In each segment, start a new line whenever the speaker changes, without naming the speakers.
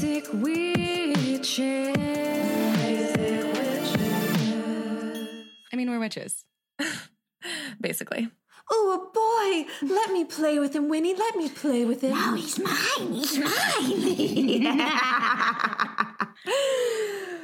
Basic witches. Basic witches.
I mean, we're witches. Basically.
Oh, a boy! Let me play with him, Winnie. Let me play with him.
Oh, he's mine. He's mine.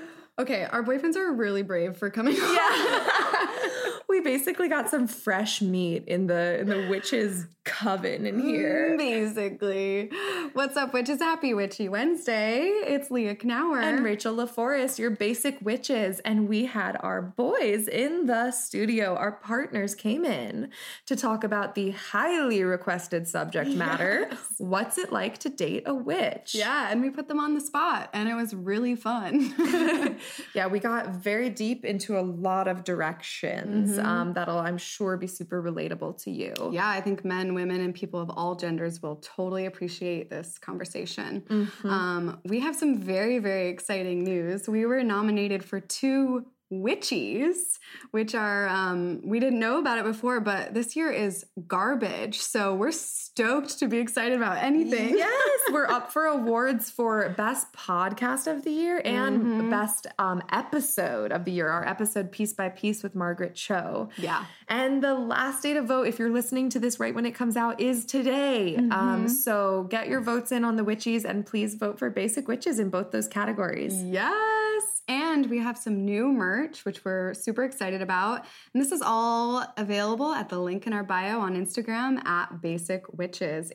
Okay, our boyfriends are really brave for coming on.
we basically got some fresh meat in the in the witches coven in here.
Basically. What's up, witches? Happy Witchy Wednesday. It's Leah Knauer.
And Rachel LaForest, your basic witches, and we had our boys in the studio. Our partners came in to talk about the highly requested subject matter. What's it like to date a witch?
yeah, and we put them on the spot, and it was really fun.
yeah, we got very deep into a lot of directions
Mm-hmm.
Um, that'll, I'm sure, be super relatable to you.
yeah, I think men, women, and people of all genders will totally appreciate this conversation.
Mm-hmm.
Um, we have some very, very exciting news. We were nominated for two witchies, which are, um, we didn't know about it before, but this year is garbage. So we're stoked to be excited about anything.
Yes, we're up for awards for best podcast of the year and
Mm-hmm.
best um, episode of the year. Our episode piece by piece with Margaret Cho.
Yeah.
And the last day to vote, if you're listening to this right when it comes out, is today.
Mm-hmm.
Um, so get your votes in on the witchies and please vote for basic witches in both those categories.
Yes. And we have some new merch, which we're super excited about. And this is all available at the link in our bio on Instagram at Basic Witches.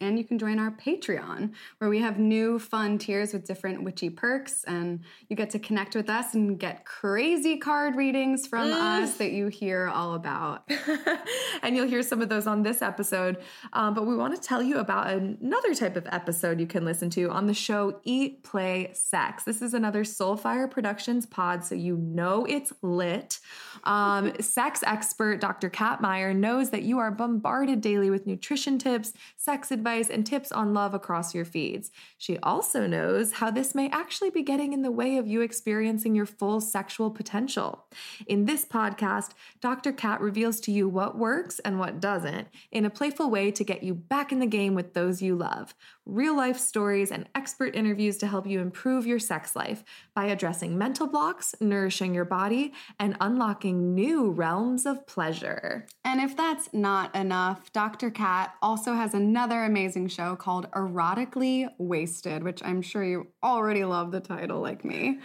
And you can join our Patreon, where we have new fun tiers with different witchy perks. And you get to connect with us and get crazy card readings from us that you hear all about.
and you'll hear some of those on this episode. Um, but we want to tell you about another type of episode you can listen to on the show Eat, Play, Sex. This is another Soulfire Productions pod, so you know it's lit. Um, sex expert Dr. Kat Meyer knows that you are bombarded daily with nutrition tips, sex advice, and tips on love across your feeds. She also knows how this may actually be getting in the way of you experiencing your full sexual potential. In this podcast, Dr. Kat reveals to you what works and what doesn't in a playful way to get you back in the game with those you love. Real life stories and expert interviews to help you improve your sex life by addressing mental blocks, nourishing your body, and unlocking new realms of pleasure.
And if that's not enough, Dr. Kat also has another amazing show called Erotically Wasted, which I'm sure you already love the title like me.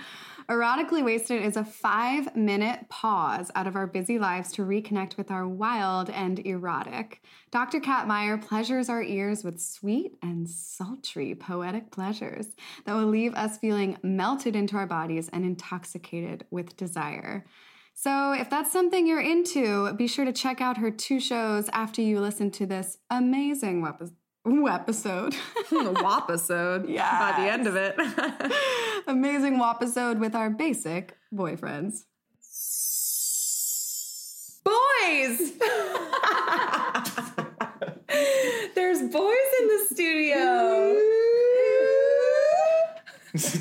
Erotically Wasted is a five minute pause out of our busy lives to reconnect with our wild and erotic. Dr. Kat Meyer pleasures our ears with sweet and sultry poetic pleasures that will leave us feeling melted into our bodies and intoxicated with desire. So, if that's something you're into, be sure to check out her two shows after you listen to this amazing wep- episode.
Hmm, Wapisode.
Yes.
By the end of it.
amazing episode with our basic boyfriends.
boys! There's boys in the studio. hey,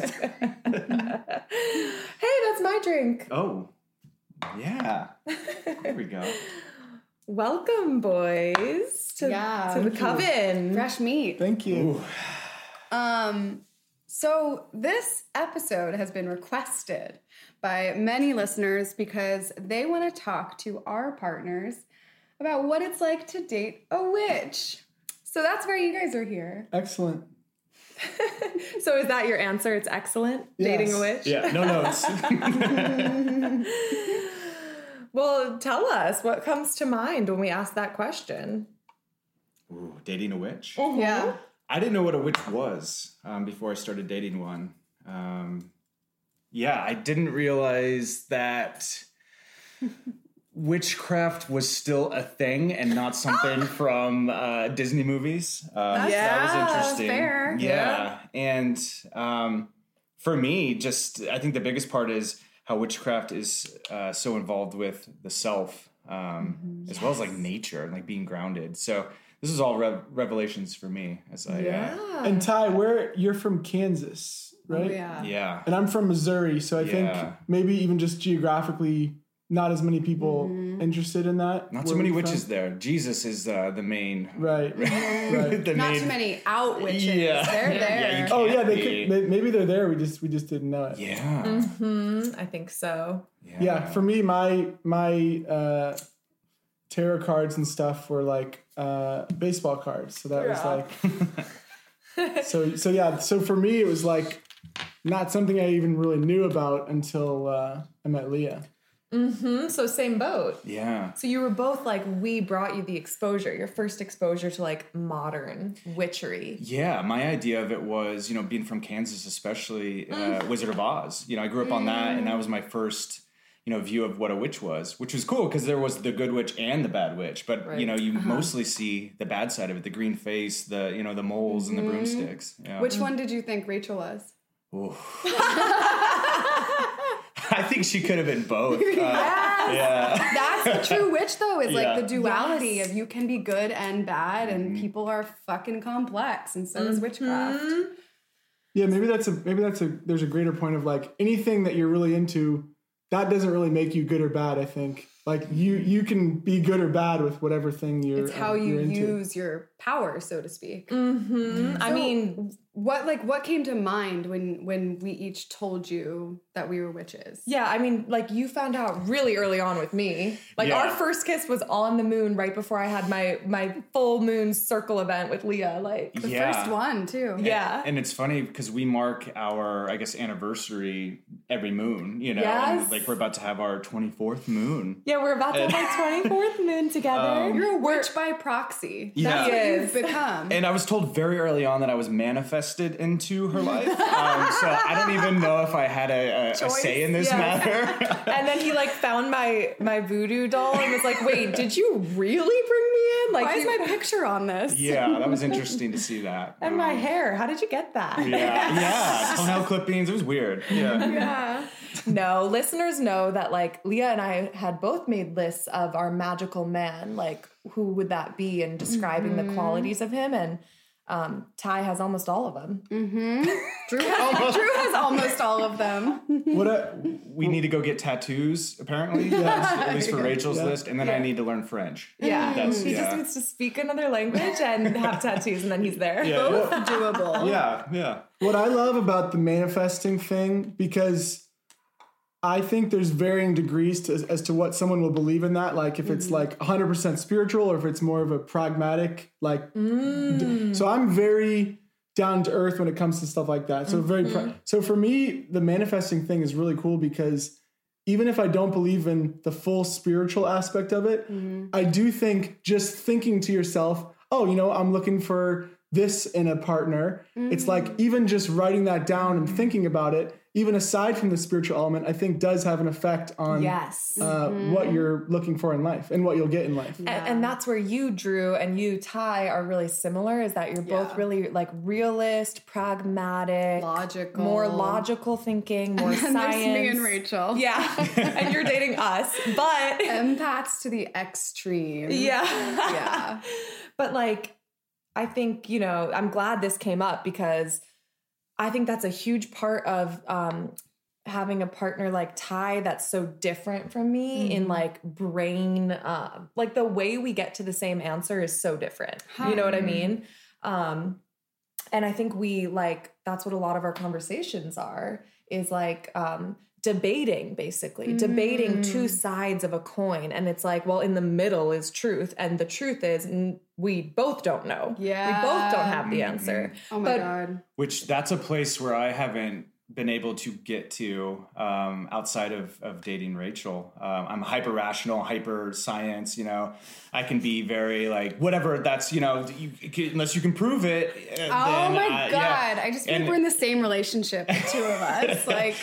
that's my drink.
Oh, yeah. There we go.
Welcome, boys, to,
Yeah.
to the coven.
Fresh meat.
Thank you.
Um, so this episode has been requested by many listeners because they want to talk to our partners about what it's like to date a witch. So that's why you guys are here.
Excellent.
So, is that your answer? It's excellent. Dating a witch.
Yeah, no notes.
Well, tell us what comes to mind when we ask that question.
Ooh, dating a witch?
Yeah.
I didn't know what a witch was um, before I started dating one. Um, yeah, I didn't realize that witchcraft was still a thing and not something from uh, Disney movies. Uh, that was interesting.
fair.
Yeah, and um, for me, just I think the biggest part is how witchcraft is uh, so involved with the self, um, as well as like nature and like being grounded. So this is all rev- revelations for me as I uh,
And Ty, where you're from Kansas, right?
Oh, yeah.
yeah.
And I'm from Missouri, so I
Yeah.
think maybe even just geographically not as many people interested in that.
Not
where
so many witches
from.
there. Jesus is uh, the main.
Right. right.
the
Not
main,
too many out witches.
Yeah.
They're there.
Yeah, you
Oh yeah, they
Can't
could. may- Maybe they're there. We just we just didn't know it.
Yeah.
Mm, I think so.
Yeah, for me, my my uh, tarot cards and stuff were like uh, baseball cards. So that was like. so so yeah. So for me, it was like not something I even really knew about until uh, I met Leah.
Mm, hmm. so same boat.
Yeah.
So you were both like, we brought you the exposure, your first exposure to like modern witchery.
Yeah, my idea of it was, you know, being from Kansas, especially uh, Wizard of Oz. You know, I grew up on that, and that was my first, you know, view of what a witch was, which was cool because there was the good witch and the bad witch. But you know, you mostly see the bad side of it: the green face, the you know, the moles and the broomsticks. Yeah.
Which one did you think Rachel was?
Oof. I think she could have been both. Uh, yeah.
That's a true witch, though, is
Yeah.
like the duality
Yes.
of you can be good and bad,
Mm-hmm.
and people are fucking complex, and so is witchcraft.
Yeah, maybe that's a maybe that's a there's a greater point of like anything that you're really into that doesn't really make you good or bad. I think like you you can be good or bad with whatever thing you're.
It's how
uh,
you
you're into.
use your power, so to speak.
Mm-hmm. I
So,
mean,
what like what came to mind when when we each told you that we were witches?
yeah, I mean, like you found out really early on with me. Like
Yeah.
our first kiss was on the moon right before I had my my full moon circle event with Leah. Like,
The
yeah.
first one too.
yeah.
And it's funny because we mark our, I guess, anniversary every moon, you know,
Yes.
and like we're about to have our 24th moon.
Yeah, we're about to have our 24th moon together.
You're a witch by proxy. That's
Yeah.
what you've become.
And I was told very early on that I was manifested into her life. Um, so I don't even know if I had a, a, a say in this
Yeah.
matter.
and then he like found my my voodoo doll and was like, "Wait, did you really bring me in? Like,
Why is
you-
my picture on this?
yeah, that was interesting to see that.
and my
Um,
hair? How did you get that?"
Yeah, yeah, toenail clippings. It was weird. Yeah.
Yeah.
No, listeners know that like Leah and I had both made lists of our magical man, like who would that be, and describing the qualities of him. And um, Ty has almost all of them.
Drew, has, Drew has almost all of them.
What a,
We need to go get tattoos, apparently. At least for Rachel's
Yeah.
list. And then I need to learn French.
Yeah,
That's-
he
yeah.
just needs to speak another language and have tattoos, and then he's there.
Yeah.
Doable.
Yeah, yeah.
what I love about the manifesting thing because I think there's varying degrees to, as to what someone will believe in that. Like if it's mm. like 100% spiritual or if it's more of a pragmatic, like. d- mm. so I'm very down to earth when it comes to stuff like that. So very. Pra- mm-hmm. so for me, the manifesting thing is really cool because even if I don't believe in the full spiritual aspect of it, mm-hmm. I do think just thinking to yourself, oh, you know, I'm looking for this in a partner. It's like mm. even just writing that down and thinking about it, even aside from the spiritual element, I think does have an effect on
Yes.
uh, what you're looking for in life and what you'll get in life.
And, and that's where you, Drew, and you, Ty, are really similar. Is that you're both really like realist, pragmatic,
Logical.
more logical thinking, more
And
science.
there's me and Rachel.
Yeah, and you're dating us, but
Empaths to the extreme.
yeah,
Yeah.
but like, I think you know, I'm glad this came up because I think that's a huge part of um, having a partner like Ty that's so different from me in like brain, uh, like the way we get to the same answer is so different. You know what I mean? Um, and I think we like that's what a lot of our conversations are is like um, debating basically debating two sides of a coin and it's like well in the middle is truth and the truth is n- we both don't know
Yeah.
we both don't have the answer
Oh my
But-
god.
Which that's a place where I haven't been able to get to um, outside of, of dating Rachel. Um, I'm hyper rational, hyper science. You know, I can be very like whatever. That's you know, you, unless you can prove it. uh,
Oh
then,
my
uh,
god.
yeah.
I just feel
And-
we're in the same relationship, the two of us. Like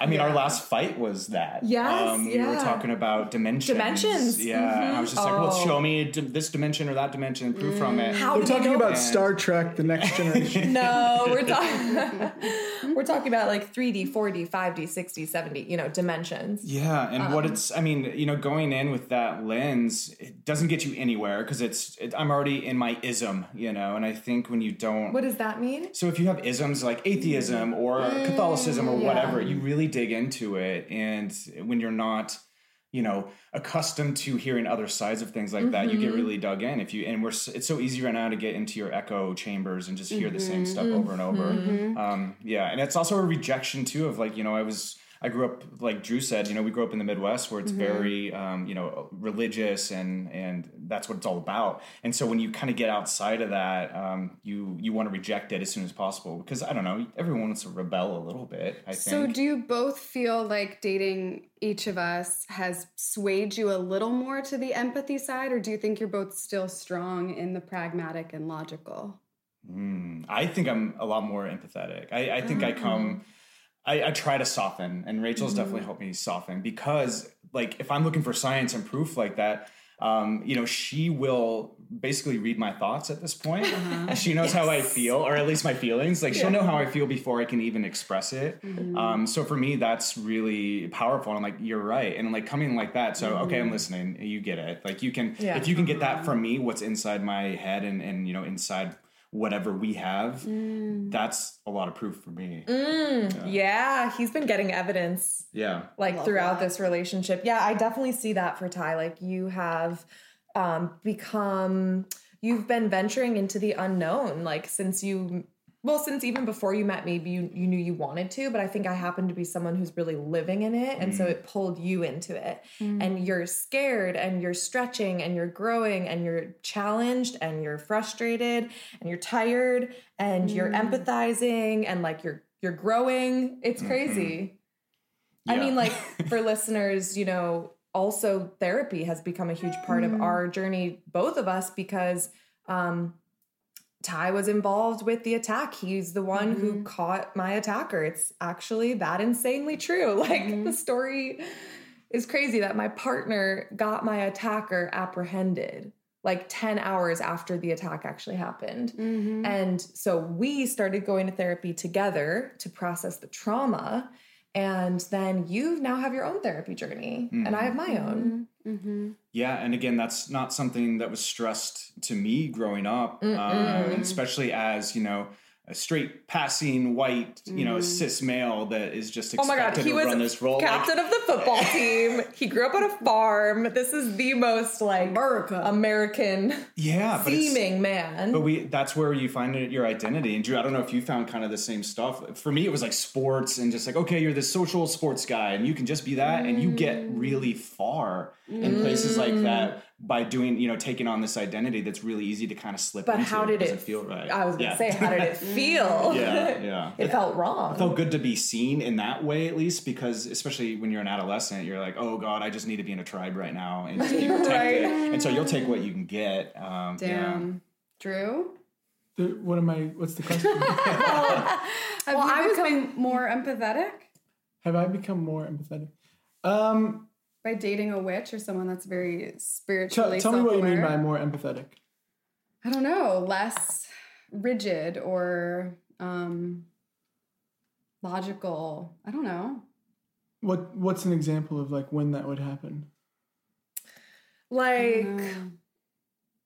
I mean, our last fight was that.
Yes,
um, we were talking about dimensions.
Dimensions, Mm-hmm.
Yeah, and I was just like, well,
Oh.
show me d- this dimension or that dimension, and prove from it.
How
We're
we
talking
know-
about
And-
Star Trek: The Next Generation.
no we're talking we're talking about like 3d 4d 5d 6d 7d you know dimensions
Yeah, and
Um,
what it's, I mean, you know, going in with that lens, it doesn't get you anywhere because it's, it, I'm already in my ism, you know, and I think when you don't.
what does that mean
so if you have isms like atheism or Catholicism or whatever, you really dig into it, and when you're not you know accustomed to hearing other sides of things like that you
Mm-hmm.
get really dug in if you and we're it's so easy right now to get into your echo chambers and just hear the same stuff
Mm-hmm.
over and over um yeah and it's also a rejection too of like you know i was I grew up like Drew said, you know, we grew up in the Midwest where it's
Mm-hmm.
very, um, you know, religious and and that's what it's all about. And so when you kind of get outside of that, um, you you want to reject it as soon as possible because I don't know, everyone wants to rebel a little bit. I think.
So, do you both feel like dating each of us has swayed you a little more to the empathy side, or do you think you're both still strong in the pragmatic and logical?
Mm, I think I'm a lot more empathetic. I, I think I come, I, I try to soften, and Rachel's definitely helped me soften because, like, if I'm looking for science and proof like that, um, you know, she will basically read my thoughts at this point. And she knows how I feel, or at least my feelings. Like, she'll know how I feel before I can even express it. Um, so for me, that's really powerful. And I'm like, you're right. And like coming like that. So, okay, I'm listening. You get it. Like, you can,
Yeah.
if you can get that from me, what's inside my head and, and, you know, inside whatever we have, that's a lot of proof for me.
Yeah, he's been getting evidence
Yeah.
like throughout this relationship. Yeah, I definitely see that for Ty. Like you have um become you've been venturing into the unknown like since you well since even before you met me you you knew you wanted to but i think i happen to be someone who's really living in it and so mm. it pulled you into it. Mm. And you're scared and you're stretching and you're growing and you're challenged and you're frustrated and you're tired and you're mm. empathizing and like you're you're growing. It's mm-hmm. crazy. I
Yeah.
mean, like for listeners, you know, also therapy has become a huge part of our journey, both of us, because um, Ty was involved with the attack. He's the one who mm-hmm. caught my attacker. It's actually that insanely true. Like the mm-hmm. story is crazy that my partner got my attacker apprehended like 10 hours after the attack actually happened. Mm-hmm. And so we started going to therapy together to process the trauma. And then you now have your own therapy journey, and I have my own.
Yeah, and again, that's not something that was stressed to me growing up, um, especially as you know a straight passing white, you know, mm-hmm. cis male that is just
Oh my god, he
to
was
run this role. Like,
captain of the football team. He grew up on a farm. This is the most like
America.
American
yeah,
seeming man.
but we that's where you find it, your identity. And Drew, I don't know if you found kind of the same stuff. For me, it was like sports and just like okay, you're this social sports guy, and you can just be that, and you get mm. really far in places like that by doing, you know, taking on this identity that's really easy to kind of slip
but
into.
how did
doesn't
it
feel right?
I was gonna
Yeah.
say, how did it feel?
yeah, yeah.
It felt wrong.
felt good to be seen in that way at least because especially when you're an adolescent you're like oh god i just need to be in a tribe right now and just be protected and so you'll take what you can get um
Damn. Drew?
The- what am I? What's the question?
Have
Well,
you
I was
become more empathetic
Have I become more empathetic? Um,
by dating a witch or someone that's very
tell,
spiritually
tell me what you mean by more empathetic.
I don't know, less rigid or um logical. I don't know.
What What's an example of like when that would happen?
like.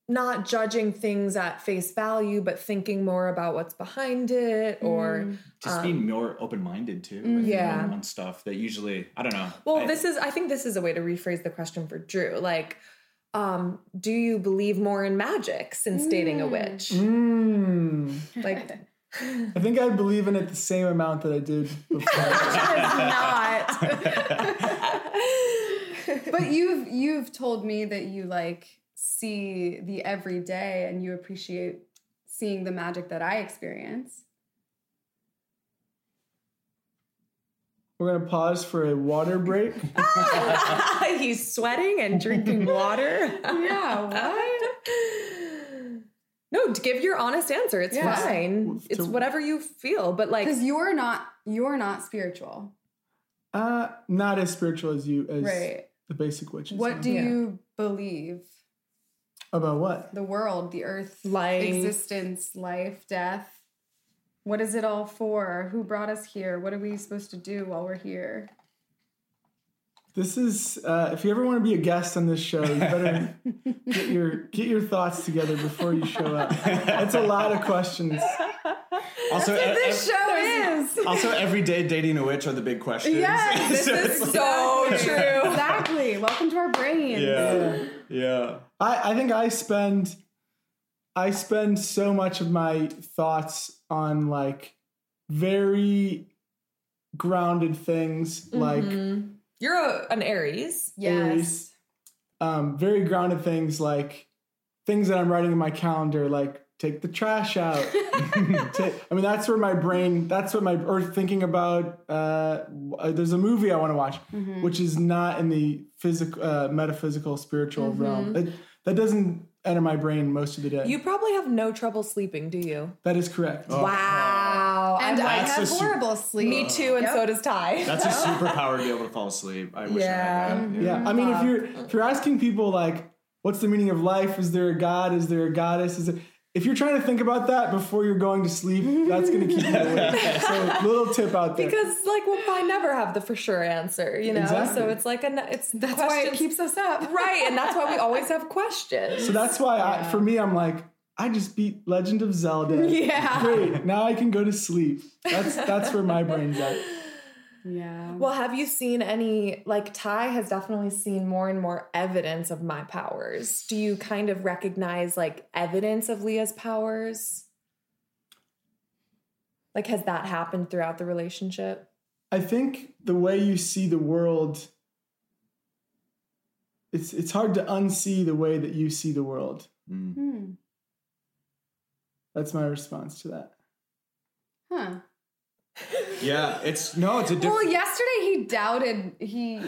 Not judging things at face value, but thinking more about what's behind it or
just being more open-minded too
yeah.
on, on stuff that usually i don't know
Well,
I-
this is I think this is a way to rephrase the question for Drew. Like, um, do you believe more in magic since dating a witch?
Mm.
Like
I think I believe in it the same amount that I did before.
not.
But you've you've told me that you like see the everyday and you appreciate seeing the magic that I experience.
We're gonna pause for a water break.
He's sweating and drinking water.
Yeah, what?
No, give your honest answer. It's
Yeah.
fine.
To-
It's whatever you feel. But like,
Because you're not you're not spiritual.
Uh, not as spiritual as you as
Right.
the basic witches.
What do
Yeah.
you believe?
About what?
The world, the earth,
Life.
existence, life, death. What is it all for? Who brought us here? What are we supposed to do while we're here?
This is uh, if you ever want to be a guest on this show, you better get your get your thoughts together before you show up. That's a lot of questions.
also e-
This
ev-
show is.
Also, every day dating a witch are the big questions.
Yes,
This
So
is
it's like-
so true.
exactly. Welcome to our brains.
yeah, yeah.
I, I think I spend I spend so much of my thoughts on like very grounded things like
You're a, an Aries.
Yes.
Aries. um, very grounded things like things that I'm writing in my calendar, like take the trash out. Ta- I mean, that's where my brain, that's what my, or thinking about, uh, uh, there's a movie I want to watch, which is not in the physical, uh, metaphysical, spiritual realm. It, that doesn't enter my brain most of the day.
You probably have no trouble sleeping, do you?
that is correct.
Wow.
And
I'm
I
like,
That's
have
a super-
horrible sleep.
me too, and
Yep.
so does Ty.
That's a superpower to be able to fall asleep. I wish I
Yeah.
had that.
Yeah, I mean, if you're if you're asking people like, what's the meaning of life? Is there a God? Is there a goddess? Is it? If you're trying to think about that before you're going to sleep, that's going to keep you awake. So, little tip out there.
because like we'll probably never have the for sure answer, you know.
Exactly.
So it's like a it's
That's why it keeps us up.
right, and that's why we always have questions.
so that's why, I, for me, I'm like, I just beat Legend of Zelda.
Yeah.
Great. Now I can go to sleep. That's that's where my brain's at.
Yeah.
Well, have you seen any, like, Ty has definitely seen more and more evidence of my powers. Do you kind of recognize, like, evidence of Leah's powers? Like, has that happened throughout the relationship?
I think the way you see the world, it's it's hard to unsee the way that you see the world.
Hmm.
That's my response to that.
Huh.
Yeah, it's no, it's a
Well, yesterday he doubted he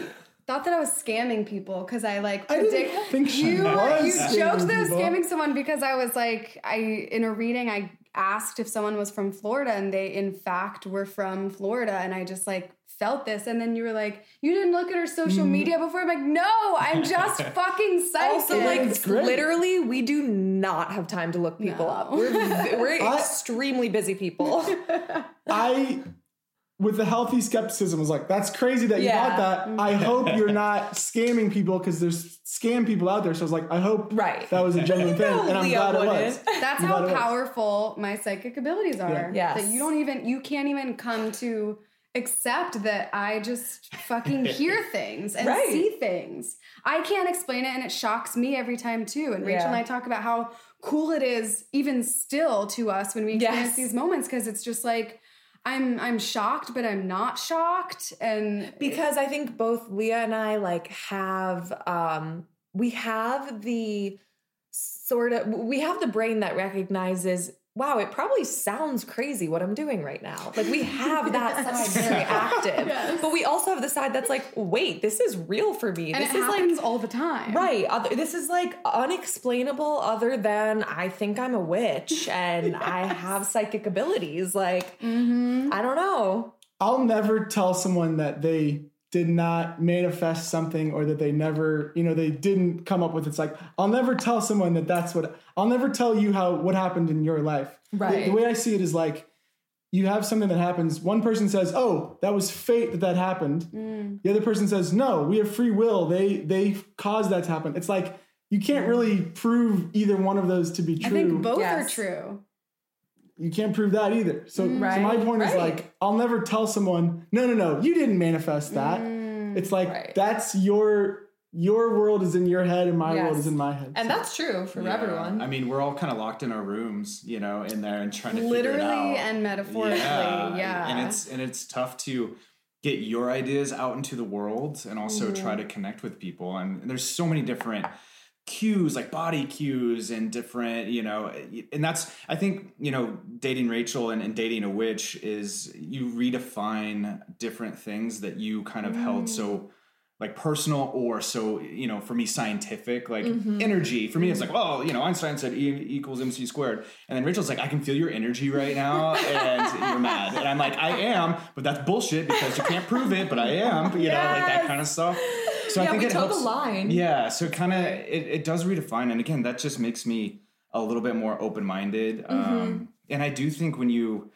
thought that I was scamming people because I like
I didn't think she
you
was
you joked that I was scamming someone because I was like I in a reading I asked if someone was from Florida and they in fact were from Florida and I just like felt this and then you were like you didn't look at her social
Mm.
media before I'm like no I'm just fucking psychic.
Also, like, literally, we do not have time to look people
No.
up. We're, we're
I-
extremely busy people.
I, with a healthy skepticism, was like, "That's crazy that you
Yeah.
thought that." I hope you're not scamming people because there's scam people out there. So I was like, "I hope
Right.
that was a genuine thing," and I'm
Leah
glad it was.
That's
I'm
how
glad was.
powerful my psychic abilities are.
Yes.
That you don't even you can't even come to accept that I just fucking hear things and
Right.
see things. I can't explain it and it shocks me every time too. And Rachel
Yeah.
and I talk about how cool it is even still to us when we experience
Yes.
these moments because it's just like I'm I'm shocked but I'm not shocked and
because I think both Leah and I like have um we have the sort of we have the brain that recognizes wow it probably sounds crazy what I'm doing right now like we have that side very active but we also have the side that's like wait this is real for me
and
this
it
is
happens
like
all the time.
Right. Other, this is like unexplainable other than I think I'm a witch and I have psychic abilities. Like,
Mm-hmm.
I don't know.
I'll never tell someone that they did not manifest something or that they never, you know, they didn't come up with. It's like I'll never tell someone that that's what I'll never tell you how what happened in your life.
Right.
The, way I see it is like you have something that happens. One person says, "Oh, that was fate that that happened."
Mm.
The other person says, "No, we have free will. They they caused that to happen." It's like you can't really prove either one of those to be true.
I think both
Yes.
are true.
You can't prove that either. So, so my point is like, I'll never tell someone, no, no, no, you didn't manifest that. it's like
right.
that's your your world is in your head and my world is in my head.
And
So-
that's true for
Yeah.
everyone.
I mean, we're all kind of locked in our rooms, you know, in there and trying to figure it
Literally
out.
and metaphorically. Yeah.
and it's and it's tough to get your ideas out into the world and also try
Mm-hmm.
to connect with people. And there's so many different cues, like body cues, and different, you know, and that's I think you know, dating Rachel and, and dating a witch is you redefine different things that you kind of held
Mm.
so like personal or so you know for me scientific like
Mm-hmm.
energy. For me it's like oh you know einstein said e equals mc squared. And then rachel's like i can feel your energy right now and you're mad. And i'm like i am but that's bullshit because you can't prove it but i am you know like that kind of stuff so
Yeah,
i think
we
it helps.
line.
yeah so kind of it, it does redefine and again that just makes me a little bit more open-minded
Mm-hmm.
um, and i do think when you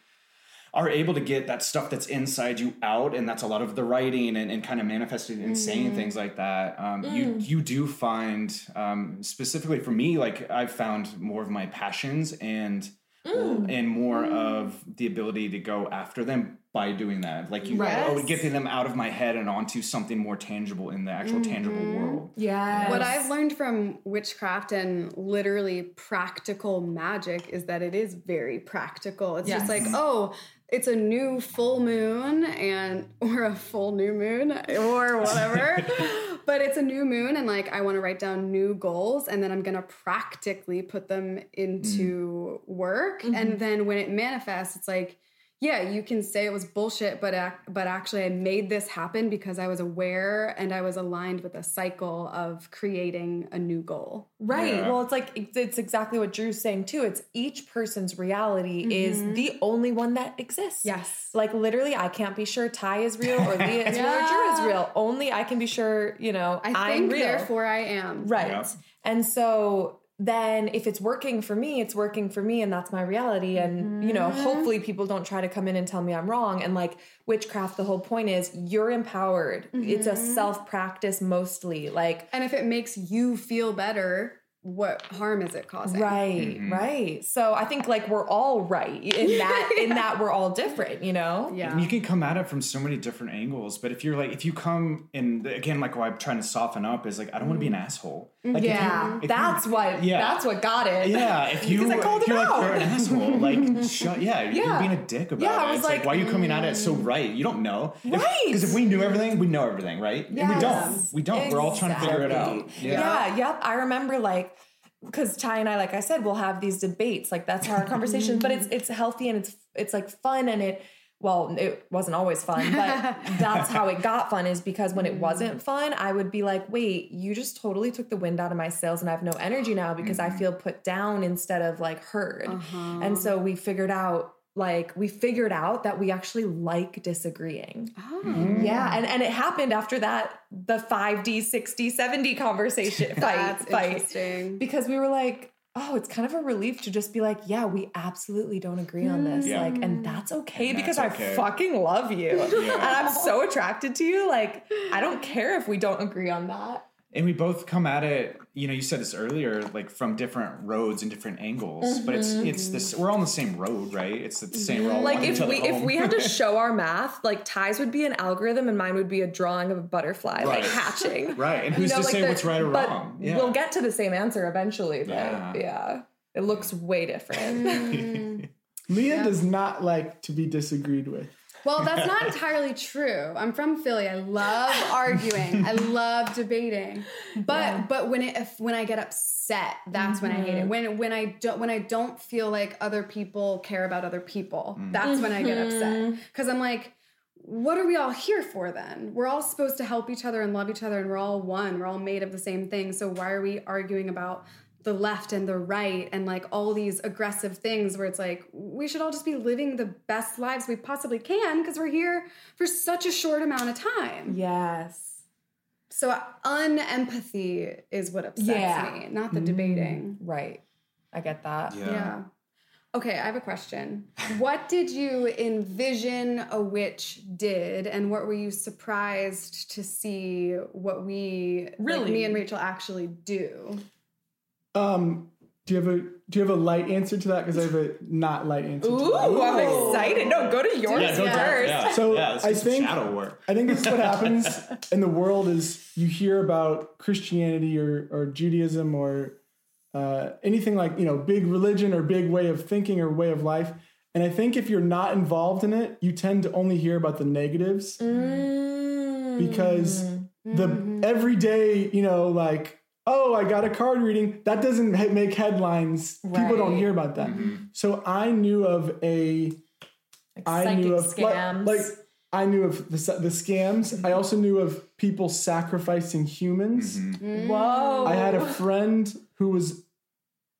are able to get that stuff that's inside you out and that's a lot of the writing and, and kind of manifesting and saying things like that um, you you do find um, specifically for me like i've found more of my passions and and more of the ability to go after them by doing that. Like you,
Right.
oh, getting them out of my head and onto something more tangible in the actual tangible mm-hmm. world.
Yeah.
What I've learned from witchcraft and literally practical magic is that it is very practical. It's just like, oh, it's a new full moon and or a full new moon or whatever. but it's a new moon and like I want to write down new goals and then I'm going to practically put them into mm. work mm-hmm. and then when it manifests it's like yeah, you can say it was bullshit, but ac- but actually, I made this happen because I was aware and I was aligned with a cycle of creating a new goal.
Right.
Yeah.
Well, it's like it's, it's exactly what Drew's saying too. It's each person's reality is mm-hmm. the only one that exists.
Yes.
Like literally, I can't be sure Ty is real or Leah is real or Drew is real. Only I can be sure. You know,
I
am
think,
real.
therefore, I am.
Right.
Yeah.
And so then if it's working for me, it's working for me and that's my reality. And, you know, mm-hmm. hopefully people don't try to come in and tell me I'm wrong. And like witchcraft, the whole point is you're empowered. It's a mm-hmm. self practice mostly. Like,
And if it makes you feel better, what harm is it causing?
Right, mm-hmm. right. So I think like we're all right in that in that we're all different, you know?
Yeah.
And you can come at it from so many different angles. But if you're like, if you come and again, like why I'm trying to soften up is like, I don't want to be an mm. asshole. Like, if you-
Yeah.
if you-
that's what
Yeah.
that's what got it.
Yeah, if you
Because I called
if you're like you're an asshole, like shut, yeah, you're
Yeah.
being a dick about
Yeah, I
it.
was
It's like,
like,
why are you coming at it so mm. right? You don't know,
Right.
Because if we knew everything, we know everything, right? And we don't. We don't. We're all trying to figure it out.
Exactly. Yeah. yep. I remember like because Ty and I, like I said, we'll have these debates. Like that's our conversation. but it's it's healthy and it's it's like fun and it well, it wasn't always fun, but that's how it got fun is because when it wasn't fun, I would be like, wait, you just totally took the wind out of my sails and I have no energy now because I mm-hmm. feel put down instead of like heard. Uh-huh. And so we figured out like we figured out that we actually like disagreeing.
Oh.
Yeah, and, and it happened after that the 5D, 60, 70 conversation fight
That's
fight.
interesting.
Because we were like, oh, it's kind of a relief to just be like, yeah, we absolutely don't agree on this.
Yeah.
Like, and mm. that's okay
And
because
that's
I fucking love you. And I'm so attracted to you. Like, I don't care if we don't agree on that.
And we both come at it. You know, you said this earlier, like from different roads and different angles. But it's mm-hmm. it's this. We're all on the same road, right? It's the same. We're
Like if
each other
we if we had to show our math, like Ty's would be an algorithm and mine would be a drawing of a butterfly like hatching.
right, and
You
who's
know,
to
like
say
the-
what's right or
but
wrong? Yeah.
We'll get to the same answer eventually, but
Yeah.
yeah. It looks way different. Mm.
Leah does not like to be disagreed with.
Well, that's not entirely true. I'm from Philly. I love arguing. I love debating. But but when it if, when I get upset, that's when I hate it. Mm-hmm. When when I don't when I don't feel like other people care about other people, mm. that's when I get upset. Mm-hmm. Cuz I'm like what are we all here for then? We're all supposed to help each other and love each other and we're all one. We're all made of the same thing. So why are we arguing about the left and the right and like all these aggressive things where it's like we should all just be living the best lives we possibly can because we're here for such a short amount of time.
yes.
So unempathy is what upsets
Yeah.
me, not the debating.
Mm, right. I get that.
Yeah.
Yeah. Okay, I have a question. What did you envision a witch did, and what were you surprised to see what we, like
Really?
me and Rachel, actually do?
Um, do you have a do you have a light answer to that? Because I have a not light answer. to that.
Ooh, I'm excited. No, go to yours
yeah, go
first.
yeah.
So,
yeah,
I
get some
think-
shadow work.
I think it's what happens in the world is you hear about Christianity or, or Judaism or uh, anything like you know big religion or big way of thinking or way of life. And I think if you're not involved in it, you tend to only hear about the negatives because the everyday you know like oh I got a card reading that doesn't make headlines. People don't hear about that. So I knew of a I
Psychic
knew of like-
scams.
Like, I knew of the, the scams. I also knew of people sacrificing humans.
Whoa.
I had a friend who was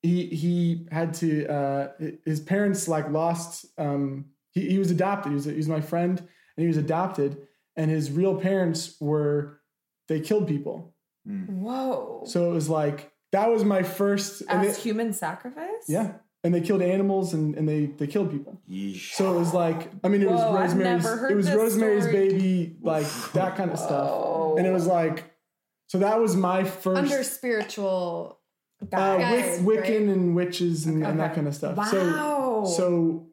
he he had to uh, his parents like lost um, he, he was adopted. He was he was my friend and he was adopted and his real parents were they killed people.
Whoa.
So it was like that was my first and
As
it-
human sacrifice?
yeah. And they killed animals and, and they, they killed people.
Yeesh.
So it was like, I mean, it was
Whoa, I've
Rosemary's. It was Rosemary's
story.
Baby, like that kind of stuff. And it was like, so that was my first.
Under spiritual
uh,
Guys,
Wiccan
right?
and witches and, and that kind of stuff.
Wow.
So so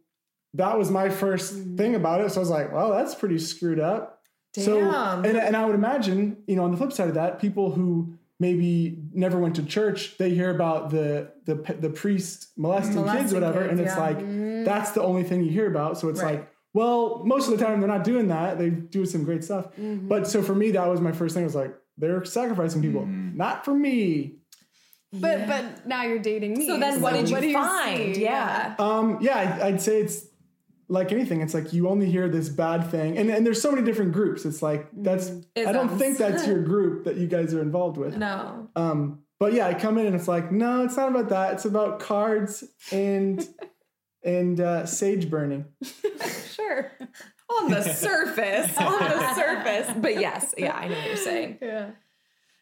that was my first thing about it. So I was like, well, that's pretty screwed up. So and, and I would imagine, you know, on the flip side of that, people who maybe never went to church, they hear about the the the priest molesting, kids,
Molesting
whatever,
kids,
and it's
yeah.
like mm. that's the only thing you hear about. So it's
Right.
like, well, most of the time they're not doing that. They do some great stuff. Mm-hmm. But so for me, that was my first thing. I was like, they're sacrificing people, mm-hmm. not for me.
But but now you're dating me.
so then what did you
do
find?
see?
yeah.
Um, yeah, I'd, I'd say it's like anything. It's like you only hear this bad thing, and and there's so many different groups. It's like that's I don't think that's your group that you guys are involved with.
No.
Um, but yeah, I come in and it's like, no, it's not about that. It's about cards and and uh, sage burning.
Sure. On the surface. on the surface. But yes, yeah, I know what you're saying.
Yeah.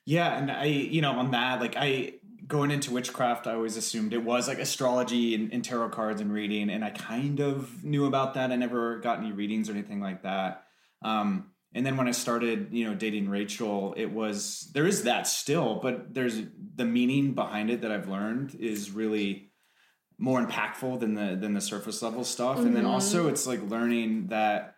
Yeah, and I, you know, on that, like I going into witchcraft, I always assumed it was like astrology and, and tarot cards and reading, and I kind of knew about that. I never got any readings or anything like that. Um, and then when I started, you know, dating Rachel, it was there is that still, but there's the meaning behind it that I've learned is really more impactful than the than the surface level stuff. And then also it's like learning that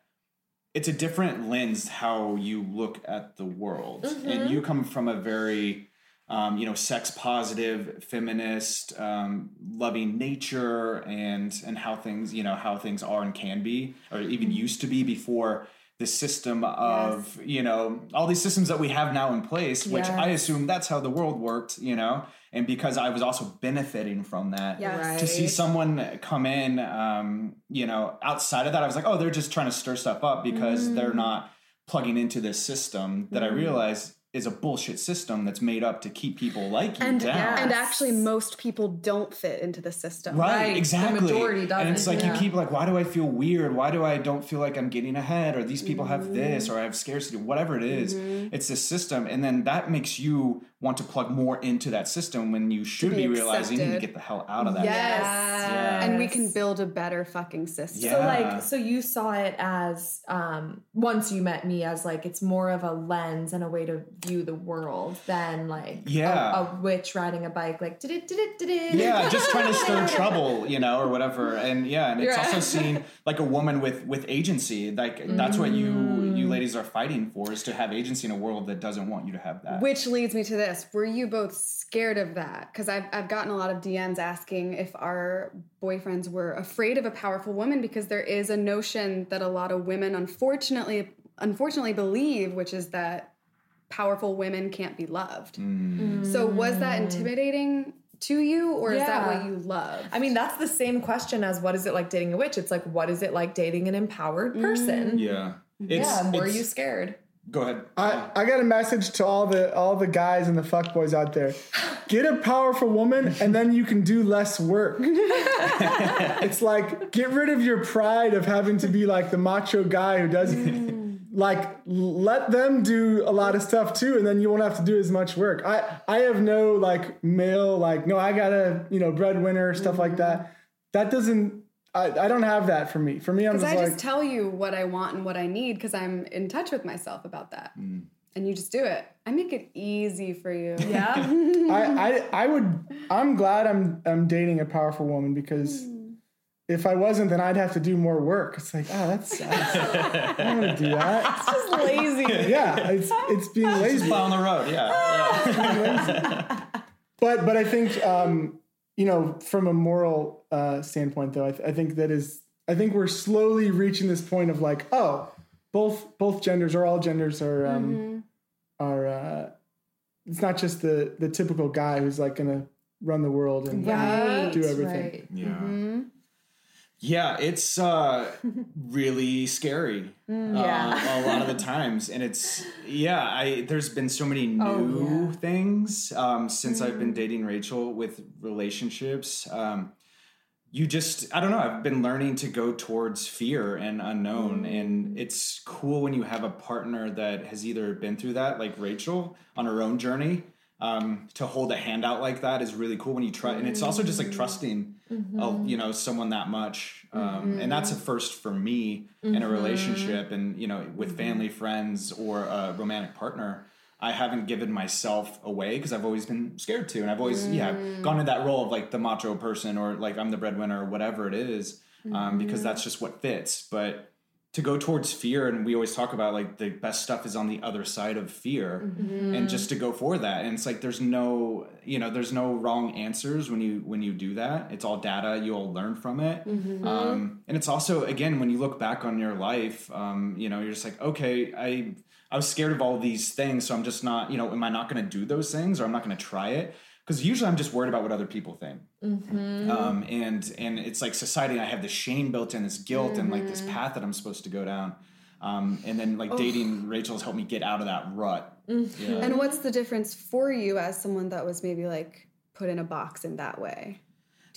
it's a different lens how you look at the world and you come from a very um, you know sex positive feminist um, loving nature and and how things you know how things are and can be or even used to be before the system of you know all these systems that we have now in place which i assume that's how the world worked you know and because i was also benefiting from that.
Yes.
to see someone come in, um, you know, outside of that, I was like, oh, they're just trying to stir stuff up because they're not plugging into this system that I realize is a bullshit system that's made up to keep people like you
And
down.
and actually, most people don't fit into the system.
Right,
Right, the
exactly.
majority
and it's like
yeah.
you keep like, why do I feel weird? Why do I don't feel like I'm getting ahead? Or these people have this,
Mm-hmm.
or I have scarcity, whatever it is. It's this system, and then that makes you want to plug more into that system when you should
be
be, realizing you need to get the hell out of that.
Yes.
Yeah.
And we can build a better fucking system.
Yeah.
So like so you saw it as um once you met me as like it's more of a lens and a way to view the world than like
Yeah.
a, witch riding a bike like did it did it did it
yeah just trying to stir trouble you know or whatever and yeah and it's also seen like a woman with with agency like that's what you
Mm.
you ladies are fighting for is to have agency in a world that doesn't want you to have that
Which leads me to this. Were you both scared of that? Because I've, I've gotten a lot of DMs asking if our boyfriends were afraid of a powerful woman because there is a notion that a lot of women unfortunately unfortunately believe, which is that powerful women can't be loved. Mm. So was that intimidating to you or is that what you love?
I mean that's the same question as what is it like dating a witch it's like what is it like dating an empowered person
yeah it's,
yeah were
it's-
you scared
go ahead
I, I got a message to all the all the guys and the fuckboys out there. Get a powerful woman and then you can do less work. it's like get rid of your pride of having to be like the macho guy who does mm. like let them do a lot of stuff too and then you won't have to do as much work. I I have no like male like no I got a, you know, breadwinner stuff like that. That doesn't I, I don't have that for me. For me I'm
Because
just
I
like
just tell you what I want and what I need because I'm in touch with myself about that. And you just do it. I make it easy for you.
yeah
I, I I would I'm glad I'm I'm dating a powerful woman because if I wasn't then I'd have to do more work. It's like, oh that's I don't want to do that.
It's just lazy.
Yeah, it's it's being lazy.
Plow on the road yeah, yeah.
But but I think um, you know, from a moral uh, standpoint though, I, th- I think that is I think we're slowly reaching this point of like, oh, both both genders or all genders are um are uh it's not just the the typical guy who's like gonna run the world and
right
do everything.
right.
yeah yeah it's uh really scary
yeah.
uh, a lot of the times and it's yeah i there's been so many new
Oh, yeah.
things um since i've been dating rachel with relationships um you just i don't know i've been learning to go towards fear and unknown and it's cool when you have a partner that has either been through that like rachel on her own journey um, to hold a hand out like that is really cool when you try and it's also just like trusting uh, you know someone that much um, and that's a first for me in a relationship and you know with family friends or a romantic partner I haven't given myself away because I've always been scared to, and I've always yeah gone in that role of like the macho person or like I'm the breadwinner or whatever it is, um, because that's just what fits. But to go towards fear and we always talk about like the best stuff is on the other side of fear and just to go for that. And it's like there's no you know there's no wrong answers when you when you do that. It's all data. You'll learn from it. Um, and it's also again when you look back on your life um, you know you're just like okay i i was scared of all these things so i'm just not you know am i not going to do those things or i'm not going to try it because usually i'm just worried about what other people think um, and and it's like society. I have this shame built in, this guilt, and like this path that I'm supposed to go down. Um, and then like dating Rachel has helped me get out of that rut. Yeah.
And what's the difference for you as someone that was maybe like put in a box in that way?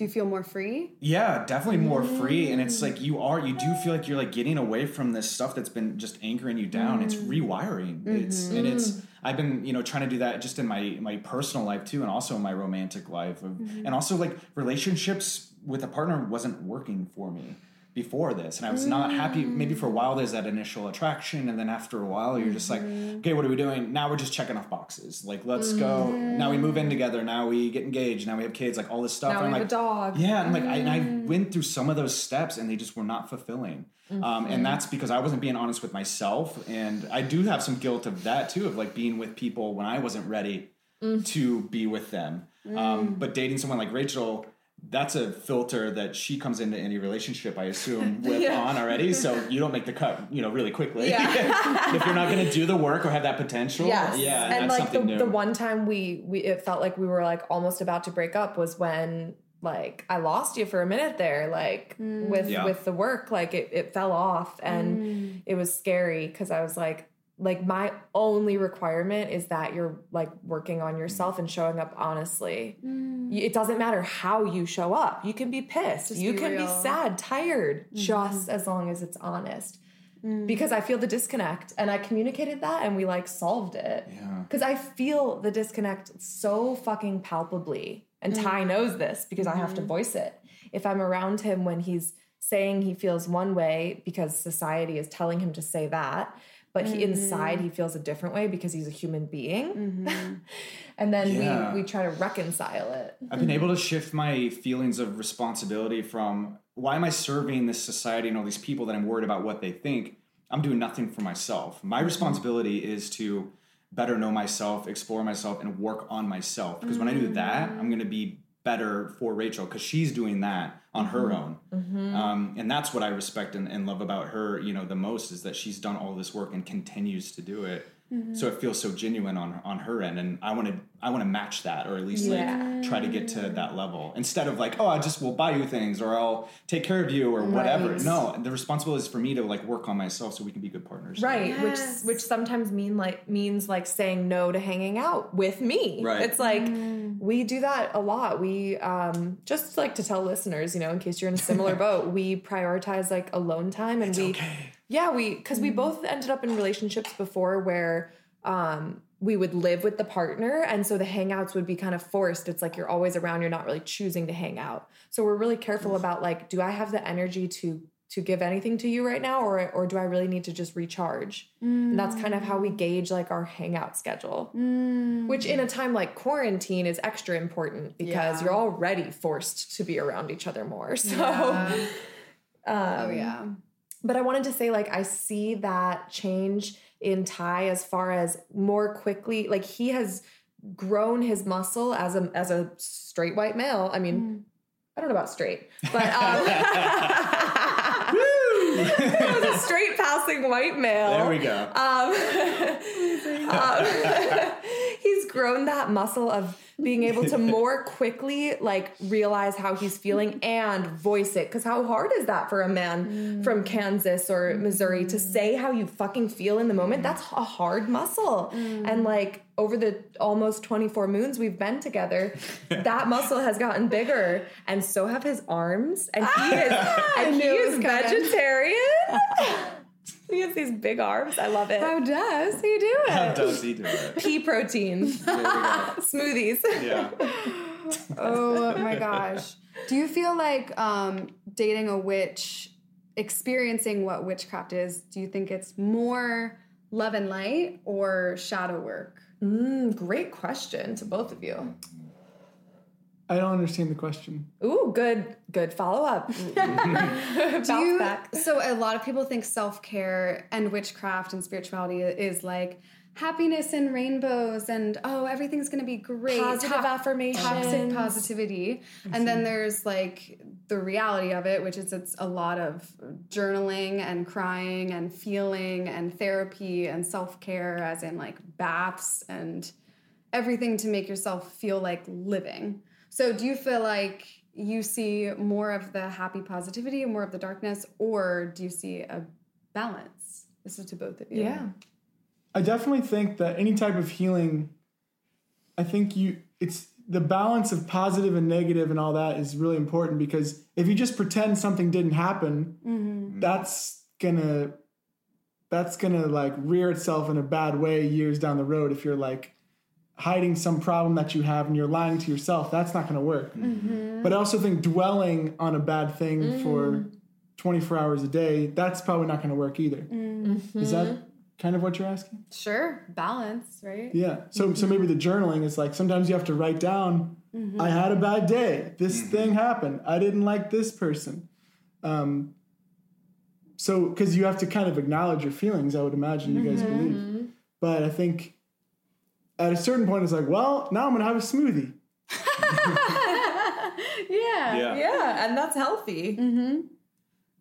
Do you feel more free?
Yeah, definitely more free. And it's like mm. you are, you do feel like you're like getting away from this stuff that's been just anchoring you down. It's mm. rewiring. It's mm-hmm. and it's I've been, you know, trying to do that just in my my personal life too, and also in my romantic life. Mm-hmm. And also like relationships with a partner wasn't working for me before this. And I was not happy. Maybe for a while there's that initial attraction, and then after a while you're just like, mm-hmm. okay, what are we doing? Now we're just checking off boxes. Like, let's go. Mm-hmm. Now we move in together. Now we get engaged. Now we have kids, like all this stuff.
Now
and
we
I'm
have a dog.
yeah, and like I, and I mm-hmm. went through some of those steps, and they just were not fulfilling. Um, and that's because I wasn't being honest with myself, and I do have some guilt of that too, of like being with people when I wasn't ready mm. to be with them. Um, mm. but dating someone like Rachel, that's a filter that she comes into any relationship, I assume, with on already. So you don't make the cut, you know, really quickly. if you're not going to do the work or have that potential,
Yes.
yeah,
and
that's
like the,
new.
the one time we we it felt like we were like almost about to break up was when like I lost you for a minute there, like mm. with
Yeah.
with the work, like it, it fell off and mm. it was scary because I was like like my only requirement is that you're like working on yourself and showing up honestly. Y- It doesn't matter how you show up. You can be pissed.
Just
you
be
can
real.
be sad, tired, mm-hmm. just as long as it's honest mm. because I feel the disconnect and I communicated that and we like solved it.
Yeah.
Because I feel the disconnect so fucking palpably. And Ty mm. knows this because I have to mm-hmm. voice it. If I'm around him when he's saying he feels one way because society is telling him to say that, but he inside mm. he feels a different way because he's a human being. Mm-hmm. and then
Yeah.
we, we try to reconcile it.
I've been able to shift my feelings of responsibility from why am I serving this society and all these people that I'm worried about what they think? I'm doing nothing for myself. My mm-hmm. responsibility is to better know myself, explore myself, and work on myself. Because when I do that, I'm going to be better for Rachel because she's doing that on her own. Um, and that's what I respect and, and love about her, you know, the most is that she's done all this work and continues to do it. So it feels so genuine on on her end, and I want to I want to match that, or at least
Yeah.
like try to get to that level instead of like, oh, I just will buy you things, or I'll take care of you, or whatever. No, the responsibility is for me to like work on myself so we can be good partners.
Right,
Yes.
which which sometimes mean like means like saying no to hanging out with me.
Right.
It's like we do that a lot. We um just like to tell listeners, you know, in case you're in a similar boat, we prioritize like alone time and we
Okay.
Yeah, we because we mm. both ended up in relationships before where um we would live with the partner and so the hangouts would be kind of forced. It's like you're always around, you're not really choosing to hang out. So we're really careful about like do I have the energy to to give anything to you right now or or do I really need to just recharge? And that's kind of how we mm. gauge like our hangout schedule. Mm. Which in a time like quarantine is extra important because
Yeah.
you're already forced to be around each other more. So um,
oh yeah.
But I wanted to say, like, I see that change in Ty as far as more quickly, like he has grown his muscle as a as a straight white male. I mean, I don't know about straight, but um, as a straight passing white male.
There we go.
Um, um, he's grown that muscle of being able to more quickly like realize how he's feeling and voice it. Because how hard is that for a man from kansas or missouri to say how you fucking feel in the moment? That's a hard muscle. And like over the almost 24 moons we've been together that muscle has gotten bigger. And so have his arms. And he is and he is vegetarian he has these big arms i love it
How does he do it?
How does he do it?
pea protein
There we go.
smoothies.
Yeah.
oh my gosh. Do you feel like um, dating a witch, experiencing what witchcraft is, do you think it's more love and light or shadow work?
Mm, great question to both of you.
I don't understand the question.
Ooh, good, good follow up.
Do you,
back.
so a lot of people think self-care and witchcraft and spirituality is like happiness and rainbows and oh everything's going to be great
Positive affirmations.
toxic positivity and then there's like the reality of it which is it's a lot of journaling and crying and feeling and therapy and self-care as in like baths and everything to make yourself feel like living so do you feel like you see more of the happy positivity and more of the darkness or do you see a balance? This is to both of you.
Yeah.
I definitely think that any type of healing, I think you it's the balance of positive and negative and all that is really important because if you just pretend something didn't happen, mm-hmm. that's gonna that's gonna like rear itself in a bad way years down the road if you're like hiding some problem that you have and you're lying to yourself that's not going to work mm-hmm. Mm-hmm. but i also think dwelling on a bad thing mm. for 24 hours a day that's probably not going to work either. Mm-hmm. Is that kind of what you're asking?
Sure balance right?
Yeah. So so maybe the journaling is like sometimes you have to write down I had a bad day. This thing happened. I didn't like this person. Um so cuz you have to kind of acknowledge your feelings, I would imagine you guys believe. But I think at a certain point it's like, well, now I'm going to have a smoothie.
yeah
Yeah.
Yeah, and that's healthy. Mm-hmm.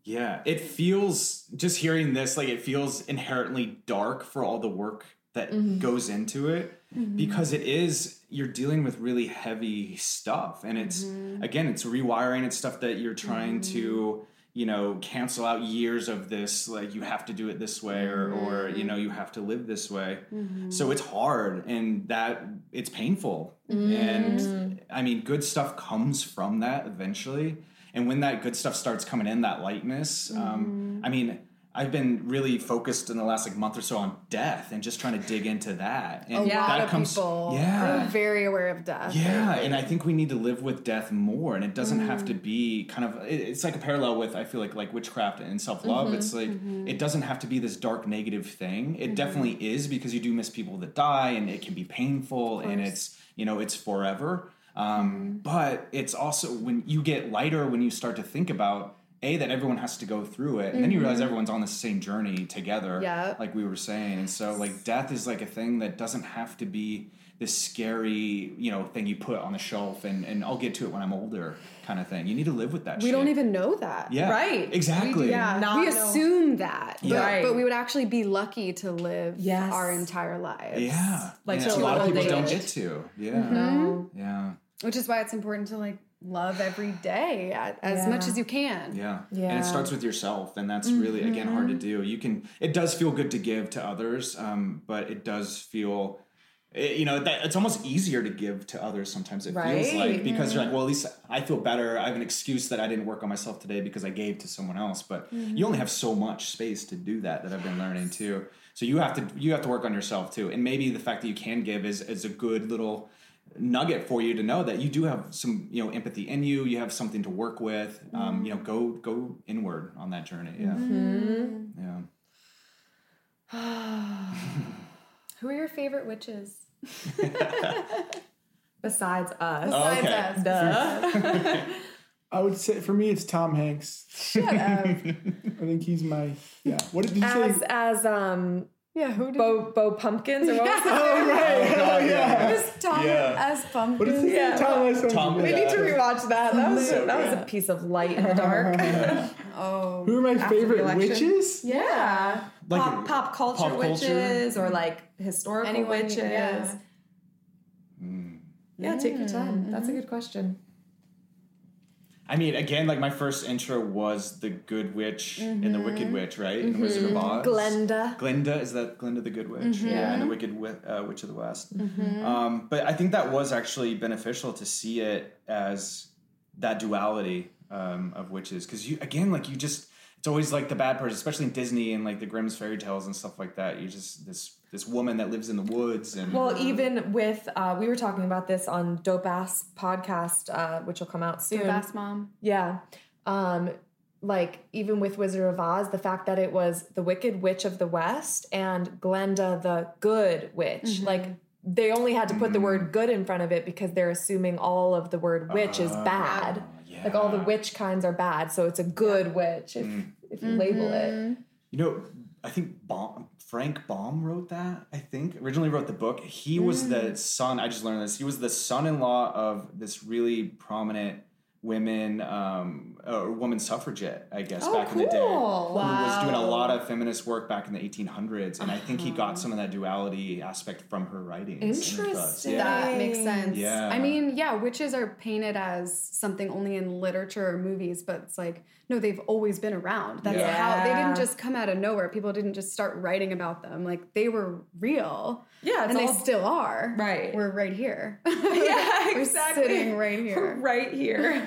Yeah, it feels just hearing this like it feels inherently dark for all the work that mm-hmm. goes into it mm-hmm. because it is you're dealing with really heavy stuff and it's again it's rewiring it's stuff that you're trying to you know cancel out years of this like you have to do it this way or or mm-hmm. you know you have to live this way. Mm-hmm. So it's hard and that it's painful. And mm. i mean good stuff comes from that eventually. And when that good stuff starts coming in that lightness um, mm-hmm. i mean i've been really focused in the last like month or so on death and just trying to dig into that and
a
that
lot of
comes
people
yeah
are very aware of death
yeah, and I think we need to live with death more, and it doesn't have
Mm.
to be kind of. It's like a parallel with I feel like like witchcraft and self love.
Mm-hmm,
It's like it doesn't have to be this dark negative thing.
Mm-hmm.
It definitely is because you do miss people that die, and it can be painful, and it's you know it's forever. Um,
Mm-hmm.
But it's also when you get lighter when you start to think about. A that everyone has to go through it, and then you realize everyone's on the same journey together.
Mm-hmm.
Like we were saying, and so like death is like a thing that doesn't have to be this scary, you know, thing you put on the shelf and, and I'll get to it when I'm older kind of thing. You need to live with that
we
shit.
don't even know that
yeah,
Right.
Exactly.
yeah
Not
we
know.
assume that but,
Right.
but we would actually be lucky to live
Yes.
our entire lives
Yeah.
Like
And
to
a lot of
old
people don't get to. Yeah.
Mm-hmm.
Yeah.
which is why it's important to like love every day a- as much as you can
Yeah.
Yeah.
And it starts with yourself. And that's really, again, hard to mm-hmm. do. You can, it does feel good to give to others, um, but it does feel, it- you know, that it's almost easier to give to others sometimes it feels like because you're like, mm-hmm. well, at least I feel better. I have an excuse that I didn't work on myself today because I gave to someone else. But mm-hmm. you only have so much space to do that that I've been learning too. So you have to you have to work on yourself too. And maybe the fact that you can give is is a good little nugget for you to know that you do have some you know empathy in you you have something to work with um, you know go go inward on that journey yeah yeah
who are your favorite witches
Besides us.
Oh,
Besides
okay.
us.
Duh.
I would say for me it's Tom Hanks.
Shut up.
I think he's my yeah. What did you
as
say?
as um
yeah who did
Bo Bo Pumpkins or what was it?
Oh right. Oh yeah.
you was Tom
Yeah.
as pumpkin
What is it?
Yeah.
Tom Hanks.
Tom-
We need to rewatch that. That was
So
that was a piece of light in the dark.
oh
Who are my favorite witches?
yeah.
Like
pop, pop culture
pop culture?
witches or like historical
Anyone,
witches.
yeah.
Yeah, take your time. That's a mm-hmm. good question.
I mean again like my first intro was the good witch and the wicked witch right and wizard of oz
Glenda.
Glinda is that Glinda the Good Witch? Yeah, and the Wicked Wi- uh, Witch of the West. Um, but I think that was actually beneficial to see it as that duality um, of witches, because you again, like you just, it's always like the bad person, especially in Disney and like the Grimm's fairy tales and stuff like that. You're just this this woman that lives in the woods and
Well, even with uh, we were talking about this on Dope Ass podcast, uh, which will come out soon.
Bass mom
Yeah. Um, like even with Wizard of Oz, the fact that it was the Wicked Witch of the West and Glenda the Good Witch, like they only had to put the word good in front of it because they're assuming all of the word witch is bad. Like all the witch kinds are bad, so it's a good witch if if you label it.
You know, I think Baum, Frank Baum wrote that. I think originally wrote the book. He was the mm. son. I just learned this. He was the son-in-law of this really prominent women, um, or woman suffragette, I guess, back in the day, who was doing a lot of feminist work back in the 1800s. And I think he got some of that duality aspect from her writings. and her thoughts.
Interesting.
Yeah.
That makes sense.
Yeah.
I mean, yeah, witches are painted as something only in literature or movies, but it's like, no, they've always been around. That's
Yeah.
how they didn't just come out of nowhere. People didn't just start writing about them. Like they were real.
Yeah, it's
and they still are.
Right.
We're right here.
Yeah,
We're
exactly.
sitting right here.
right here.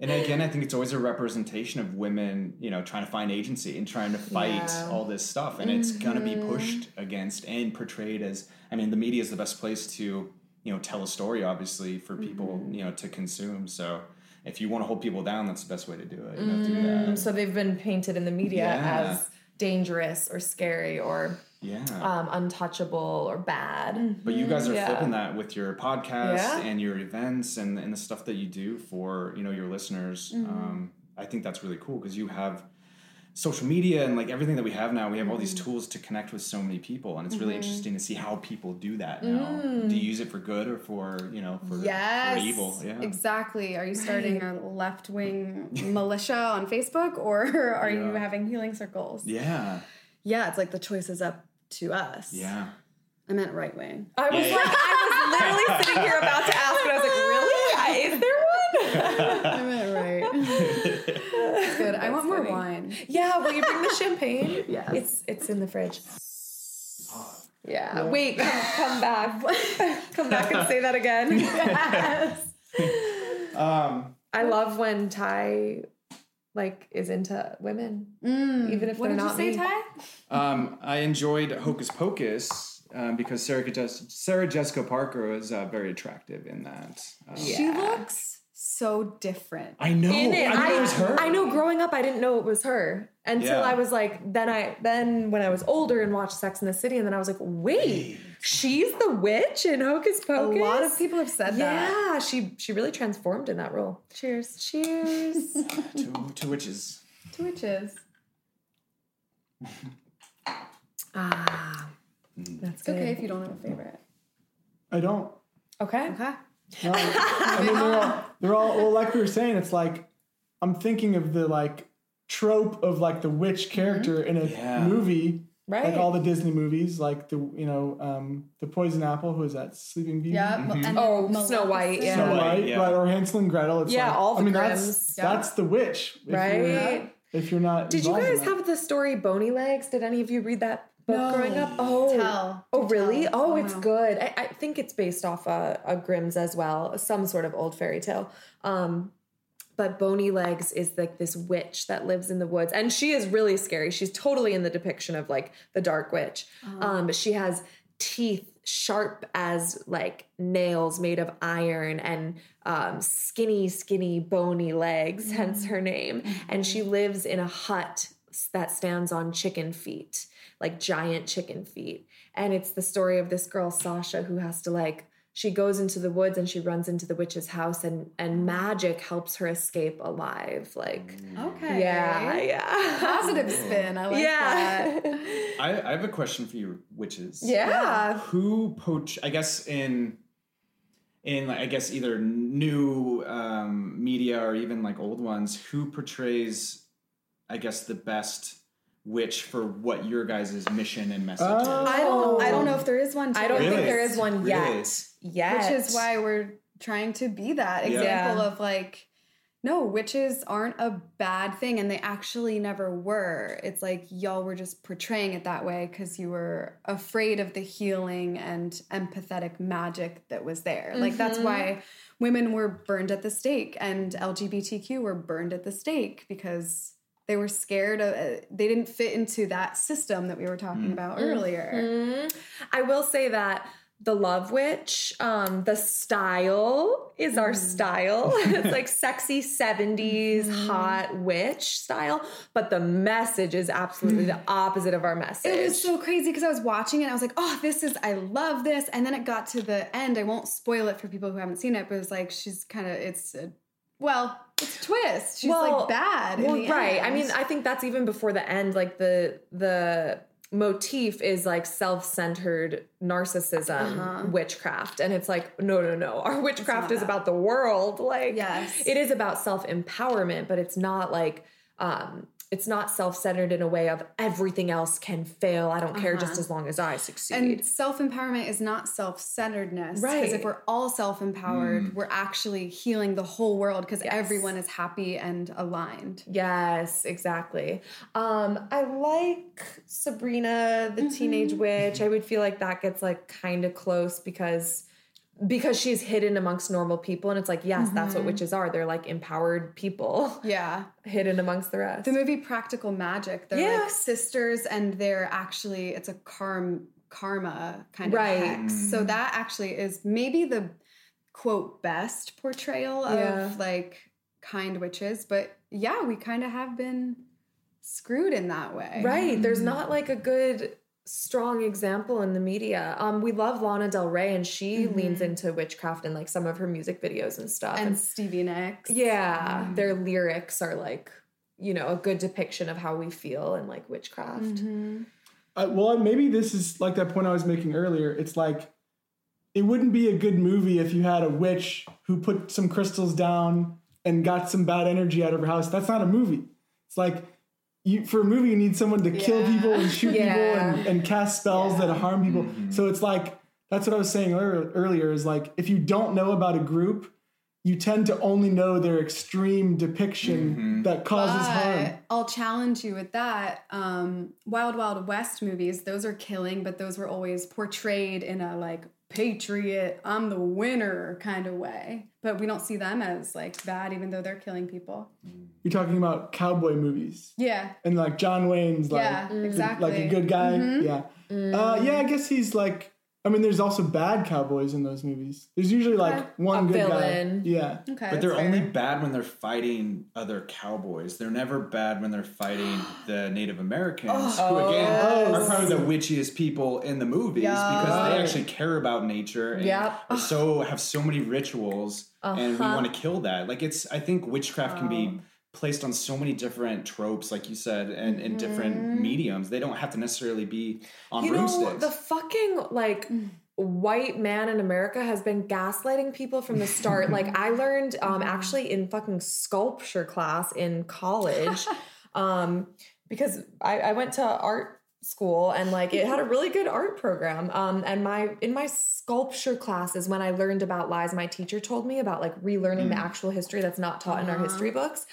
And again, I think it's always a representation of women, you know, trying to find agency and trying to fight
Yeah.
all this stuff. And it's going to be mm-hmm. pushed against and portrayed as, I mean, the media is the best place to, you know, tell a story, obviously, for people, mm-hmm. you know, to consume. So if you want to hold people down, that's the best way to do it. You know, do that.
Mm, so they've been painted in the media
Yeah.
as dangerous or scary or
Yeah.
um, untouchable or bad.
But you guys are
Yeah.
flipping that with your podcast
Yeah.
and your events and, and the stuff that you do for you know your listeners.
Mm-hmm.
Um, I think that's really cool because you have social media and like everything that we have now. We have all these
Mm-hmm.
tools to connect with so many people, and it's really interesting to see how people do that now.
Mm.
Do you use it for good or for you know for,
Yes.
for evil? Yeah.
Exactly. Are you starting a left wing militia on Facebook or are you having healing circles?
Yeah.
Yeah, it's like the choice is up to us.
Yeah.
I meant right wing.
I was
Yeah,
like, I was literally sitting here about to ask, and I was like, really? Is there one?
I meant right. That's good. I want more wine.
yeah, will you bring the champagne?
Yes.
It's it's in the fridge. Yeah. Wait, come, come back. come back and say that again.
Yes.
Um,
I love when Ty like is into women, even if
What
they're not.
What did you
not
say,
me.
Ty?
Um, I enjoyed Hocus Pocus um, because Sarah, Jes- Sarah Jessica Parker was uh, very attractive in that. Um,
She looks so different.
I know.
in it.
I thought it was her.
I know. Growing up, I didn't know it was her until
Yeah.
I was like, then I then when I was older and watched Sex in the City, and then I was like, wait, she's the witch in Hocus Pocus.
A lot of people have said that.
Yeah, she she really transformed in that role.
Cheers.
Cheers.
two, two witches.
Two witches.
ah, that's
It's
good.
okay if you don't have a favorite.
I don't.
Okay.
Okay.
No, I mean, they're all, they're all, well, like we were saying, it's like, I'm thinking of the like trope of like the witch character in a
Yeah.
movie.
Right.
Like all the Disney movies, like the, you know, um, the Poison Apple, who is that? Sleeping Beauty?
Yeah. And
Oh,
Maleficent.
Snow White, yeah.
Snow
Snow White,
White,
yeah.
right? Or Hansel and Gretel. It's
Yeah,
like,
all the
I mean,
Grimms.
that's
Yeah.
that's the witch, if
Right.
You're, if you're not,
Did you guys have the story Bony Legs? Did any of you read that book
No.
growing up? Oh,
Tell.
Oh, really?
tell.
Oh,
Oh,
it's
no.
good. I, I think it's based off a, a Grimm's as well, some sort of old fairy tale. Um, but Bony Legs is like this witch that lives in the woods, and she is really scary. She's totally in the depiction of like the dark witch. Um, but she has teeth sharp as like nails made of iron and um, skinny, skinny, bony legs, hence her name. And she lives in a hut that stands on chicken feet, like giant chicken feet. And it's the story of this girl, Sasha, who has to like, she goes into the woods and she runs into the witch's house and and magic helps her escape alive like
Okay.
yeah yeah
Positive spin. I like
yeah
that.
I, I have a question for you, witches.
yeah
Who poach? I guess in in like, I guess either new um, media or even like old ones, who portrays, I guess, the best witch for what your guys' mission and message
Oh.
I don't. I don't know if there is one.
I don't
Really?
think there is one yet.
Really?
Yet.
Which is why we're trying to be that
Yeah.
example of like, no, witches aren't a bad thing, and they actually never were. It's like y'all were just portraying it that way because you were afraid of the healing and empathetic magic that was there. Like that's mm-hmm. why women were burned at the stake and LGBTQ were burned at the stake because they were scared of uh, they didn't fit into that system that we were talking mm-hmm. about mm-hmm. earlier.
Mhm. I will say that the Love Witch. Um, the style is our mm. style. it's like sexy 70s mm-hmm. hot witch style, but the message is absolutely the mm. opposite of our message.
It was so crazy because I was watching it and I was like, oh, this is, I love this. And then it got to the end. I won't spoil it for people who haven't seen it, but it was like, she's kind of, it's, a, well, it's a twist. She's like bad.
Well, right. I mean, I think that's even before the end. Like the the motif is like self-centered narcissism
Uh-huh.
witchcraft and it's like no no no our witchcraft is about the world like
Yes.
it is about self-empowerment but it's not like um it's not self-centered in a way of everything else can fail i don't care just as long as i succeed
Uh-huh. And self empowerment is not self centeredness.
Right.
Because if we're all self empowered, we're actually healing the whole world because everyone is happy and aligned.
Yes, exactly. Um, I like Sabrina the Teenage Witch. I would feel like that gets like kind of close because because she's hidden amongst normal people and it's like yes, that's what mm-hmm. witches are. They're like empowered people
Yeah.
hidden amongst the rest.
The movie Practical Magic, they're
Yeah.
like sisters and they're actually, it's a karm, karma kind of
Right.
hex. So mm. that actually is maybe the quote best portrayal of
Yeah.
like kind witches. But yeah, we kind of have been screwed in that way.
Right. There's mm. not like a good strong example in the media. Um, we love Lana Del Rey and she leans into witchcraft in like some of her music videos and stuff.
And Stevie Nicks.
Yeah, their lyrics are like, you know, a good depiction of how we feel and like witchcraft.
Uh, well, maybe this is like that point I was making earlier. It's like it wouldn't be a good movie if you had a witch who put some crystals down and got some bad energy out of her house. That's not a movie. It's like you for a movie you need someone to kill people and shoot people and, and cast spells that harm people. So it's like that's what I was saying earlier, earlier is like if you don't know about a group, you tend to only know their extreme depiction that causes harm.
I'll challenge you with that. Um, Wild Wild West movies, those are killing, but those were always portrayed in a like patriot, I'm the winner kind of way. But we don't see them as like bad, even though they're killing people.
You're talking about cowboy movies.
Yeah.
and like John Wayne's like
Yeah,
the-
exactly.
like a good guy. Yeah, uh, yeah. I guess he's like. I mean, there's also bad cowboys in those movies. There's usually like one
A
good
villain.
guy. Yeah,
Okay.
But they're
that's
only bad when they're fighting other cowboys. They're never bad when they're fighting the Native Americans, oh. who again oh. are probably the witchiest people in the movies because they actually care about nature and
Yep.
so have so many rituals, and we uh-huh. want to kill that. Like it's, I think witchcraft can be oh. Placed on so many different tropes, like you said, and in different mediums. They don't have to necessarily be on
You know,
broomsticks.
the fucking like white man in America has been gaslighting people from the start. like I learned um actually in fucking sculpture class in college. um because I, I went to art school and like it had a really good art program um and my in my sculpture classes when i learned about lies my teacher told me about like relearning the actual history that's not taught in our history books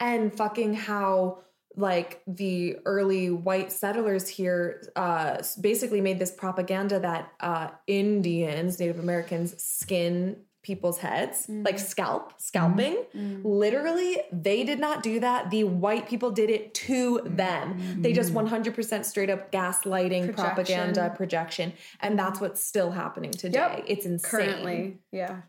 and fucking how like the early white settlers here uh basically made this propaganda that uh indians native americans skin people's heads mm-hmm. like scalp scalping. Mm-hmm. Mm-hmm. Literally they did not do that. The white people did it to them. They just 100% straight up gaslighting propaganda projection. And that's what's still happening today.
Yep.
it's insane.
Currently. Yeah.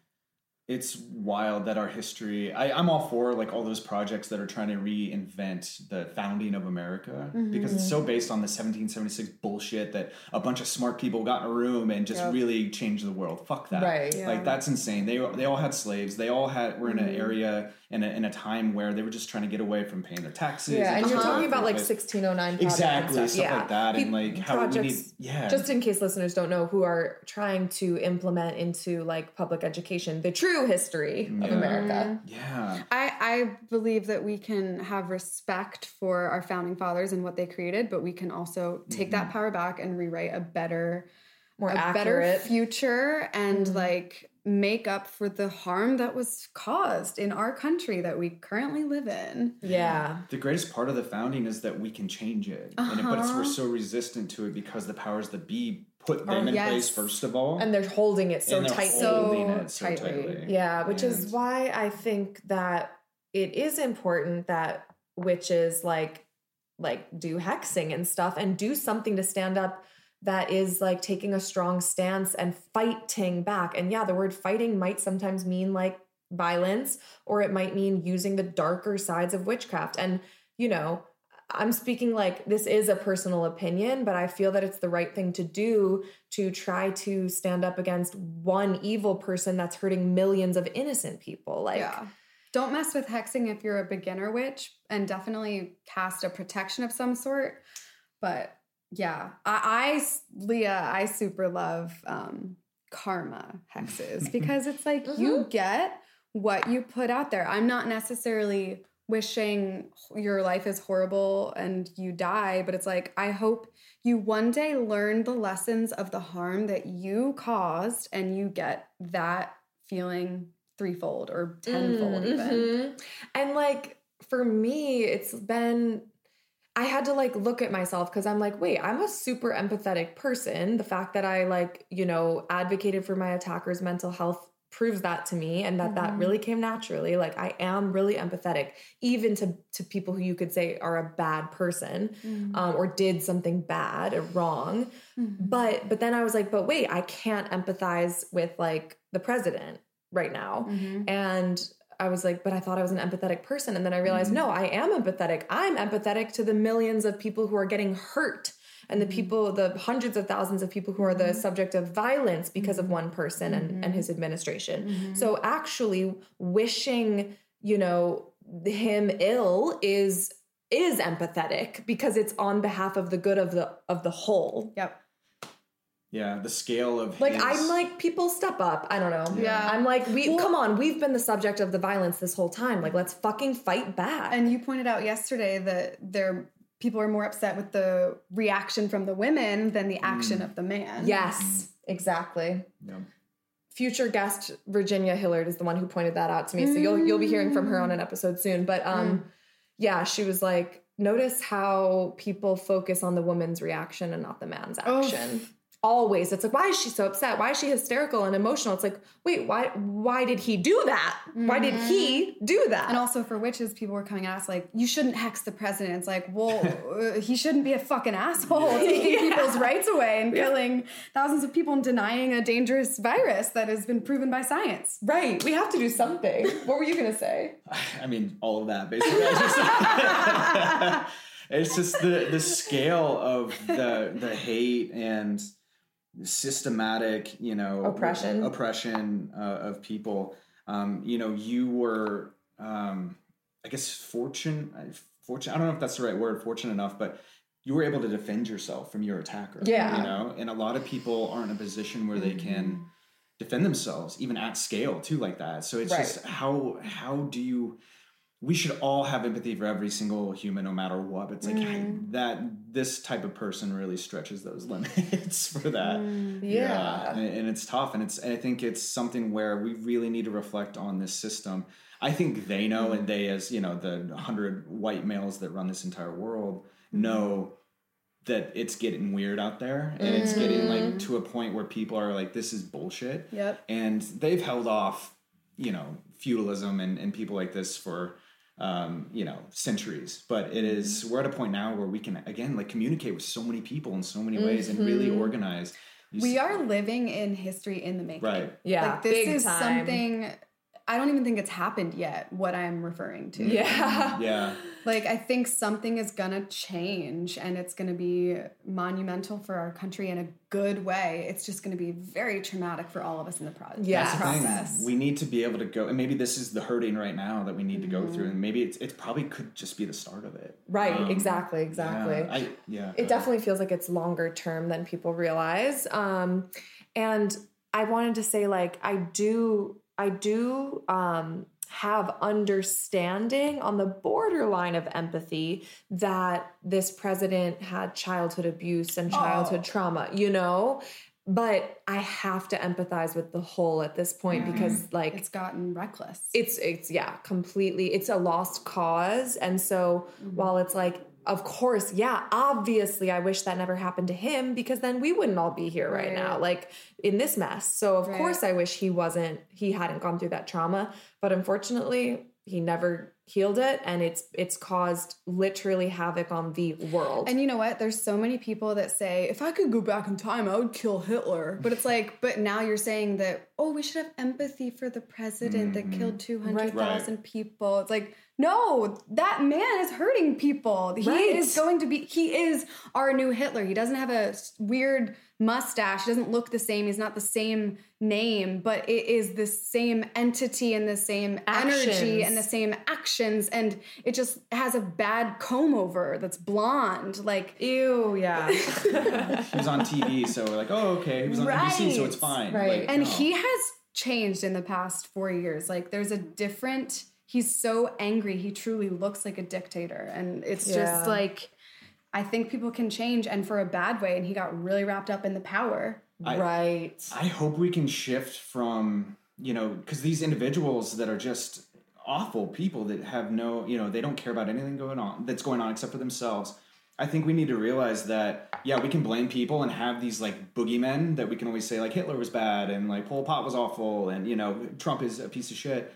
It's wild that our history I, i'm all for like all those projects that are trying to reinvent the founding of america because it's so mm-hmm. based on the 1776 bullshit that a bunch of smart people got in a room and just really changed the world. Fuck that.
Right.
like that's insane. They, they all had slaves. They all had were in an mm-hmm. area in a, in a time where they were just trying to get away from paying their taxes
Yeah, and you're talking about like
over
1609
Exactly,
and
stuff. like that, and, like, how we need- yeah.
Just in case listeners don't know, who are trying to implement into like public education. The true history of America.
yeah
I, I believe that we can have respect for our founding fathers and what they created, but we can also take that mm-hmm. power back and rewrite a better,
More
a
accurate.
better future and mm-hmm. like make up for the harm that was caused in our country that we currently live in.
Yeah.
the greatest part of the founding is that we can change it, and it, but it's, we're uh-huh. so resistant to it because the powers that be put oh, them in
yes.
place first of all,
And they're holding it so
and they're
tightly.
So
it so
tightly.
tightly.
Yeah, which is why I think that it is important that witches like like do hexing and stuff and do something to stand up that is like taking a strong stance and fighting back. And yeah, the word fighting might sometimes mean like violence or it might mean using the darker sides of witchcraft. And, you know, I'm speaking like this is a personal opinion, but I feel that it's the right thing to do to try to stand up against one evil person that's hurting millions of innocent people. Like,
Yeah. Don't mess with hexing if you're a beginner witch and definitely cast a protection of some sort. But yeah, I, I Leah, I super love um, karma hexes because it's like you get what you put out there. I'm not necessarily wishing your life is horrible and you die, but it's like I hope you one day learn the lessons of the harm that you caused and you get that feeling threefold or tenfold even.
Mhm. And like for me, it's been I had to like look at myself because I'm like, wait, I'm a super empathetic person. The fact that I like, you know, advocated for my attacker's mental health proves that to me and that that mm-hmm. really came naturally. Like I am really empathetic, even to to people who you could say are a bad person mm-hmm. um, or did something bad or wrong. Mm-hmm. But but then I was like, but wait, I can't empathize with like the president right now. And I was like, but I thought I was an empathetic person. And then I realized, no, I am empathetic. I'm empathetic to the millions of people who are getting hurt and the people, the hundreds of thousands of people who are the mm-hmm. subject of violence because of mm-hmm. one person and, and mm-hmm. his administration. So actually wishing, you know, him ill is is empathetic because it's on behalf of the good of the of the whole.
Yep.
Yeah, the scale of
Like
his-
I'm like people step up. I don't know.
Yeah.
I'm like we come on. We've been the subject of the violence this whole time. Like let's fucking fight back.
And you pointed out yesterday that there people are more upset with the reaction from the women than the action mm. of the man.
yes, exactly.
Yeah.
Future guest Virginia Hillard is the one who pointed that out to me. So you'll you'll be hearing from her mm. on an episode soon. But um, mm. yeah, she was like, notice how people focus on the woman's reaction and not the man's oh, action. Always, it's like, why is she so upset? Why is she hysterical and emotional? It's like, wait, why? Why did he do that? Why did he do that?
And also for witches, people were coming at us like, "You shouldn't hex the president." It's like, well, uh, he shouldn't be a fucking asshole taking people's rights away and killing thousands of people and denying a dangerous virus that has been proven by science.
Right. We have to do something. what were you going to say?
I mean, all of that basically. It's just, it's just the the scale of the the hate and systematic, you know,
Oppression.
oppression uh, of people. Um, you know, you were, um, I guess, fortune, fortune. I don't know if that's the right word, fortunate enough, but you were able to defend yourself from your attacker.
Yeah.
you know, and a lot of people aren't in a position where they can defend themselves, even at scale, too, like that. So it's
Right.
just how how do you? We should all have empathy for every single human, no matter what. But it's like mm. that this type of person really stretches those limits for that.
Mm, yeah.
and, and it's tough, and it's and I think it's something where we really need to reflect on this system. I think they know, mm. and they, as you know, the hundred white males that run this entire world, mm-hmm. know that it's getting weird out there, and it's getting like to a point where people are like, "This is bullshit."
Yep.
and they've held off, you know, feudalism and, and people like this for, um, you know, centuries. But it is we're at a point now where we can again like communicate with so many people in so many ways and really organize. You
We
s-
are living in history in the making.
right.
Yeah.
Like this
big
is
time.
something I don't even think it's happened yet, what I'm referring to.
Yeah.
Yeah,
Like I think something is gonna change and it's gonna be monumental for our country in a good way. It's just gonna be very traumatic for all of us in the pro-
Yeah.
That's the thing.
process.
We need to be able to go, and maybe this is the hurting right now that we need to go through, and maybe it's it probably could just be the start of it.
Right.
Um,
exactly. Exactly.
Yeah, I, yeah
it definitely feels like it's longer term than people realize. Um, and I wanted to say, like, I do, I do um, have understanding on the borderline of empathy that this president had childhood abuse and childhood trauma, you know. But I have to empathize with the whole at this point because, like,
It's gotten reckless.
it's it's yeah completely it's a lost cause and so while it's like of course yeah obviously i wish that never happened to him because then we wouldn't all be here right,
Right.
now like in this mess so of
Right.
course i wish he wasn't he hadn't gone through that trauma but unfortunately he never healed it and it's it's caused literally havoc on the world.
And you know what? There's so many people that say, if I could go back in time, I would kill Hitler. But it's like, but now you're saying that, oh, we should have empathy for the president that mm. killed 200,000 people. It's like, no, that man is hurting people. He
Right.
is going to be, he is our new Hitler. He doesn't have a weird mustache. He doesn't look the same. He's not the same name, but it is the same entity and the same energy and the same actions. And it just has a bad comb over that's blonde. Like,
Ew, yeah.
He was on TV, so we're like, oh, okay. He was on NBC, so it's fine.
Right.
Like,
and
no.
he has changed in the past four years. Like there's a different. He's so angry. He truly looks like a dictator, and it's
Yeah.
just like. I think people can change, and for a bad way. And he got really wrapped up in the power.
I-
right.
I hope we can shift from, you know, because these individuals that are just awful people that have no, you know, they don't care about anything going on that's going on except for themselves. I think we need to realize that, yeah, we can blame people and have these like boogeymen that we can always say like Hitler was bad and like Pol Pot was awful and you know Trump is a piece of shit.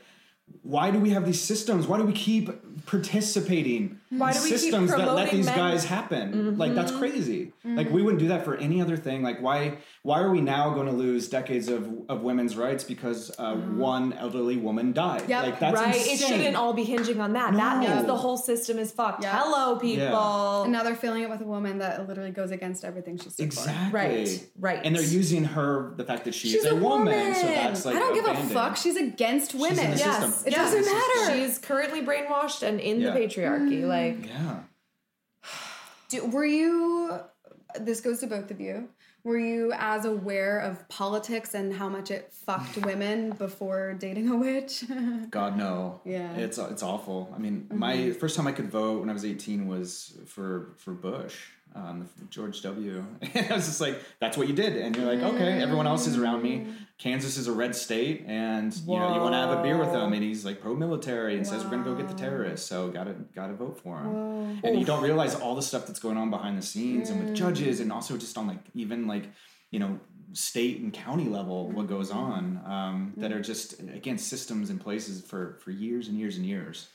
Why do we have these systems? Why do we keep participating
Why
in
do we keep
systems that let
promoting
these
men-
guys happen? Like that's crazy. Like we wouldn't do that for any other thing. Like why why are we now going to lose decades of, of women's rights because uh, one elderly woman died?
Yep.
Like that's
right. It
insane.
shouldn't all be hinging on that. That
No.
means the whole system is fucked.
Yeah.
Hello, people.
And now they're filling it with a woman that literally goes against everything she stood for.
Exactly.
Right, right.
And they're using her the fact that she
She's
is
a,
a,
woman.
so that's like
I don't give a
abandoned.
fuck. She's against women.
in the
yes,
system.
It
yes.
doesn't matter.
She's currently brainwashed and in
Yeah.
the patriarchy. Like,
Yeah.
Do, were you? This goes to both of you. Were you as aware of politics and how much it fucked women before dating a witch?
God no.
Yeah. Mm-hmm.
It's it's awful. I mean, my first time I could vote when I was 18 was for for Bush, um, George W. And I was just like, that's what you did, and you're like, okay, everyone else is around me. Kansas is a red state, and you know you want to have a beer with him, and he's like pro-military and says we're gonna go get the terrorists, so gotta gotta vote for him. And you don't realize all the stuff that's going on behind the scenes and with judges, and also just on like even like you know state and county level what goes on um, that are just again systems and places for for years and years and years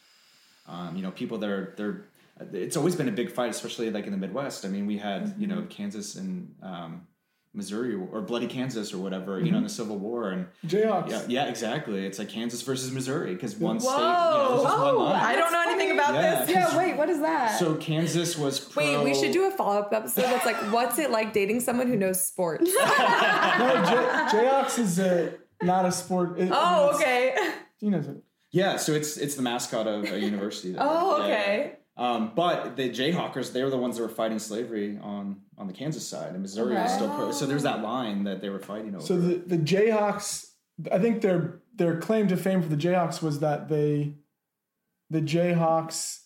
um, you know people that are they're it's always been a big fight especially like in the midwest i mean we had you know kansas and um, missouri or bloody kansas or whatever you know in the civil war and
Jayhawks.
yeah yeah exactly it's like kansas versus missouri because one state you know,
whoa,
there's just one
oh,
line
I don't know anything about
Yeah.
this.
yeah. Wait. What is that?
so kansas was pro,
Wait, we should do a follow up episode that's like, what's it like dating someone who knows sports?
No, J- Jayhawks is a, not a sport. it-
oh, okay.
He knows it.
yeah so it's it's the mascot of a university there.
Oh,
Yeah.
Okay.
Um, but the Jayhawkers, they were the ones that were fighting slavery on on the Kansas side, and Missouri was still pro. So there's that line that they were fighting over.
So the the Jayhawks, I think their their claim to fame for the Jayhawks was that they, the Jayhawks,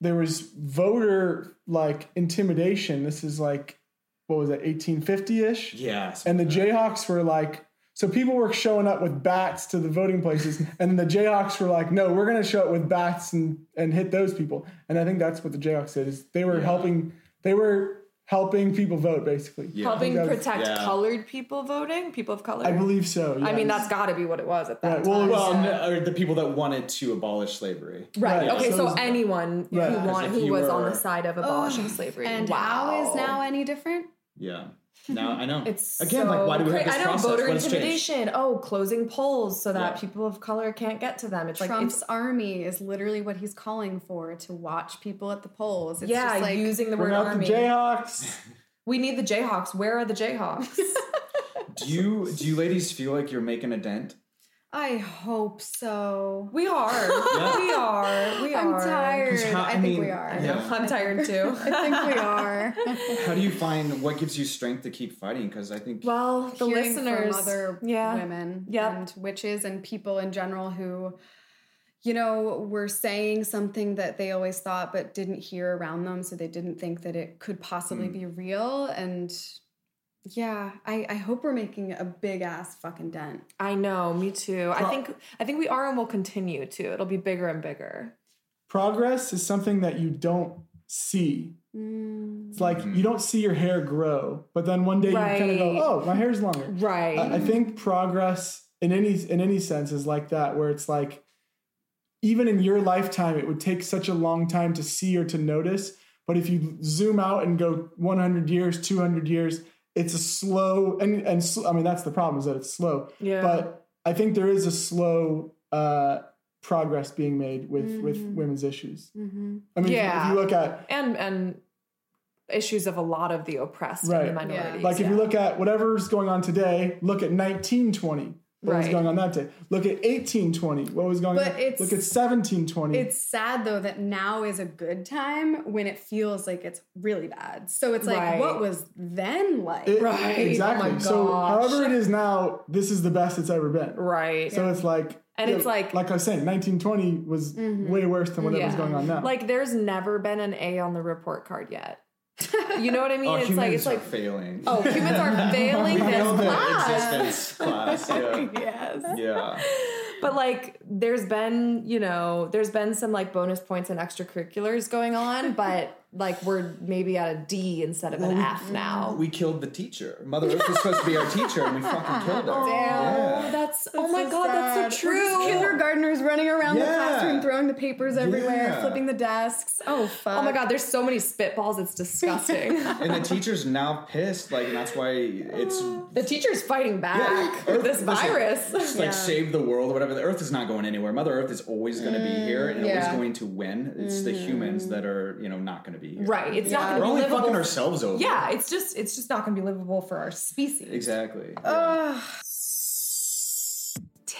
there was voter like intimidation. This is like, what was it, eighteen fifty ish?
yeah,
And the Jayhawks were like, so people were showing up with bats to the voting places, and the Jayhawks were like, no, we're gonna show up with bats and and hit those people. And I think that's what the Jayhawks did is they were
Yeah.
helping they were helping people vote basically.
Helping protect
yeah.
colored people voting, people of color.
I believe so.
I mean, that's got to be what it was at that
Right, well,
time.
well,
Yeah.
no, or the people that wanted to abolish slavery.
right.
right,
Okay.
so
So,
it's-
anyone
Right.
who
'Cause
want, who
you
was on the side of abolishing slavery.
and
wow.
how is now any different?
Yeah. Now I know.
It's
again
so
like why do we have this
I know
process?
voter
What
intimidation. Oh, closing polls so that
Yeah.
people of color can't get to them. It's like
Trump's
it's,
army is literally what he's calling for to watch people at the polls. It's
yeah,
just like,
using the word
out
army.
the Jayhawks.
we need the Jayhawks. Where are the Jayhawks?
Do you do you ladies feel like you're making a dent?
I hope so.
we are. We are. We
I'm
are.
tired.
how-
I
I
think
mean,
we are.
yeah.
I'm tired too.
I think we are.
How do you find what gives you strength to keep fighting? Because I think
well, the listeners,
from other
yeah,
women
Yep.
and witches and people in general who you know were saying something that they always thought but didn't hear around them so they didn't think that it could possibly
Hmm.
be real and yeah I, I hope we're making a big ass fucking dent
I know. Me too. I think. I think we are, and will continue to. It'll be bigger and bigger.
Progress is something that you don't see.
Mm.
It's like you don't see your hair grow, but then one day you kind of go, "Oh, my hair's longer."
Right.
I, I think progress in any in any sense is like that, where it's like even in your lifetime, it would take such a long time to see or to notice. But if you zoom out and go 100 years, 200 years, it's a slow and and sl- I mean that's the problem is that it's slow.
Yeah.
But I think there is a slow uh, progress being made with with women's issues. I mean, if you-
Yeah.
if you look at
and and issues of a lot of the oppressed and the minorities.
like if you look at whatever's going on today, look at 1920. What was going on that day? Look at 1820. What was going
But
on?
it's-
Look at 1720.
It's sad though that now is a good time when it feels like it's really bad. So it's like,
Right.
what was then like?
It-
Right.
Oh exactly.
Oh
so however it is now, this is the best it's ever been.
right.
So it's like
And
yeah,
it's like-
like I was saying, 1920 was mm-hmm. way worse than whatever's
Yeah.
going on now.
Like there's never been an A on the report card yet. You know what I mean?
Oh,
it's like it's
are
like
failing.
oh, humans are failing this class.
existence class. Yeah.
Yes.
yeah.
But like there's been, you know, there's been some like bonus points and extracurriculars going on, but like we're maybe at a D instead of an F now.
We killed the teacher. Mother Earth was supposed to be our teacher, and we fucking killed her.
Oh,
Yeah.
that's, oh my god, that's so true.
just kindergartners running around the classroom, throwing the papers everywhere,
Yeah.
flipping the desks. Oh fuck!
Oh my god, there's so many spitballs, it's disgusting.
And the teacher's now pissed, like, and that's why it's
the teacher's fighting back
Yeah.
with this virus.
just like save the world or whatever. The Earth is not going anywhere. Mother Earth is always going to be here and mm.
yeah.
always going to win. It's the humans mm. that are, you know, not going to be here.
Right. It's not
We're
gonna be
only
livable.
fucking ourselves over.
yeah, it's just it's just not gonna be livable for our species.
Exactly. Yeah.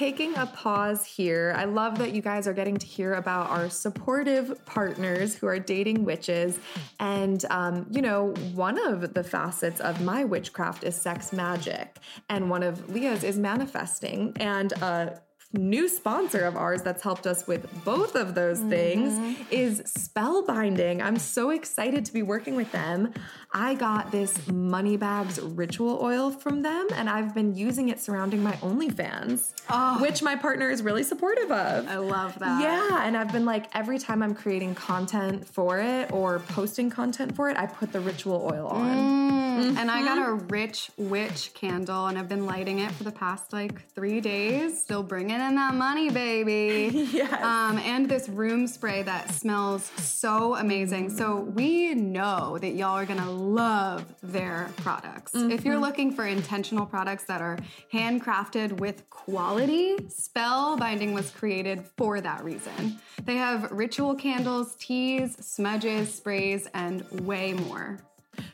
taking a pause here. I love that you guys are getting to hear about our supportive partners who are dating witches. And, um, you know, one of the facets of my witchcraft is sex magic, and one of Leah's is manifesting. And, uh, New sponsor of ours that's helped us with both of those things mm-hmm. is Spellbinding. I'm so excited to be working with them. I got this Money Bags ritual oil from them, and I've been using it surrounding my OnlyFans, which my partner is really supportive of.
I love that.
Yeah, and I've been like every time I'm creating content for it or posting content for it, I put the ritual oil on.
And I got a rich witch candle, and I've been lighting it for the past like three days. Still bringing in that money, baby.
Yes.
Um, and this room spray that smells so amazing. So we know that y'all are gonna love their products. If you're mm-hmm. looking for intentional products that are handcrafted with quality, Spellbinding was created for that reason. They have ritual candles, teas, smudges, sprays, and way more.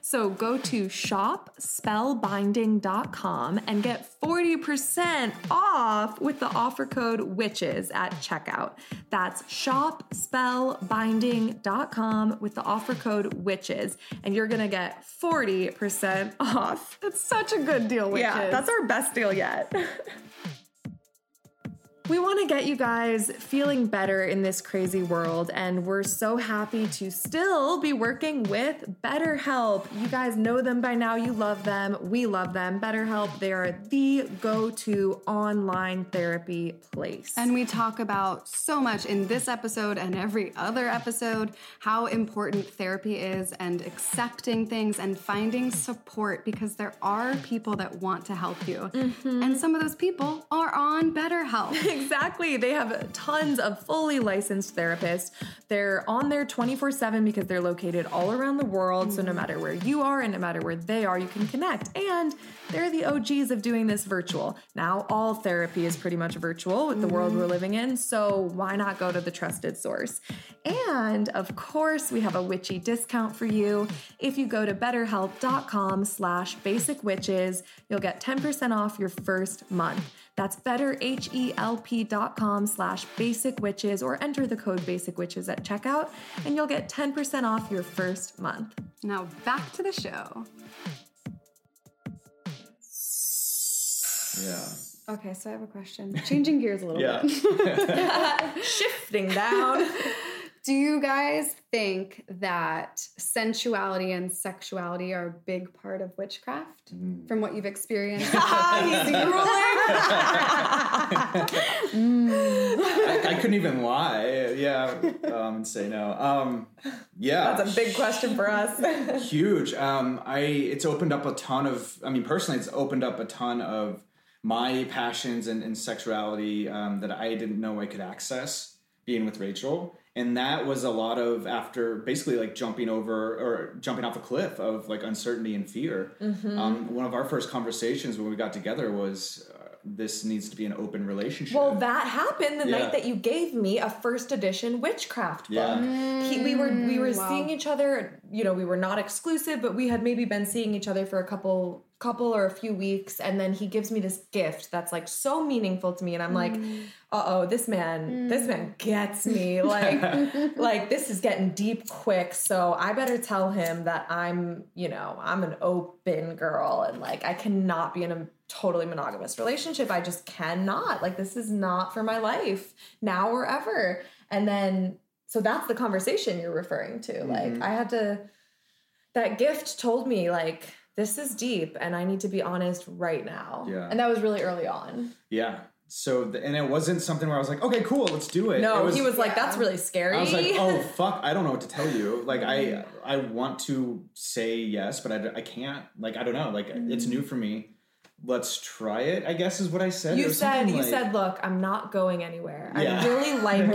So go to shopspellbinding.com and get 40% off with the offer code witches at checkout. That's shopspellbinding.com with the offer code witches and you're going to get 40% off.
That's such a good deal, witches.
Yeah, that's our best deal yet. We want to get you guys feeling better in this crazy world, and we're so happy to still be working with BetterHelp. You guys know them by now, you love them, we love them. BetterHelp, they are the go to online therapy place.
And we talk about so much in this episode and every other episode how important therapy is and accepting things and finding support because there are people that want to help you. Mm-hmm. And some of those people are on BetterHelp.
Exactly. They have tons of fully licensed therapists. They're on there 24 7 because they're located all around the world. So no mm-hmm. matter where you are and no matter where they are, you can connect. And they're the OGs of doing this virtual. Now, all therapy is pretty much virtual with the world we're mm-hmm. living in. So why not go to the trusted source? And of course, we have a witchy discount for you. If you go to betterhelp.com slash basic witches, you'll get 10% off your first month. That's betterhelp.com slash basic witches or enter the code basic witches at checkout and you'll get 10% off your first month.
now back to the show.
Yeah.
Okay, so I have a question. Changing gears a little bit.
Yeah.
bit.
Shifting down.
Do you guys think that sensuality and sexuality are a big part of witchcraft from what you've experienced?
I, I couldn't even lie. Yeah. Um, say no. Um, yeah.
That's a big question for us.
huge. Um, I it's opened up a ton of. I mean, personally, it's opened up a ton of my passions and, and sexuality um, that I didn't know I could access being with Rachel. And that was a lot of after basically like jumping over or jumping off a cliff of like uncertainty and fear.
Mm-hmm.
Um, one of our first conversations when we got together was uh, this needs to be an open relationship.
Well, that happened the
Yeah.
night that you gave me a first edition witchcraft book.
Yeah.
He, we were we were
wow.
seeing each other. You know, we were not exclusive, but we had maybe been seeing each other for a couple couple or a few weeks, and then he gives me this gift that's like so meaningful to me, and I'm like, uh oh, this man, this man gets me. Like, like this is getting deep quick. So I better tell him that I'm, you know, I'm an open girl, and like I cannot be in a totally monogamous relationship. I just cannot. Like this is not for my life now or ever. And then so that's the conversation you're referring to. Like I had to that gift told me like this is deep and I need to be honest right now.
Yeah.
And that was really early on.
yeah. So the, and it wasn't something where I was like, okay, cool, let's do it.
No,
it
he was like, that's really scary.
I was like, oh fuck, I don't know what to tell you. Like I mm-hmm. I want to say yes, but I, I can't. Like I don't know. Like it's mm-hmm. new for me. Let's try it. I guess is what I said.
You said you
like-
said, look, I'm not going anywhere.
Yeah.
I really like you.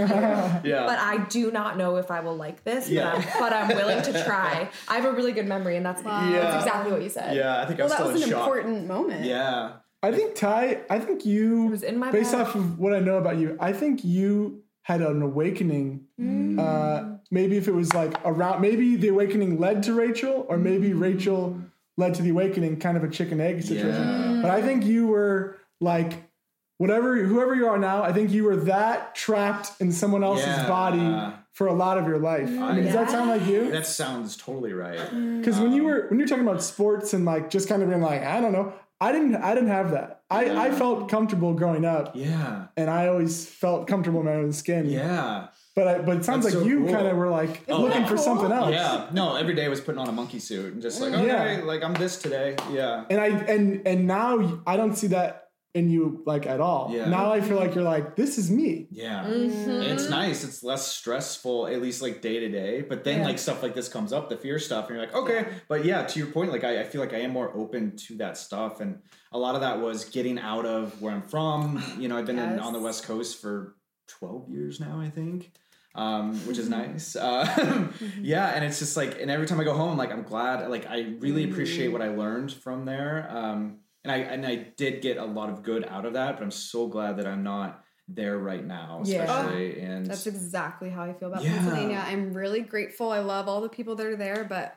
yeah.
But I do not know if I will like this,
Yeah.
but, I'm, but I'm willing to try. I have a really good memory, and that's,
Yeah.
that's exactly what you said.
yeah, I think
Well,
I'm
that
still
was
in
an
shock.
important moment.
Yeah.
I think Ty. I think you.
was in my
based
bag.
off of what I know about you. I think you had an awakening.
Mm.
Uh, maybe if it was like around, maybe the awakening led to Rachel, or maybe Rachel led to the awakening, kind of a chicken egg situation.
Yeah.
But I think you were like. Whatever, whoever you are now, I think you were that trapped in someone else's
Yeah.
body for a lot of your life. I mean, does that sound like you?
That sounds totally right. Mm.
Because when you were when you're talking about sports and like just kind of being like, I don't know, I didn't I didn't have that. I, I felt comfortable growing up,
Yeah.
and I always felt comfortable in my own skin.
Yeah.
But I, but it sounds
That's
like
so
you
cool.
kind of were like looking for something else.
Yeah. No, every day I was putting on a monkey suit and just like, okay,
Yeah.
like I'm this today. Yeah.
And I and and now I don't see that in you like at all.
Yeah.
Now I feel like you're like this is me.
Yeah.
Mm-hmm.
It's nice. It's less stressful, at least like day to day. But then like stuff like this comes up, the fear stuff, and you're like, okay. But yeah, to your point, like I, I feel like I am more open to that stuff. And a lot of that was getting out of where I'm from. You know, I've been in, on the West Coast for 12 years now, I think. Um, which is nice. Uh, yeah, and it's just like, and every time I go home, I'm like I'm glad. Like I really appreciate what I learned from there. Um, and I and I did get a lot of good out of that. But I'm so glad that I'm not there right now,
Yeah.
especially. and
That's exactly how I feel about
Yeah.
Pennsylvania. I'm really grateful. I love all the people that are there, but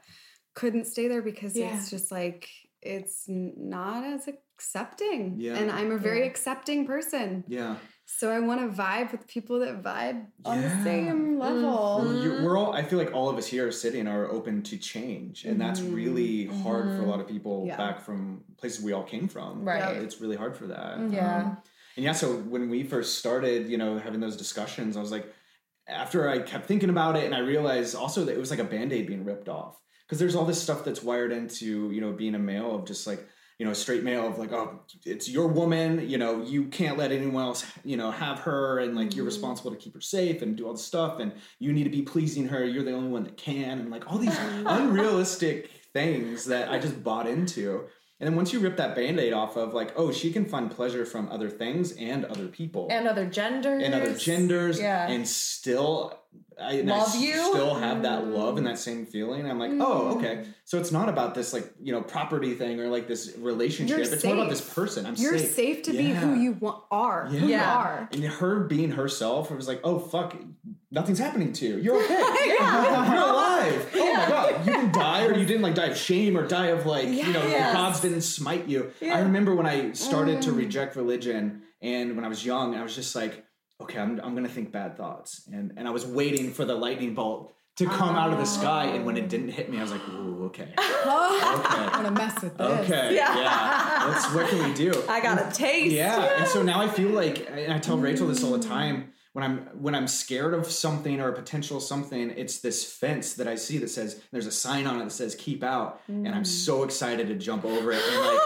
couldn't stay there because
Yeah.
it's just like it's not as accepting.
Yeah.
And I'm a very
Yeah.
accepting person.
yeah.
So I want to vibe with people that vibe on
Yeah.
the same level.
Well, you, we're all. I feel like all of us here are sitting are open to change, and that's really hard for a lot of people
Yeah.
back from places we all came from.
Right.
Uh, it's really hard for that.
Yeah.
Um, and yeah, so when we first started, you know, having those discussions, I was like, after I kept thinking about it, and I realized also that it was like a band aid being ripped off because there's all this stuff that's wired into you know being a male of just like you know straight male of like oh it's your woman you know you can't let anyone else you know have her and like you're mm-hmm. responsible to keep her safe and do all this stuff and you need to be pleasing her you're the only one that can and like all these unrealistic things that I just bought into. And then once you rip that band-aid off of like, oh, she can find pleasure from other things and other people
And other genders.
and other genders
Yeah.
and still I, and I
you?
still have that love and that same feeling. I'm like, oh, okay. So it's not about this like, you know, property thing or like this relationship.
You're
it's more about this person. I'm
You're
safe.
safe to be who you want are. Who you
Yeah.
are.
And her being herself, it was like, oh fuck, nothing's happening to you. You're okay. You're alive. Oh my god, you didn't die, or you didn't like die of shame, or die of like you know the
Yes.
gods didn't smite you. I remember when I started
Mm.
to reject religion, and when I was young, I was just like, okay, I'm I'm gonna think bad thoughts, and and I was waiting for the lightning bolt to oh come out of the sky, and when it didn't hit me, I was like, ooh, okay, I'm
going to mess with this.
Okay,
Yeah.
yeah. Let's. What can we do?
I got a taste.
Yeah, and so now I feel like, and I tell Rachel this all the time. When I'm when I'm scared of something or a potential something, it's this fence that I see that says there's a sign on it that says "keep out," and I'm mm. so excited to jump over it and like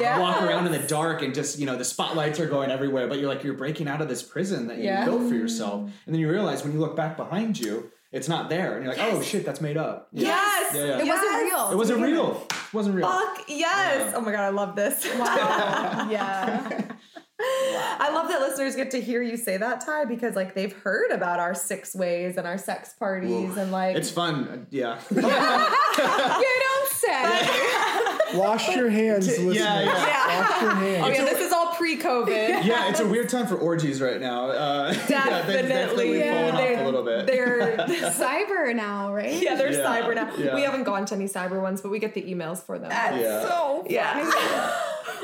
Yes.
walk around in the dark and just you know the spotlights are going everywhere, but you're like you're breaking out of this prison that you
Yeah.
built for yourself, and then you realize when you look back behind you, it's not there, and you're like, oh shit, that's made up.
Yes.
Yeah, yeah.
It
Yes.
wasn't real.
It wasn't real. It wasn't real.
Fuck yes.
Yeah.
Oh my god, I love this.
Wow. yeah.
I I love that listeners get to hear you say that, Ty, because like they've heard about our six ways and our sex parties and like
It's fun. Yeah.
you don't say.
Wash your hands, listeners.
yeah, yeah.
Wash your hands.
Yeah, this is all pre-COVID.
yeah, it's a weird time for orgies right now. Uh, yeah, they've
Definitely.
definitely fallen
They're-
off a little bit.
They're
Cyber now, right?
yeah, they're
Yeah,
cyber now.
yeah.
We haven't gone to any cyber ones, but we get the emails for them.
yeah.
So
yeah.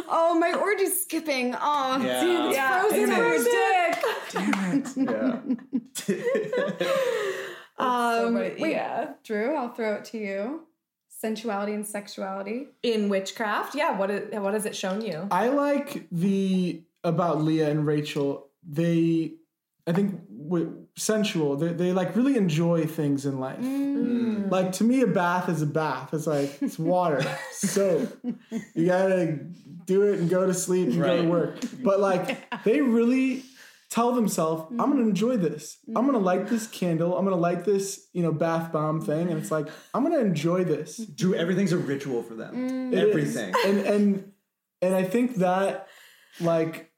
Oh, my orgy's skipping. Oh,
Yeah.
damn, it's
Yeah.
frozen
It's
in her dick.
yeah.
Um,
Wait,
yeah.
Drew, I'll throw it to you. Sensuality and sexuality.
In witchcraft, yeah. What is, what has it shown you?
I like the about Leah and Rachel. They, I think, w- sensual. They, they like really enjoy things in life. Mm. Like to me, a bath is a bath. It's like it's water, soap. You gotta do it and go to sleep and go to work. But like they really tell themselves, "I'm gonna mm-hmm. enjoy this. I'm gonna light this mm-hmm. candle. I'm gonna light this, you know, bath bomb thing." And it's like I'm gonna enjoy this. Mm-hmm.
Drew, everything's a ritual for them.
It is.
Everything.
And and and I think that like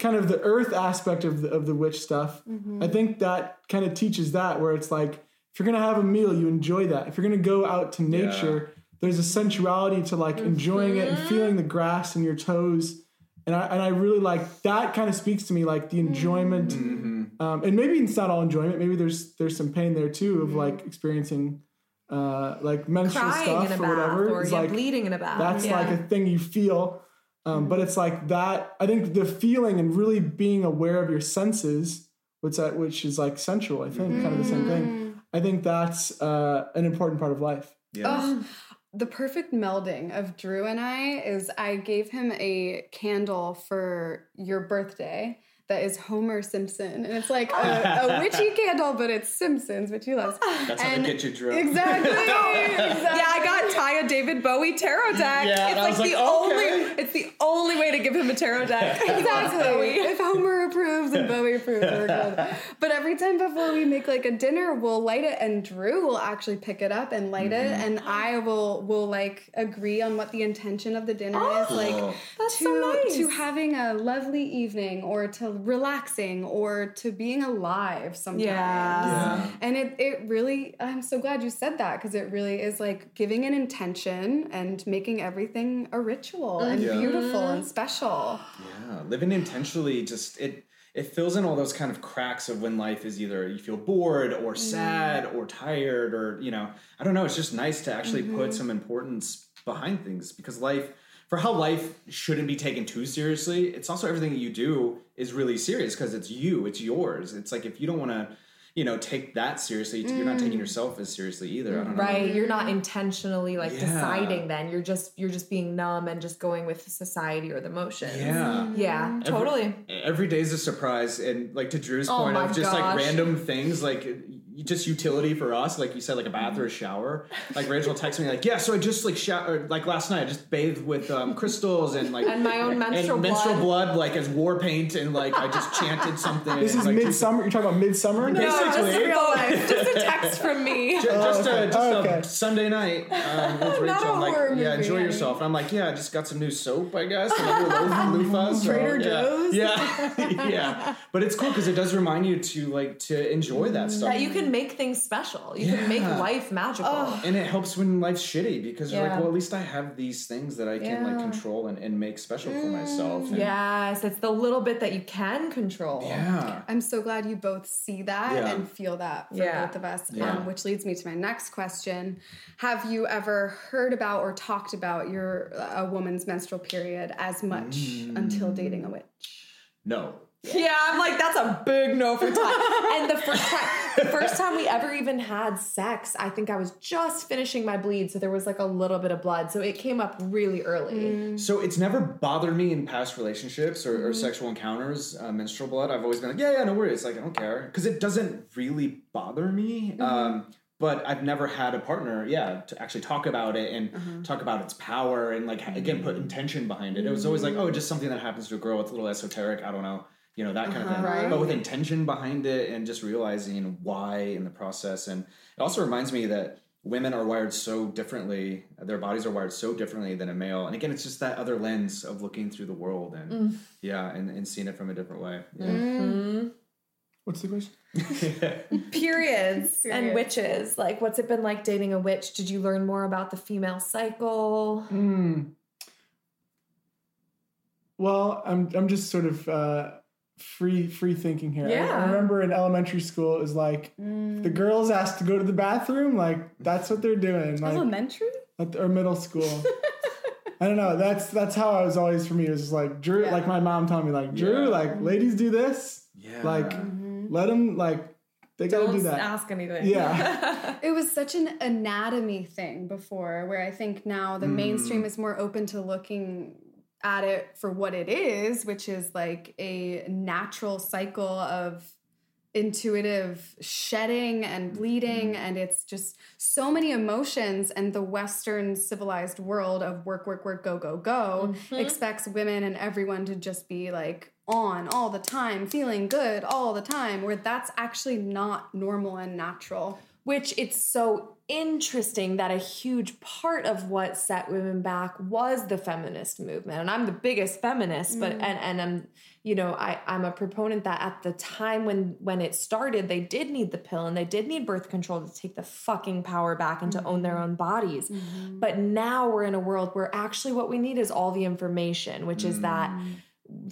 kind of the earth aspect of the of the witch stuff, I think that kind of teaches that where it's like if you're gonna have a meal, you enjoy that. If you're gonna go out to nature, there's a sensuality to like enjoying it and feeling the grass in your toes. And I, and I really like that kind of speaks to me like the enjoyment um, and maybe it's not all enjoyment maybe there's there's some pain there too of like experiencing uh, like menstrual
Crying
stuff
in a
or
bath,
whatever.
or
It's
yeah,
like
bleeding in a bath.
that's
yeah.
like a thing you feel um, but it's like that i think the feeling and really being aware of your senses which that which is like sensual i think kind of the same thing. I think that's uh, an important part of life.
Yeah.
Ugh, the perfect melding of Drew and I is I gave him a candle for your birthday that is Homer Simpson. And it's like a, a witchy candle, but it's Simpsons, which he loves.
That's how
And-
they get you drunk.
Exactly. exactly.
Yeah, I got Ty a David Bowie tarot deck.
Yeah,
it's
and I
like the
like,
only it's the only way to give him a tarot deck.
Exactly. If Homer approves and Bowie approves, we're good. But every time before we make like a dinner, we'll light it, and Drew will actually pick it up and light it, mm-hmm. and I will will like agree on what the intention of the dinner is, like
oh.
That's
to
so nice.
to having a lovely evening, or to relaxing, or to being alive. Sometimes,
Yeah.
and it it really. I'm so glad you said that because it really is like giving an intention and making everything a ritual and
Yeah.
beautiful and special.
Yeah, living intentionally just it it fills in all those kind of cracks of when life is either you feel bored or mm. sad or tired or you know I don't know. It's just nice to actually put mm-hmm. some importance behind things because life for how life shouldn't be taken too seriously. It's also everything that you do is really serious because it's you, it's yours. It's like if you don't want to. You know, take that seriously. You're not taking mm. yourself as seriously either. I don't know.
Right, you're not intentionally like
Yeah.
deciding. Then you're just you're just being numb and just going with society or the motion.
Yeah.
yeah, mm. totally.
every day is a surprise and like to drew's
Oh
point of just like random things like just utility for us like you said like a bath or a shower like rachel texted me like yeah so i just like shower like last night i just bathed with um, crystals and like
And my own menstrual
and menstrual
blood.
blood. like as war paint and like i just chanted something
this is
like,
Midsommar you're talking about Midsommar
No, just
Basically.
real life. Just a text from me.
Ju- just
okay.
a just
Okay.
a Sunday night um, with Rachel.
Not a
I'm like,
horror
yeah, enjoy
honey.
yourself. And I'm like, yeah, I just got some new soap, I guess, and a new loofah. So,
Trader
yeah.
Joe's?
Yeah, yeah. But it's cool because it does remind you to like to enjoy that stuff.
That you can make things special. You can make life magical.
and it helps when life's shitty because you're like, well, at least I have these things that I can like control and, and make special for myself. And,
Yes, it's the little bit that you can control.
Yeah.
I'm so glad you both see that
Yeah.
and feel that for
Yeah.
both of us.
Yeah.
Um, which leads me to my next question: Have you ever heard about or talked about your a woman's menstrual period as much
Mm.
until dating a witch?
No.
Yeah, I'm like that's a big no for time. and the first time, the first time we ever even had sex, I think I was just finishing my bleed, so there was like a little bit of blood, so it came up really early. Mm.
So it's never bothered me in past relationships or, or mm-hmm. sexual encounters, uh, menstrual blood. I've always been like, yeah, yeah, no worries. Like, I don't care. Because it doesn't really bother me. Mm-hmm. Um, but I've never had a partner, yeah, to actually talk about it and mm-hmm. talk about its power and, like, again, put mm. intention behind it. It was always like, oh, just something that happens to a girl. It's a little esoteric. I don't know. You know, that kind of thing.
Right.
But with intention behind it and just realizing why in the process. And it also reminds me that women are wired so differently their bodies are wired so differently than a male and again it's just that other lens of looking through the world and
Mm.
yeah and, and seeing it from a different way yeah.
Mm-hmm.
What's the question?
Periods and witches. Like, what's it been like dating a witch? Did you learn more about the female cycle?
Mm. Well, I'm I'm just sort of uh, free free thinking here. I- I, remember in elementary school it was like
Mm.
the girls asked to go to the bathroom, like that's what they're doing. Like
Elementary?
at, or middle school. I don't know. That's that's how I was always for me. It was just like Drew,
Yeah.
like my mom told me, like Drew,
Yeah.
like ladies do this.
yeah
Like let them like they gotta
Don't
do that.
ask anything.
Yeah.
It was such an anatomy thing before, where I think now the mainstream is more open to looking at it for what it is, which is like a natural cycle of intuitive shedding and mm-hmm. bleeding and it's just so many emotions and the western civilized world of work work work go go go mm-hmm. expects women and everyone to just be like on all the time feeling good all the time where that's actually not normal and natural
Which it's so interesting that a huge part of what set women back was the feminist movement. And I'm the biggest feminist, but mm. and and I'm you know, I, I'm a proponent that at the time when when it started, they did need the pill and they did need birth control to take the fucking power back and to own their mm-hmm. own bodies. Mm-hmm. But now we're in a world where actually what we need is all the information, which is that mm.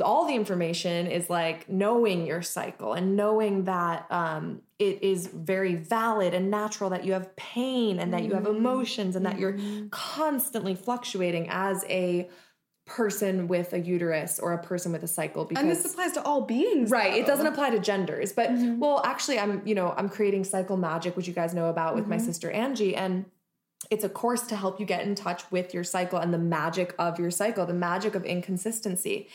All the information is like knowing your cycle and knowing that um, it is very valid and natural that you have pain and that you have mm-hmm. emotions and that you're mm-hmm. constantly fluctuating as a person with a uterus or a person with a cycle because
and this applies to all beings
Right. It doesn't apply to genders. But mm-hmm. well, actually I'm, you know, I'm creating Cycle Magic, which you guys know about with my sister Angie. And it's a course to help you get in touch with your cycle and the magic of your cycle, the magic of inconsistency.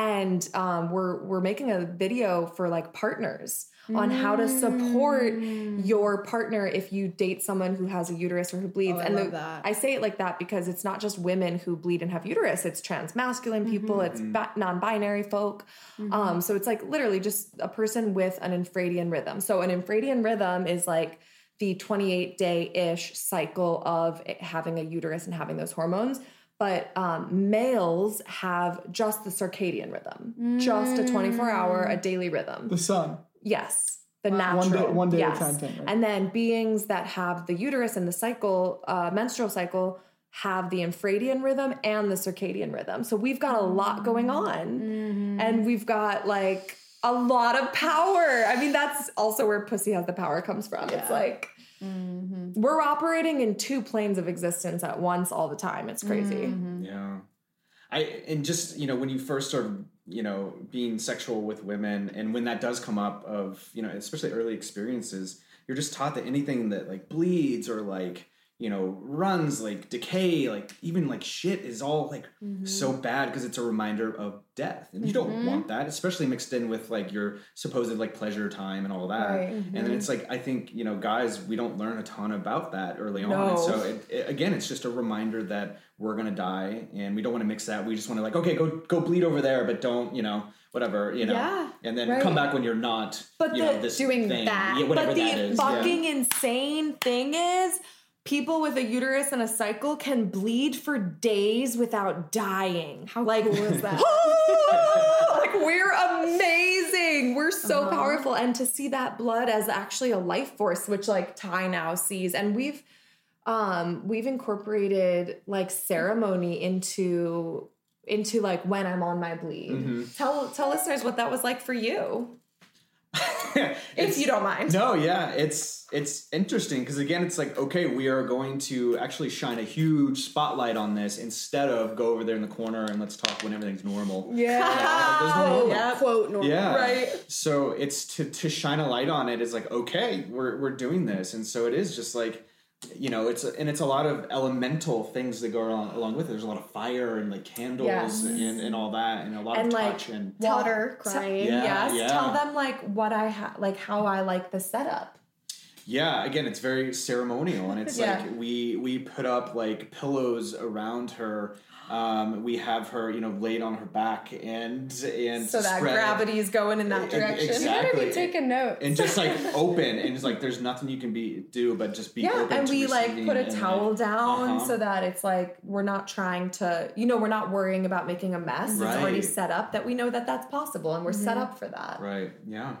And um, we're we're making a video for like partners on how to support your partner if you date someone who has a uterus or who bleeds.
Oh, I
and
love
the-
that.
I say it like that because it's not just women who bleed and have uterus; it's trans masculine people, it's ba- non-binary folk. Um, so it's like literally just a person with an infradian rhythm. So an infradian rhythm is like the 28 day ish cycle of having a uterus and having those hormones. But um, males have just the circadian rhythm, just a 24 hour, a daily rhythm.
The sun.
Yes. The
One
natural.
day- one day at a time thing, right?
And then beings that have the uterus and the cycle, uh, menstrual cycle, have the infradian rhythm and the circadian rhythm. So we've got a lot going on.
Mm-hmm.
And we've got like a lot of power. I mean, that's also where pussy has the power comes from. It's like
Mm-hmm.
we're operating in two planes of existence at once all the time. It's crazy.
Mm-hmm.
Yeah. I and just, you know, when you first started, you know, being sexual with women and when that does come up of, you know, especially early experiences, you're just taught that anything that like bleeds or like, you know, runs like decay, like even like shit is all like so mm-hmm. bad because it's a reminder of death. And you don't mm-hmm. want that, especially mixed in with like your supposed like pleasure time and all that.
Right.
And then it's mm-hmm. like I think, you know, guys, we don't learn a ton about that early on. And so it, it- again, it's just a reminder that we're gonna die, and we don't want to mix that. We just want to like, okay, go go bleed over there, but don't, you know, whatever, you know,
Yeah,
and then
right.
come back when you're not,
But
you
the-
know, this
doing
thing,
that.
yeah, whatever
but the
is. yeah.
fucking insane thing is people with a uterus and a cycle can bleed for days without dying.
How
like,
cool is that?
like we're amazing. We're so
Uh-huh.
powerful. And to see that blood as actually a life force, which like Ty now sees, and we've um we've incorporated like ceremony into into like when I'm on my bleed.
Mm-hmm.
Tell tell listeners what that was like for you. If
It's-
you don't mind.
No, yeah, it's it's interesting because again, it's like okay, we are going to actually shine a huge spotlight on this instead of go over there in the corner and let's talk when everything's normal.
Yeah.
there's no normal.
Yep.
quote normal
Yeah.
Right.
So it's to to shine a light on it is like okay, we're we're doing this, and so it is just like you know it's and it's a lot of elemental things that go along, along with it. There's a lot of fire and like candles
Yes.
and, and all that, and a lot
And,
of
like,
touch and
water
Tell-
crying
Yeah,
yes.
yeah.
Tell them like what I ha- like how I like the setup.
Yeah, again, it's very ceremonial, and it's
Yeah.
like we we put up like pillows around her. Um, we have her, you know, laid on her back and and
So that
spread-
gravity is going in that direction.
exactly.
Better be taking notes.
and just like open and it's like there's nothing you can be do but just be
Yeah,
open
and
to
we like put a
and,
towel down
Uh-huh.
so that it's like we're not trying to, you know, we're not worrying about making a mess. It's already set up that we know that that's possible, and we're set
Mm-hmm.
up for that.
right yeah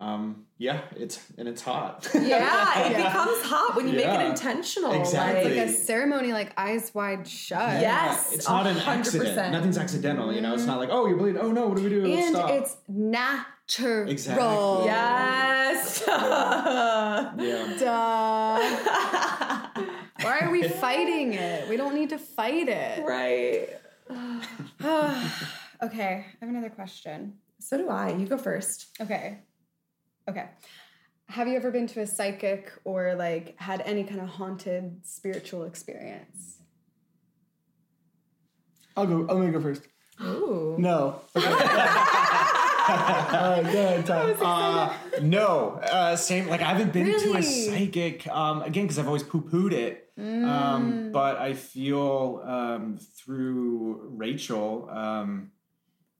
um yeah it's and it's hot
Yeah, it
Yeah.
becomes hot when you make it intentional.
Exactly.
Like,
like a ceremony, like eyes wide shut.
Yes.
it's not an
100%.
accident nothing's accidental you know it's not like mm-hmm. oh you're bleeding oh no what do we do Let's
and
stop.
it's natural.
Exactly.
yes.
yeah
Duh. Why are we fighting it? We don't need to fight it.
right.
Okay, I have another question.
So do I. You go first.
Okay. Okay. Have you ever been to a psychic or like had any kind of haunted spiritual experience?
I'll go. I'm gonna go first.
Ooh.
No. Okay. All right, go ahead, Ty.
uh, no uh, same like i haven't been to a psychic um again because i've always poo-pooed it
Mm.
um but i feel um through rachel um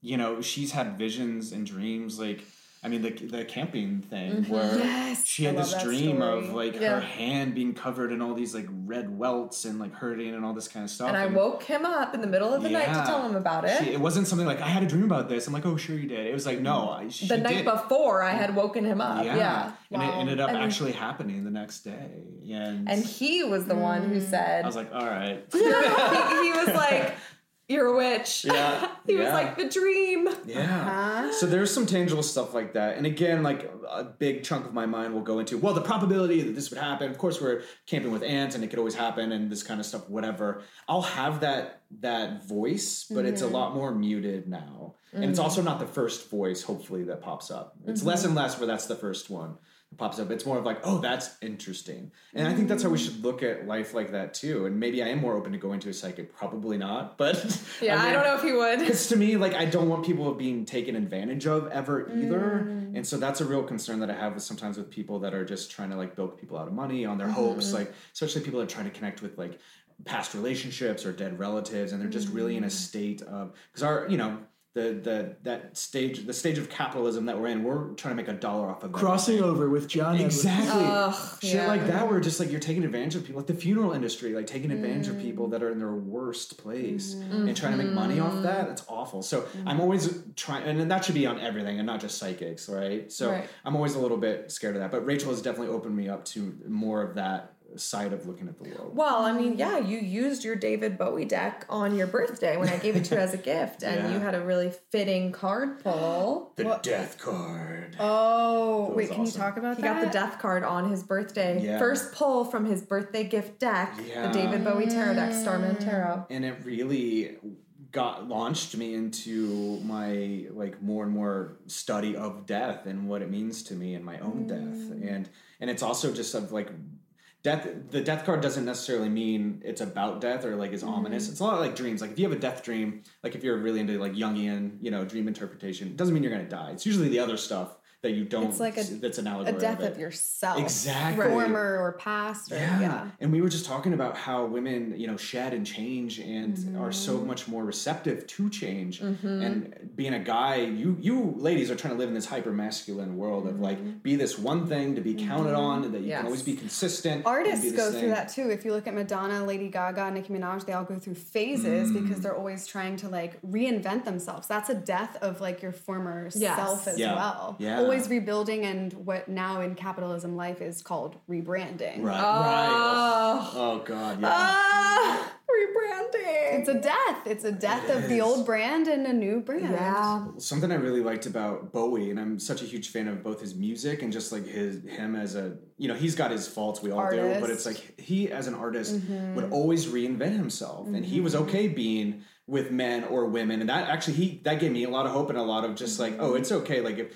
you know she's had visions and dreams like i mean the the camping thing where
Mm-hmm. Yes,
she had
love
this
that
dream of like
Yeah.
her hand being covered in all these like red welts and like hurting and all this kind of stuff
And I woke him up in the middle of the night to tell him about it.
She, it wasn't something like I had a dream about this. I'm like, oh, sure you did. It was like, no, I, she
the night
did.
before, I had woken him up.
Yeah,
Yeah.
and it ended up
And-
actually happening the next day. And,
And he was the one who said,
I was like, all right,
he, he was like, You're a witch.
Yeah,
he was like, The dream.
yeah. So there's some tangible stuff like that, and again, like a big chunk of my mind will go into well, the probability that this would happen. Of course, we're camping with ants, and it could always happen, and this kind of stuff, whatever. I'll have that that voice, but it's a
Mm-hmm.
lot more muted now, and it's also not the first voice. Hopefully, that pops up. It's
Mm-hmm.
less and less where that's the first one that pops up. It's more of like, oh, that's interesting, and I think that's how we should look at life like that too. And maybe I am more open to going to a psychic. Probably not, but
Yeah, I,
mean-
don't know if he would.
because to me, like I don't want people being taken advantage of ever either,
Mm.
and so that's a real concern that I have with sometimes with people that are just trying to like bilk people out of money on their
Mm-hmm.
hopes, like especially people that are trying to connect with like past relationships or dead relatives, and they're just really in a
Mm.
state of because our you know the the that stage the stage of capitalism that we're in, we're trying to make a dollar off of
Crossing over with John
Exactly.
Ugh,
Shit
yeah.
like that where just like you're taking advantage of people like the funeral industry, like taking advantage of
Mm.
people that are in their worst place
Mm-hmm.
and trying to make money off that. That's awful. So I'm always trying and that should be on everything and not just psychics, right? So
Right.
I'm always a little bit scared of that. But Rachel has definitely opened me up to more of that side of looking at the world.
Well, I mean, yeah, you used your David Bowie deck on your birthday when I gave it to you as a gift, and
Yeah.
you had a really fitting card pull.
The death card.
Oh,
was
wait, can you talk about
He
that?
got the death card on his birthday.
Yeah.
First pull from his birthday gift deck,
Yeah.
the David Bowie Tarot deck, Starman Tarot.
and it really got launched me into my like more and more study of death and what it means to me and my own death mm. and and it's also just of like death the death card doesn't necessarily mean it's about death or like is mm-hmm. ominous. It's a lot like dreams. Like if you have a death dream like if you're really into like jungian you know dream interpretation it doesn't mean you're gonna die. It's usually the other stuff that you don't
It's like a-
that's an
a
allegory
death
of,
of yourself.
Exactly.
Former or past or
Yeah.
yeah.
And we were just talking about how women, you know, shed and change and are so
Mm-hmm.
much more receptive to change. And being a guy, you you ladies are trying to live in this hyper masculine world of
Mm-hmm.
like be this one thing to be counted on, that you
Yes.
can always be consistent. and
Artists
be this
go
thing.
through that too. If you look at Madonna, Lady Gaga, Nicki Minaj, they all go through phases
Mm.
because they're always trying to like reinvent themselves. That's a death of like your former
Yes.
self as
Yeah.
well.
Yeah.
Always rebuilding and what now in capitalism life is called rebranding.
Right.
Oh.
Right. Oh god, yeah.
Ah, rebranding.
It's a death. It's a death of the old brand and a new brand.
yeah.
something I really liked about Bowie, and I'm such a huge fan of both his music and just like his him as a you know he's got his faults we all do, but it's like he as an artist
Mm-hmm.
would always reinvent himself, and he was okay being with men or women, and that actually he that gave me a lot of hope and a lot of just like oh it's okay like if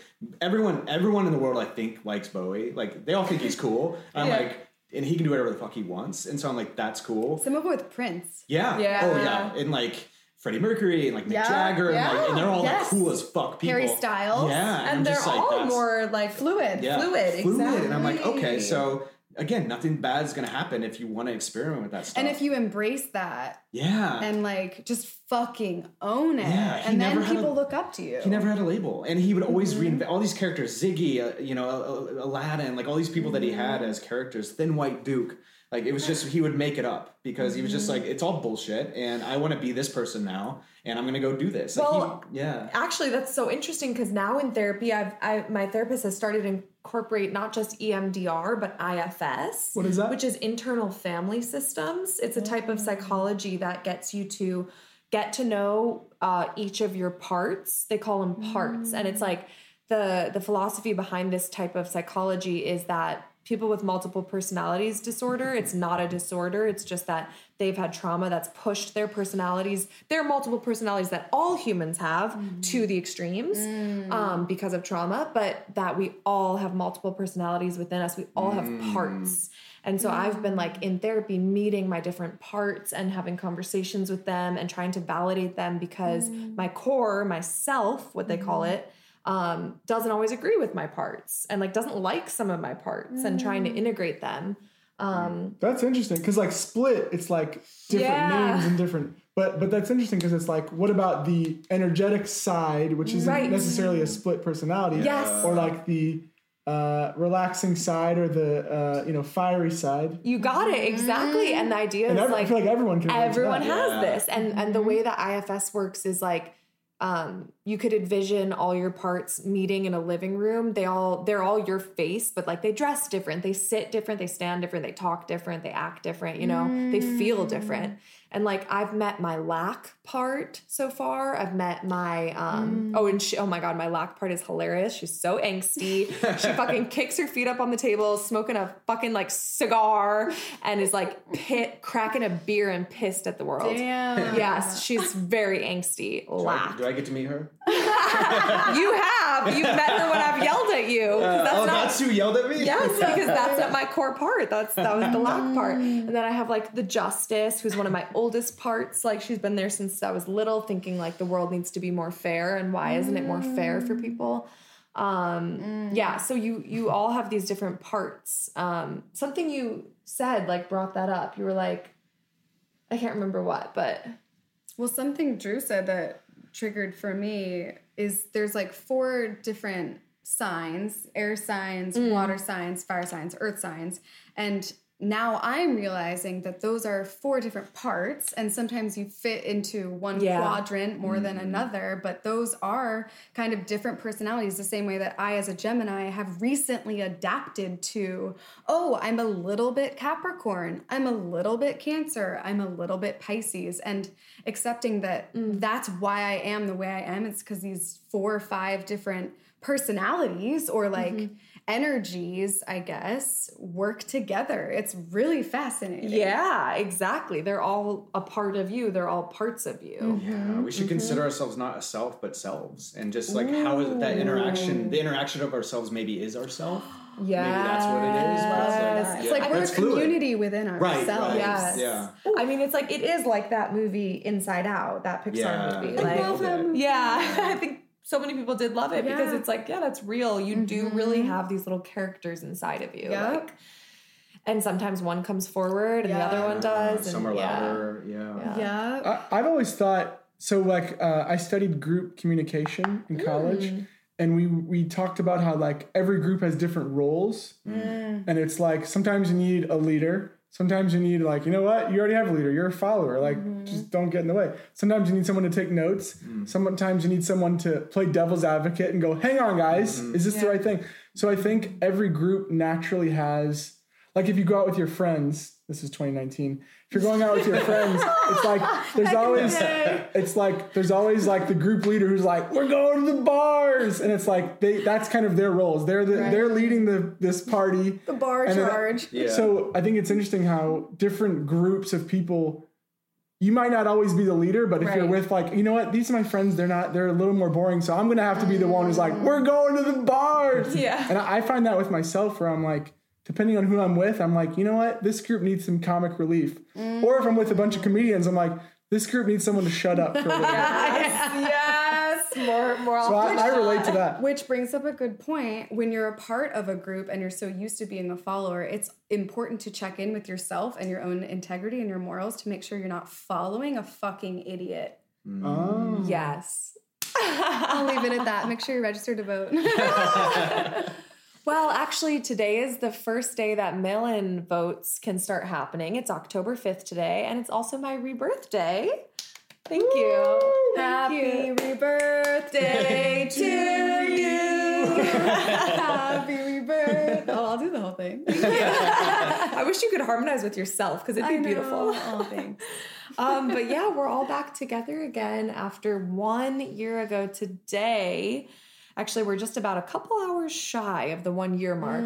everyone everyone in the world I think likes Bowie like they all think he's cool. I'm
Yeah.
like. And he can do whatever the fuck he wants, and so I'm like, "That's cool."
Some of it with Prince.
Yeah.
Oh, yeah.
Oh yeah. And like
Freddie Mercury and like Mick
Yeah,
Jagger, and, like, and they're all
yes.
like cool as fuck people.
Harry Styles.
yeah,
and
I'm
they're
like,
all
that's-
more like
Fluid.
yeah,
fluid,
fluid, and I'm like, okay, so again, nothing bad is gonna happen if you want to experiment with that stuff.
And if you embrace that
yeah,
and like just fucking own it,
Yeah,
and then people
a-
look up to you.
He never had a label, and he would always
Mm-hmm.
reinvent all these characters. Ziggy, uh, you know, uh, Aladdin, like all these people that he had
Mm-hmm.
as characters. Thin White Duke, like it was just he would make it up because he was just
Mm-hmm.
like, it's all bullshit, and I want to be this person now, and I'm gonna go do this. Like,
Well,
he, yeah,
Actually, that's so interesting because now in therapy, I've I, my therapist has started to incorporate not just EMDR but IFS.
What is that?
Which is internal family systems. It's a type of psychology that gets you to get to know uh, each of your parts. They call them parts, and it's like the the philosophy behind this type of psychology is that people with multiple personalities disorder it's not a disorder. It's just that they've had trauma that's pushed their personalities. Their multiple personalities that all humans have mm. to the extremes mm. um, because of trauma but that we all have multiple personalities within us. We all have mm. parts. And so I've been like in therapy, meeting my different parts and having conversations with them and trying to validate them because my core, myself, what they call it, um, doesn't always agree with my parts and like doesn't like some of my parts and trying to integrate them. Um,
That's interesting because like split, it's like different
Yeah.
names and different. But but that's interesting because it's like, what about the energetic side, which isn't
Right.
necessarily a split personality,
Yes.
or like the uh, relaxing side or the uh, you know fiery side.
you got it exactly. And the idea
And
is
every, I
like
feel like everyone can.
everyone
that.
has
Yeah.
this and and the way that ifs works is like um you could envision all your parts meeting in a living room. They all they're all your face but like they dress different. They sit different. They stand different. They talk different. They act different you know? They feel different and like i've met my lack part so far i've met my um oh and she, oh my god my lack part is hilarious she's so angsty she fucking kicks her feet up on the table smoking a fucking like cigar and is like pit cracking a beer and pissed at the world
Damn.
Yes, she's very angsty.
do I,
Lack.
do I get to meet her?
You have. You've met her when I've yelled at you. 'cause that's
oh,
not,
that's who yelled at me.
Yes, because that's not my core part. That's that was the lack part. And then I have like the justice, who's one of my oldest parts. Like she's been there since I was little, thinking like the world needs to be more fair, and why isn't it more fair for people? Um, yeah. So you you all have these different parts. Um, something you said like brought that up. You were like, I can't remember what, but
Well, something Drew said that triggered for me is there's like four different signs air signs,
Mm.
water signs, fire signs, earth signs. And now I'm realizing that those are four different parts, and sometimes you fit into one
Yeah.
quadrant more than mm-hmm. another, but those are kind of different personalities, the same way that I, as a Gemini, have recently adapted to oh, I'm a little bit Capricorn, I'm a little bit Cancer, I'm a little bit Pisces, and accepting that mm. that's why I am the way I am. It's because these four or five different personalities or like mm-hmm. Energies, I guess, work together. It's really fascinating.
Yeah, exactly. They're all a part of you. They're all parts of you.
Yeah, we should
Mm-hmm.
consider ourselves not a self but selves, and just like how is it that interaction, the interaction of ourselves maybe is ourself.
Yeah.
Maybe that's what it is. but
Yes.
like,
It's
yeah,
like we're a
that's fluid.
community within
Right,
ourselves.
right.
Yes.
Yeah.
I mean, it's like it is like that movie Inside Out, that Pixar
Yeah.
movie.
I
Like,
love that movie.
yeah, I think so many people did love it because it's like, yeah, that's real. You do really mm-hmm. have these little characters inside of you.
Yep.
Like, and sometimes one comes forward and the other one does. And
Some are
yeah.
louder. Yeah.
Yeah.
Yeah.
I, I've always thought so. Like uh, I studied group communication in mm. college, and we we talked about how like every group has different roles, mm. and it's like sometimes you need a leader. Sometimes you need like you know what you already have a leader. You're a follower. Like just mm-hmm. don't get in the way. Sometimes you need someone to take notes. Mm. Sometimes you need someone to play devil's advocate and go, "Hang on, guys, mm-hmm. is this the right thing?" So I think every group naturally has like if you go out with your friends. This is 2019. If you're going out with your friends, it's like there's always it's like there's always like the group leader who's like we're going to the bars and it's like they that's kind of their roles they're the, they're leading the this party
The bar
And then-
charge.
Yeah.
so i think it's interesting how different groups of people you might not always be the leader but if you're with like you know what these are my friends they're not they're a little more boring so i'm gonna have to be the one who's like we're going to the bars
Yeah.
and i I find that with myself where i'm like depending on who i'm with i'm like you know what this group needs some comic relief mm. or if i'm with a bunch of comedians i'm like This group needs someone to shut up for a little bit.
yes, more more
So I, I relate to that.
Which brings up a good point. When you're a part of a group and you're so used to being a follower, it's important to check in with yourself and your own integrity and your morals to make sure you're not following a fucking idiot. Mm.
Oh.
yes.
I'll leave it at that. Make sure you're registered to vote.
Well, actually, today is the first day that mail in votes can start happening. It's October 5th today, and it's also my rebirth day. Thank you. Happy rebirth day to you.
Happy rebirth. Oh, I'll do the whole thing.
I wish you could harmonize with yourself because it'd be beautiful.
Oh, thanks.
um, but yeah, we're all back together again after one year ago today. Actually, we're just about a couple hours shy of the one year mark.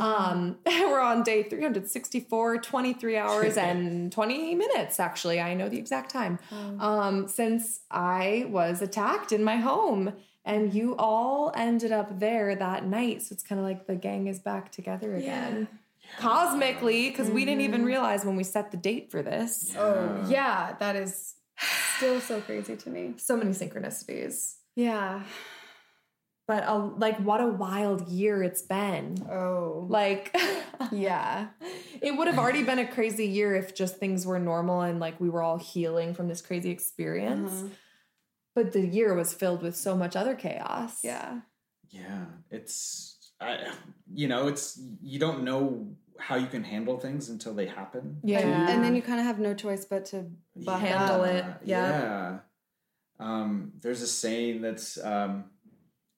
Um, we're on day 364, 23 hours and 20 minutes, actually. I know the exact time. Um, since I was attacked in my home. And you all ended up there that night. So it's kind of like the gang is back together again. Cosmically, because we didn't even realize when we set the date for this.
Oh, yeah, that is still so crazy to me.
So many synchronicities.
Yeah.
But uh, like, what a wild year it's been.
Oh,
Like,
yeah.
it would have already been a crazy year if just things were normal and like we were all healing from this crazy experience.
Uh-huh.
But the year was filled with so much other chaos.
Yeah.
Yeah, it's I, you know, it's you don't know how you can handle things until they happen.
Yeah.
And, and then you kind of have no choice but to
Handle
up.
it. Yeah.
Yeah. Um, there's a saying that's um,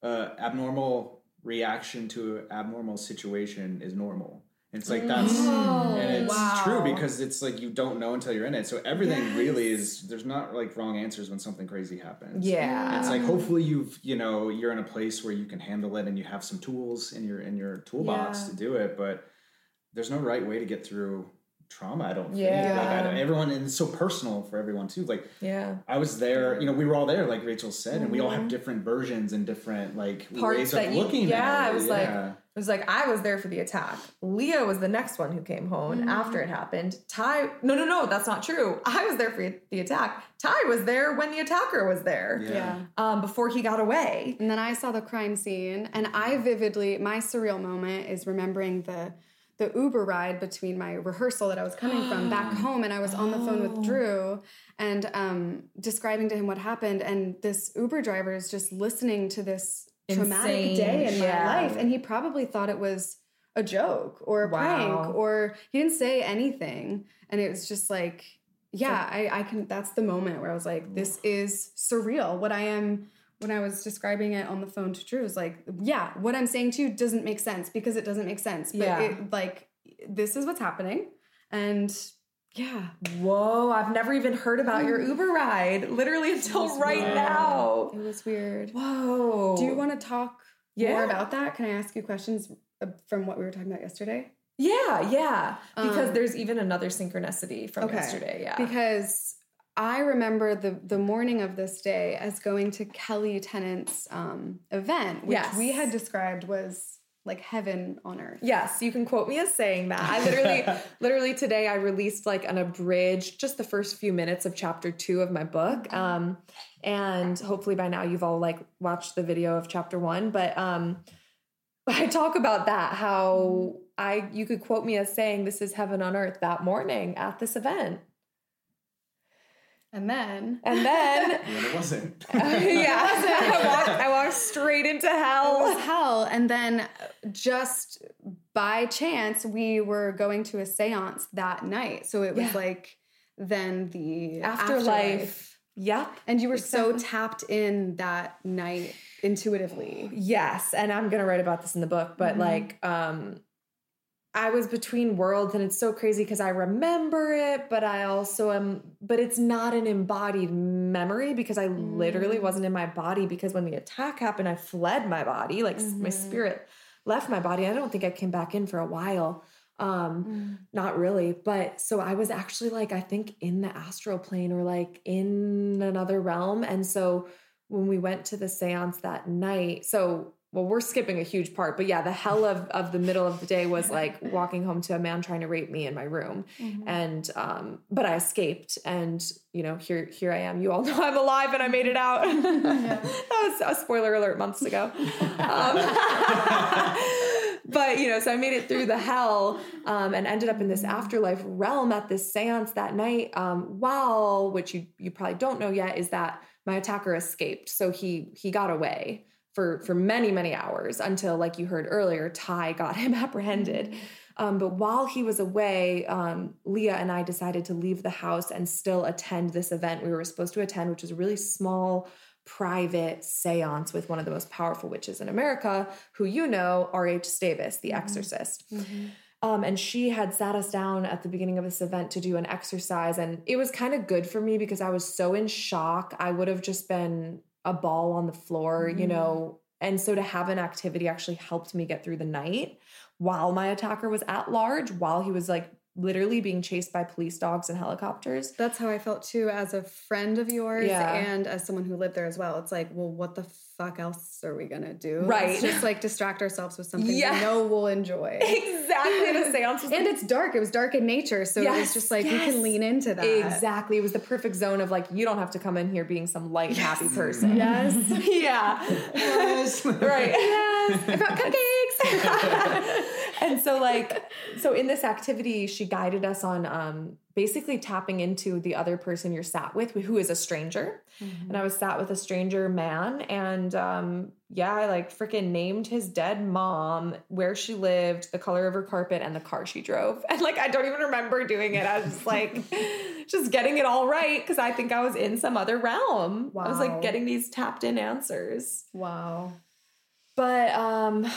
uh, abnormal reaction to an abnormal situation is normal. It's like that's
Oh,
and it's
wow.
true because it's like you don't know until you're in it. So everything really is there's not like wrong answers when something crazy happens.
Yeah.
It's like hopefully you've you know you're in a place where you can handle it and you have some tools in your in your toolbox
Yeah.
to do it, but there's no right way to get through trauma. I don't think.
Yeah.
Like, I don't- everyone and it's so personal for everyone too. Like
yeah.
I was there, you know, we were all there, like Rachel said, and we all have different versions and different like
Parts
ways
that
of
you-
looking
yeah,
at it.
I was like-
Yeah.
It was like I was there for the attack. Leah was the next one who came home after it happened. Ty, no, no, no, that's not true. I was there for the attack. Ty was there when the attacker was there.
Yeah.
Um, before he got away.
And then I saw the crime scene, and I vividly, my surreal moment is remembering the the Uber ride between my rehearsal that I was coming from back home, and I was on the phone with Drew and um, describing to him what happened. And this Uber driver is just listening to this traumatic day in my life, and he probably thought it was a joke or a
Wow.
prank, or he didn't say anything, and it was just like. Yeah, I, I can. That's the moment where I was like, "This is surreal." What I am when I was describing it on the phone to Drew was like, yeah, what I'm saying to you doesn't make sense because it doesn't make sense. But
Yeah.
it like this is what's happening. And yeah.
Whoa, I've never even heard about your Uber ride, literally until right now.
It was weird.
Whoa.
Do you want to talk
Yeah.
more about that? Can I ask you questions uh, from what we were talking about yesterday?
Yeah, yeah. Because
Um,
there's even another synchronicity from
Okay.
yesterday. Yeah.
Because I remember the the morning of this day as going to Kelly Tennant's um, event, which
Yes.
we had described was like heaven on earth.
Yes, you can quote me as saying that. I literally, literally today I released like an abridged, just the first few minutes of chapter two of my book. Um, and hopefully by now you've all like watched the video of chapter one. But um, I talk about that how I you could quote me as saying this is heaven on earth that morning at this event,
And then
and then
When it wasn't.
yeah, I walked, I walked straight into
it was
hell.
hell. And then just by chance, we were going to a seance that night. So it was
Yeah.
like then the
Afterlife. Yep.
And you were so tapped in that night intuitively.
Yes, and I'm gonna write about this in the book, but like um I was between worlds and it's so crazy because I remember it, but I also am but it's not an embodied memory because I literally mm. wasn't in my body because when the attack happened, I fled my body, like s my mm-hmm. spirit left my body. I don't think I came back in for a while. Um mm. not really, but so I was actually like I think in the astral plane or like in another realm and so when we went to the seance that night, so well, we're skipping a huge part, but yeah, the hell of, of the middle of the day was like walking home to a man trying to rape me in my room. And um, but I escaped and you know, here here I am. You all know I'm alive and I made it out. that was a spoiler alert months ago. Um, but you know, so I made it through the hell um, and ended up in this afterlife realm at this seance that night. Um, while, which you you probably don't know yet, is that my attacker escaped, so he he got away for for many many hours until, like you heard earlier, Ty got him apprehended. Um, but while he was away, um, Leah and I decided to leave the house and still attend this event we were supposed to attend, which was a really small private seance with one of the most powerful witches in America, who you know, R.H. Davis, the exorcist. Um, and she had sat us down at the beginning of this event to do an exercise. And it was kind of good for me because I was so in shock. I would have just been a ball on the floor, you mm-hmm. know. And so to have an activity actually helped me get through the night while my attacker was at large, while he was like literally being chased by police dogs and helicopters.
That's how I felt too, as a friend of yours
Yeah.
and as someone who lived there as well. It's like, well, what the fuck else are we gonna do?
Right.
Let's just like distract ourselves with something
Yeah.
we know we'll enjoy.
Exactly. The seance was
and it's dark. It was dark in nature, so it was just like we can lean into that.
Exactly. It was the perfect zone of like, you don't have to come in here being some light, happy person.
Yes.
yeah. right. Yes. I brought cupcakes. and so like so in this activity she guided us on um basically tapping into the other person you're sat with who is a stranger. And I was sat with a stranger man and um yeah, I like freaking named his dead mom, where she lived, the color of her carpet and the car she drove. And like I don't even remember doing it. I was just like just getting it all right because I think I was in some other realm. I was like getting these tapped in answers.
Wow.
But um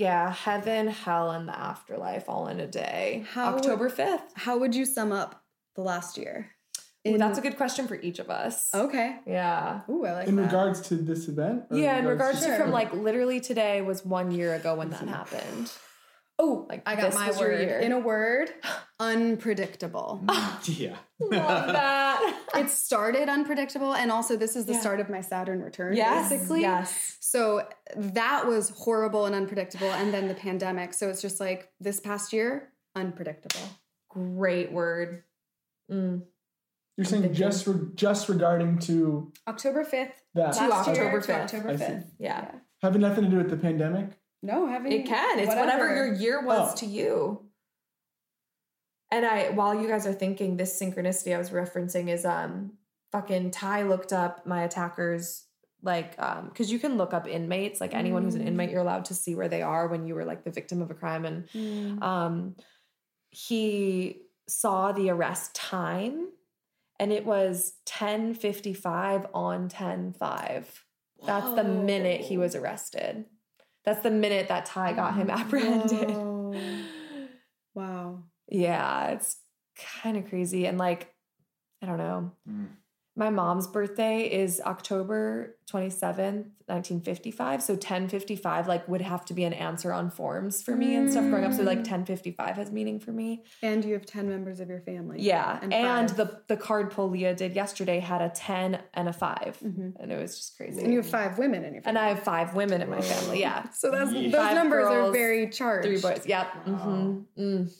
yeah, heaven, hell, and the afterlife all in a day.
How-
October 5th.
How would you sum up the last year?
Ooh, that's a good question for each of us.
Okay.
Yeah.
Ooh, I like
In
that.
regards to this event?
Yeah, in regards to
Sure.
from like literally today was one year ago when that happened.
Oh,
Like
I got
this
my
was your
word.
year.
In a word, unpredictable.
yeah.
Love that.
it started unpredictable, and also this is the
Yeah.
start of my Saturn return.
yes.
basically.
Yes.
So that was horrible and unpredictable, and then the pandemic. So it's just like this past year, unpredictable.
Great word. Mm.
You're saying just re- just regarding to
October fifth.
that.
To
Last year
October
to
5th.
October
I see.
fifth.
Yeah.
Having nothing to do with the pandemic?
No, having
It can. It's whatever, your year was
Oh.
to you. And I while you guys are thinking this synchronicity I was referencing is um fucking Ty looked up my attackers like um because you can look up inmates like anyone who's an inmate you're allowed to see where they are when you were like the victim of a crime and
Mm.
um he saw the arrest time and it was 1055 on 105 that's the minute he was arrested that's the minute that ty got him apprehended
Whoa. Wow.
yeah it's kind of crazy and like i don't know
Mm.
My mom's birthday is october 27th 1955 so 1055 like would have to be an answer on forms for me and stuff growing up so like 1055 has meaning for me
And you have ten members of your family.
Yeah, and,
five.
the the card pull Leah did yesterday had a ten and a 5
Mhm.
and it was just crazy.
and you have five women in your family. and.
I have five women in my family. Yeah,
so that's
Yeesh.
those
Five
numbers are very charged.
three boys. Yep.
Wow.
hmm Mm.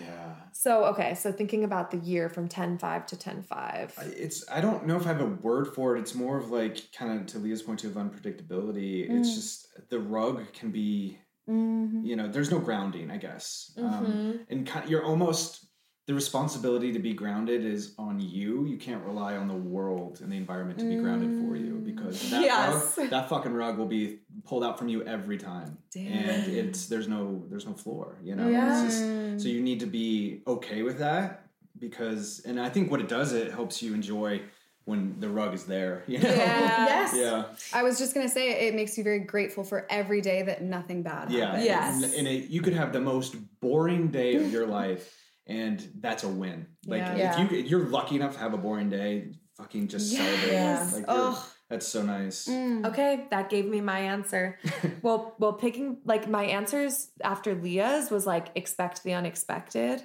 Yeah.
So okay, so thinking about the year from 10-5 to 10-5.
I- It's I don't know if I have a word for it. It's more of like kind of to Leah's point of unpredictability. It's just the rug can be
Mhm.
you know there's no grounding I guess, um,
Mhm.
and kind you're almost the responsibility to be grounded is on you. You can't rely on the world and the environment to be grounded for you because that
Yes.
rug, that fucking rug will be pulled out from you every time, and it's there's no there's no floor. You know,
Yeah.
it's just, so you need to be okay with that because, and I think what it does, it helps you enjoy when the rug is there. You know,
Yeah.
Yes.
yeah,
I was just gonna say it makes you very grateful for every day that nothing bad
yeah.
happens.
Yes.
and, and it, you could have the most boring day of your life, and that's a win. Like
Yeah.
if you you're lucky enough to have a boring day, fucking just celebrate.
Yes.
Like you're-
Ugh.
That's so nice.
Mm.
Okay, that gave me my answer. well, well, picking like my answers after Leah's was like expect the unexpected.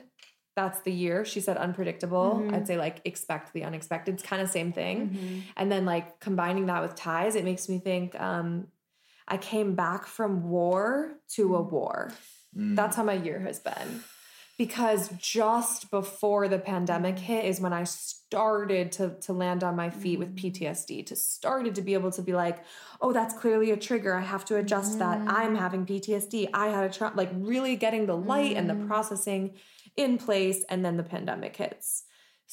that's the year. She said unpredictable. I'd say like expect the unexpected. It's kind of same thing. And then like combining that with Ty's, it makes me think um, I came back from war to a war. That's how my year has been. Because just before the pandemic hit is when I started to, to land on my feet with mm. PTSD, to started to be able to be like, oh, that's clearly a trigger. I have to adjust that. Mm. I'm having PTSD. I had a trauma, like really getting the light and the mm. processing in place. And then the pandemic hits.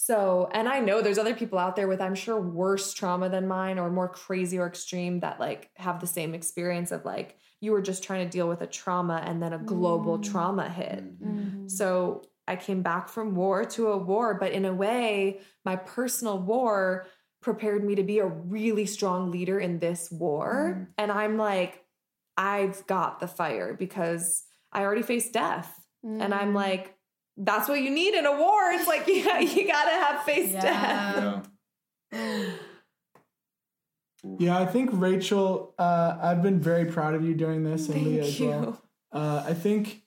So, and I know there's other people out there with, I'm sure, worse trauma than mine or more crazy or extreme that like have the same experience of like, you were just trying to deal with a trauma and then a global mm. trauma hit. Mm-hmm. Mm-hmm. So I came back from war to a war, but in a way, my personal war prepared me to be a really strong leader in this war. Mm-hmm. And I'm like, I've got the fire because I already faced death. And I'm like, that's what you need in a war. It's like, yeah, you gotta have faced death.
Yeah. Oh.
Yeah, I think Rachel, uh, I've been very proud of you during this and Leah as
Thank
well.
you.
Uh, I think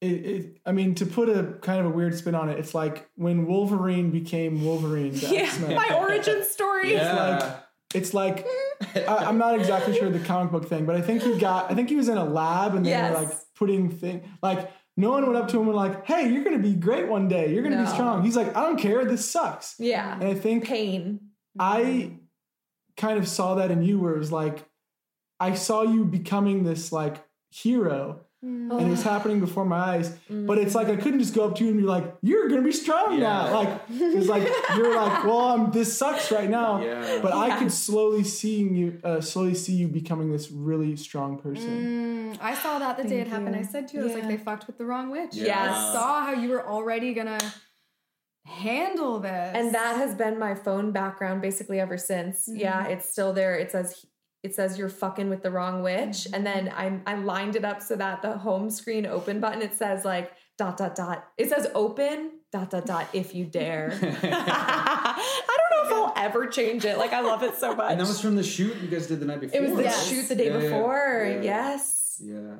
it, it, I mean, to put a kind of a weird spin on it, it's like when Wolverine became Wolverine.
Yeah, my origin story.
Yeah.
It's like I, I'm not exactly sure the comic book thing, but I think he got. I think he was in a lab and they were like putting thing like no one went up to him and like, "Hey, you're gonna be great one day. You're gonna be strong." He's like, "I don't care. This sucks."
Yeah.
And I think
Pain.
I kind of saw that in you, where it was like, I saw you becoming this like hero, and it was happening before my eyes. But it's like I couldn't just go up to you and be like, "You're gonna be strong
Yeah.
now." Like it's like you're like, "Well, I'm, this sucks right now."
Yeah.
But I could slowly seeing you, uh, slowly see you becoming this really strong person.
Mm, I saw that the day it
Thank
happened. I said to you, I was like, they fucked with the wrong witch.
Yes.
I saw how you were already gonna handle this.
And that has been my phone background basically ever since. Mm-hmm. Yeah, it's still there. It says it says you're fucking with the wrong witch. Mm-hmm. And then I I lined it up so that the home screen open button it says like dot dot dot. It says open dot dot dot if you dare. I don't know if I'll ever change it. Like I love it so much.
And that was from the shoot you guys did the night before.
it was the
Yes.
shoot the day
Yeah, yeah,
before.
yeah.
Yes.
Yeah.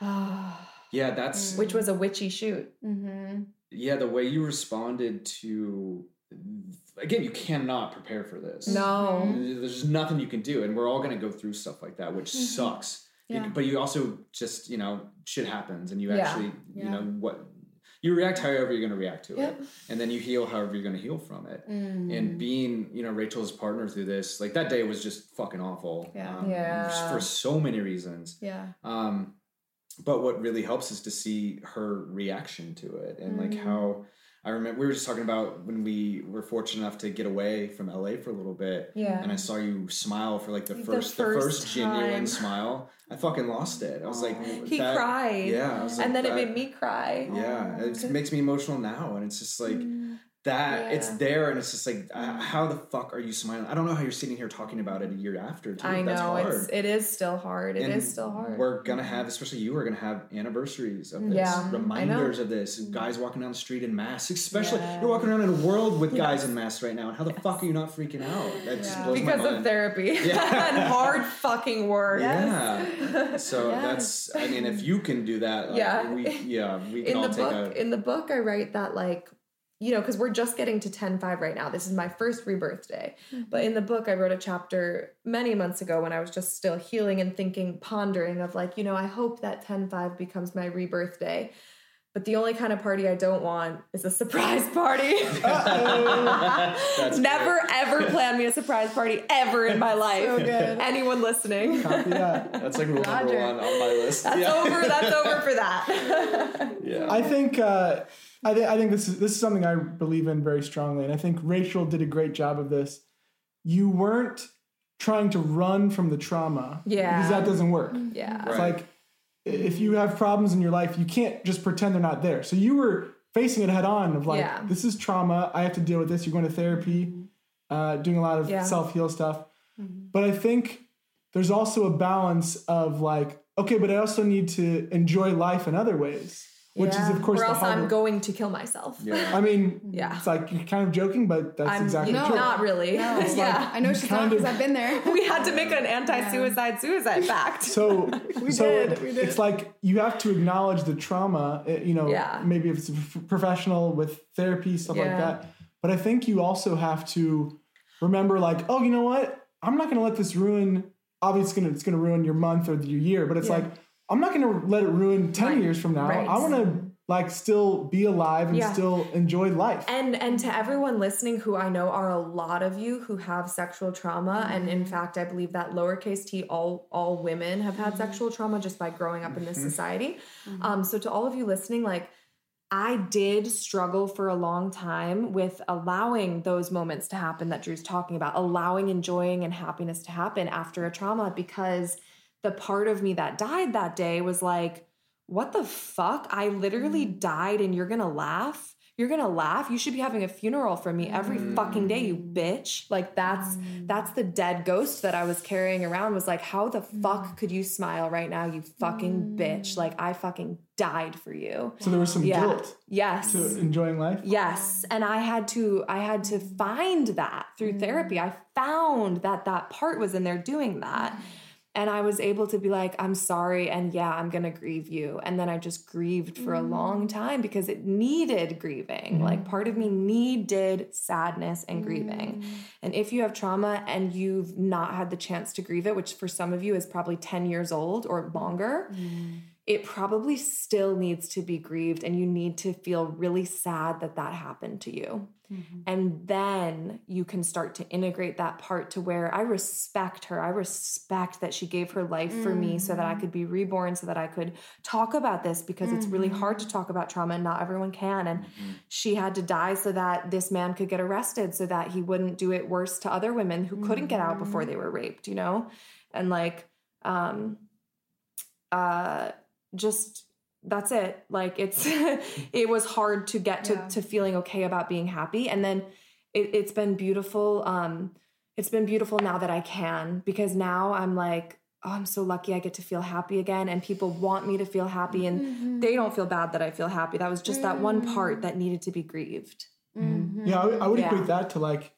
Yeah, that's mm.
Which was a witchy shoot.
Mm-hmm.
Yeah, the way you responded to again, you cannot prepare for this.
No.
There's nothing you can do, and we're all going to go through stuff like that, which sucks.
Yeah.
But you also just, you know, shit happens, and you
Yeah.
actually, you know, what you react however you're going to react to
Yep.
it, and then you heal however you're going to heal from it.
Mm.
And being, you know, Rachel's partner through this, like that day was just fucking awful.
Yeah.
Um,
Yeah.
For so many reasons.
Yeah.
Um, but what really helps is to see her reaction to it and like
Mm.
how I remember we were just talking about when we were fortunate enough to get away from LA for a little bit.
Yeah.
And I saw you smile for like the
The
first the
first
first, genuine smile. I fucking lost it. I was like
He
that-
cried.
Yeah. I was like,
and then it made me cry.
Yeah. It makes me emotional now and it's just like that it's there and it's just like uh, how the fuck are you smiling? I don't know how you're sitting here talking about it a year after too.
I
That's
know
hard.
it's it is still hard. It is
And
still hard.
We're gonna have, especially you, are gonna have anniversaries of this,
Yeah,
reminders of this. Guys walking down the street in masks, especially
Yeah.
you're walking around in a world with guys in masks right now. And how the fuck are you not freaking out?
Yeah.
because of therapy
Yeah.
and hard fucking work.
Yeah. So
Yes.
that's. I mean, if you can do that, like,
Yeah.
we yeah we can
in
all
the
take
book
a.
in the book i write that like you know because we're just getting to 10-5 right now this is my first rebirth day but in the book i wrote a chapter many months ago when i was just still healing and thinking pondering of like you know i hope that 10-5 becomes my rebirth day but the only kind of party I don't want is a surprise party.
That's
Never ever plan me a surprise party ever in my life.
So good.
Anyone listening?
Copy that.
That's like rule number one on my list.
That's
yeah.
over. That's over for that.
Yeah.
I think uh, I, th- I think this is this is something I believe in very strongly, and I think Rachel did a great job of this. You weren't trying to run from the trauma,
Yeah.
because that doesn't work.
yeah.
It's
Right.
like if you have problems in your life, you can't just pretend they're not there. So you were facing it head on of like,
Yeah.
this is trauma. I have to deal with this. You're going to therapy, uh, doing a lot of
Yeah.
self heal stuff. But I think there's also a balance of like, okay, but I also need to enjoy life in other ways. Which is of course
or
the
else I'm going to kill myself.
Yeah.
I mean,
Yeah.
it's like you're kind of joking, but that's
I'm
exactly
no,
true.
not really. yeah.
I know she's not because I've been there.
we had to make an anti-suicide suicide pact.
So, so
did, we did.
it's like you have to acknowledge the trauma. uh, You know,
Yeah.
maybe if it's a f- professional with therapy stuff like that. But I think you also have to remember, like, oh, you know what? I'm not going to let this ruin. Obviously, it's going to it's going to ruin your month or your year. But it's like I'm not going to let it ruin ten
Right.
years from now.
Right.
I want to like still be alive and
Yeah.
still enjoy life.
And and to everyone listening who I know are a lot of you who have sexual trauma and in fact I believe that lowercase t all all women have had mm-hmm. sexual trauma just by growing up in this mm-hmm. society. Mm-hmm. Um so to all of you listening like I did struggle for a long time with allowing those moments to happen that Drew's talking about, allowing enjoying and happiness to happen after a trauma because the part of me that died that day was like, what the fuck? I literally mm. died and you're gonna laugh? You're gonna laugh? You should be having a funeral for me every mm. fucking day, you bitch. Like that's mm. that's the dead ghost that I was carrying around was like, how the fuck could you smile right now, you fucking bitch? Like I fucking died for you.
so there was some
Yeah.
guilt
Yes.
to enjoying life.
Yes, and I had to I had to find that through therapy. I found that that part was in there doing that. And I was able to be like, I'm sorry, and yeah, I'm gonna grieve you. And then I just grieved for a long mm. time because it needed grieving. Mm-hmm. Like, part of me needed sadness and grieving. Mm. And if you have trauma and you've not had the chance to grieve it, which for some of you is probably 10 years old or longer, mm. It probably still needs to be grieved and you need to feel really sad that that happened to you. Mm-hmm. And then you can start to integrate that part to where I respect her. I respect that she gave her life for me so that I mm-hmm. could be reborn, so that I could talk about this because it's really hard to mm-hmm. talk about trauma and not everyone can. And she had to die so that this man could get arrested, so that he wouldn't do it worse to other women who couldn't get out before they were raped, you know? And like, um, uh, just that's it like it's it was hard to get to,
Yeah.
to feeling okay about being happy and then it, it's been beautiful um it's been beautiful now that i can because now i'm like oh i'm so lucky i get to feel happy again and people want me to feel happy and mm-hmm. they don't feel bad that i feel happy that was just that one part that mm-hmm. needed to be grieved mm-hmm.
Yeah, I, would- I would
Yeah.
equate that to like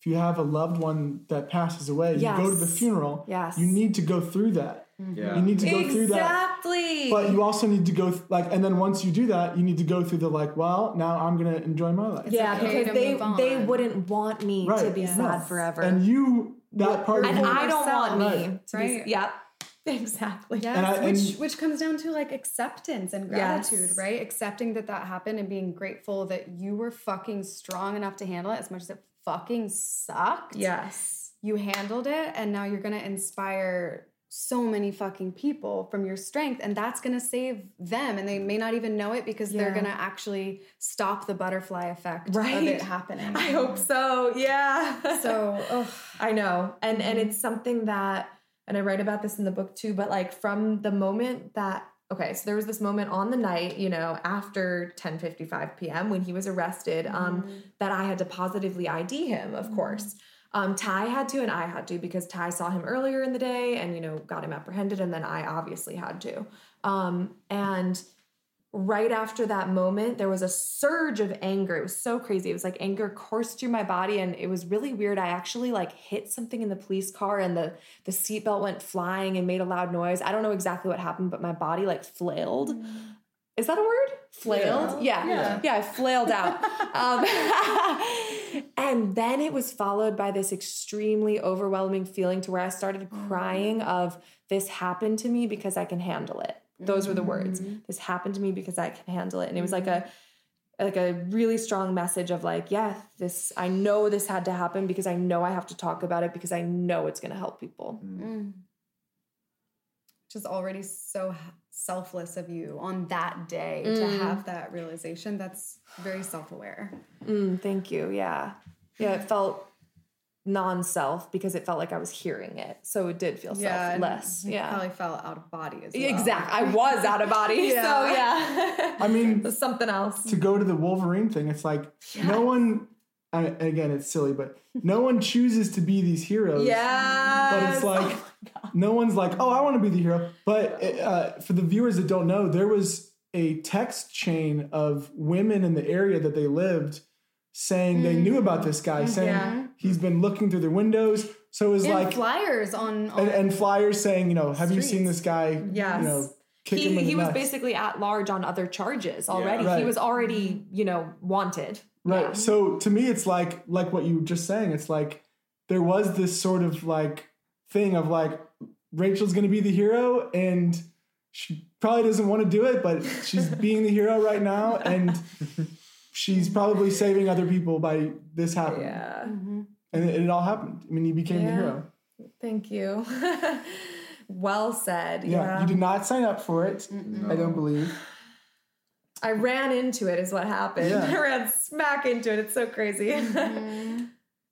if you have a loved one that passes away, you go to the funeral.
Yes.
You need to go through that.
Yeah.
You need to go through that.
exactly
But you also need to go th- like, and then once you do that, you need to go through the like. Well, now I'm gonna enjoy my life.
yeah
okay
because they they wouldn't want me to be
Yes.
sad forever
And you, that part of
and
you,
I don't want me
Right.
to be.
Right.
Yep. Exactly.
Yes,
And I-
which
and-
which comes down to like acceptance and
Yes.
gratitude, right? Accepting that that happened and being grateful that you were fucking strong enough to handle it as much as it fucking sucked.
Yes.
You handled it and now you're going to inspire so many fucking people from your strength and that's going to save them and they may not even know it because they're going to actually stop the butterfly effect of
Right.
it happening.
I hope so. Yeah.
so.
I know. And and
Mm-hmm.
it's something that and I write about this in the book too, but like from the moment that okay, so there was this moment on the night, you know, after 10:55 p.m. when he was arrested, um,
Mm-hmm.
that I had to positively ID him, of course. Um, Ty had to and I had to because Ty saw him earlier in the day and you know got him apprehended and then I obviously had to. Um, and right after that moment, there was a surge of anger. It was so crazy. It was like anger coursed through my body, and it was really weird. I actually like hit something in the police car, and the the seatbelt went flying and made a loud noise. I don't know exactly what happened, but my body like flailed. Is that a word? Flailed? Yeah. Yeah,
Yeah.
I flailed out. um, and then it was followed by this extremely overwhelming feeling to where I started mm-hmm. crying of this happened to me because I can handle it. Those were the words. Mm-hmm. This happened to me because I can handle it. And it was like a mm-hmm. like a really strong message of like, yeah, this I know this had to happen because I know I have to talk about it because I know it's going to help people. Mm.
which is already so h- selfless of you on that day to have that realization. That's very self aware.
Mm, thank you. Yeah. Yeah, it felt non-self because it felt like I was hearing it. So it did feel selfless.
You
Yeah.
probably felt out of body as well.
Exact. I was out of body. yeah. So yeah.
I mean,
something else.
to go to the Wolverine thing, it's like no one. I, again, it's silly, but no one chooses to be these heroes.
Yeah.
But it's like no one's like, oh, I want to be the hero. But uh, for the viewers that don't know, there was a text chain of women in the area that they lived saying they knew about this guy, saying
Yeah.
he's been looking through their windows. So it was
And
like
flyers on, on
and, and flyers saying, you know, have you seen this guy?
Yes.
You know,
he, he was
nuts?
basically at large on other charges already.
Right.
He was already, you know, wanted.
Right.
Yeah.
So to me, it's like like what you were just saying. It's like there was this sort of like thing of like Rachel's going to be the hero, and she probably doesn't want to do it, but she's being the hero right now, and she's probably saving other people by this happening.
Yeah. Mm-hmm.
And it, it all happened. I mean, you became the hero.
Thank you. well said.
Yeah.
Yeah.
You did not sign up for it. I don't believe.
I ran into it, is what happened.
Yeah.
I ran smack into it. It's so crazy. Mm-hmm.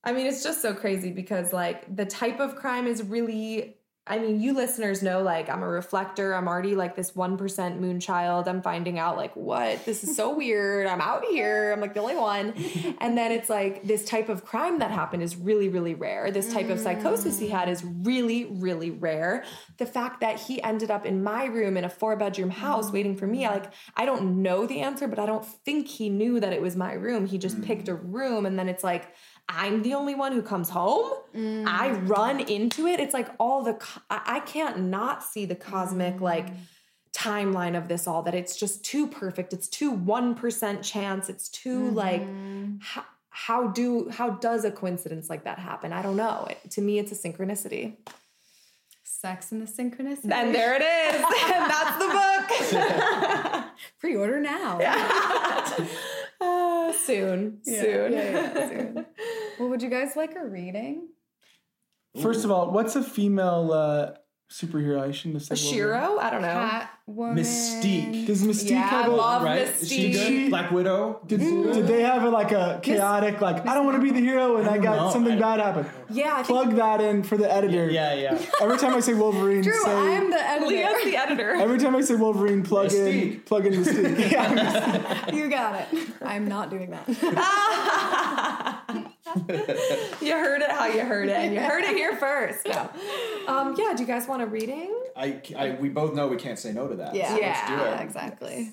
I mean, it's just so crazy because, like, the type of crime is really. I mean, you listeners know, like, I'm a reflector. I'm already like this 1% moon child. I'm finding out, like, what? This is so weird. I'm out here. I'm like the only one. And then it's like this type of crime that happened is really, really rare. This type of psychosis he had is really, really rare. The fact that he ended up in my room in a four bedroom house waiting for me, like, I don't know the answer, but I don't think he knew that it was my room. He just picked a room. And then it's like, I'm the only one who comes home. I mm. run into it. It's like all the, co- I, can't not see the cosmic, mm. like, timeline of this all that it's just too perfect. It's too 1% chance. It's too like, mm-hmm. how, how do, how does a coincidence like that happen? I don't know. It, to me, it's a synchronicity.
Sex and the Synchronicity.
And there it is. and that's the book.
Pre-order now.
Uh, soon. soon.
Yeah, yeah, soon. Well, would you guys like a reading?
First of all, what's a female uh, superhero? I shouldn't have said.
A Shiro? I don't know.
Catwoman.
Mystique.
Does Mystique
Yeah,
have
I
a
love
right? Is she
Mystique.
good? Black Widow.
Did, did they have a, like a chaotic like I don't want to be the hero and I,
don't
got
know.
something
I-
bad happen?
Yeah, I think
Plug that in for the editor.
Yeah, yeah.
Every time I say Wolverine,
Drew,
say
I'm the editor.
Leah's the editor.
every time I say Wolverine, plug in
Mystique.
plug in Mystique. Yeah,
you got it. I'm not doing that.
you heard it how you heard it, and you heard it here first. No. Um, yeah, do you guys want a reading?
I, I, we both know we can't say no to that.
Yeah,
so let's do
yeah,
it.
exactly.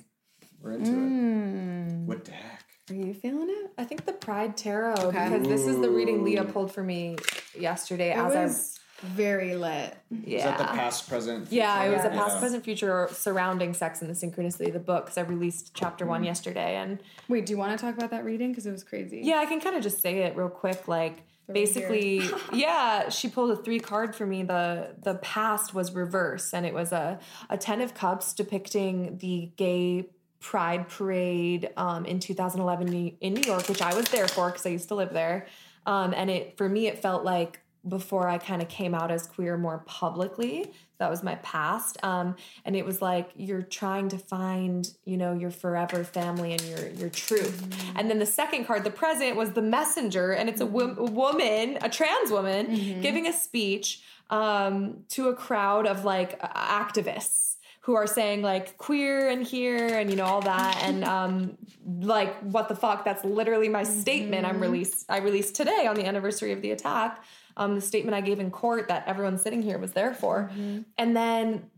We're into it. Mm. What deck?
Are you feeling it?
I think the Pride Tarot
Okay.
because this is the reading Leah pulled for me yesterday.
It
as
was very lit.
Yeah.
Is that the past, present?
Yeah, it was a past,
Yeah.
present, future surrounding sex and the synchronicity of the book. Because I released chapter one mm-hmm. yesterday, and
Wait, do you want to talk about that reading? Because it was crazy.
yeah, I can kind of just say it real quick. Like basically, yeah, she pulled a three card for me. the The past was reverse, and it was a a ten of cups depicting the gay pride parade um, in 2011 in New York, which I was there for because I used to live there. Um, and it for me, it felt like before I kind of came out as queer more publicly. That was my past. Um, and it was like you're trying to find, you know, your forever family and your your truth. And then the second card, the present, was the messenger, and it's a, wo- a woman, a trans woman, giving a speech um, to a crowd of like activists who are saying like queer and here and you know all that. And um like what the fuck that's literally my statement i'm released i released today on the anniversary of the attack um the statement i gave in court that everyone sitting here was there for. Mm-hmm. And then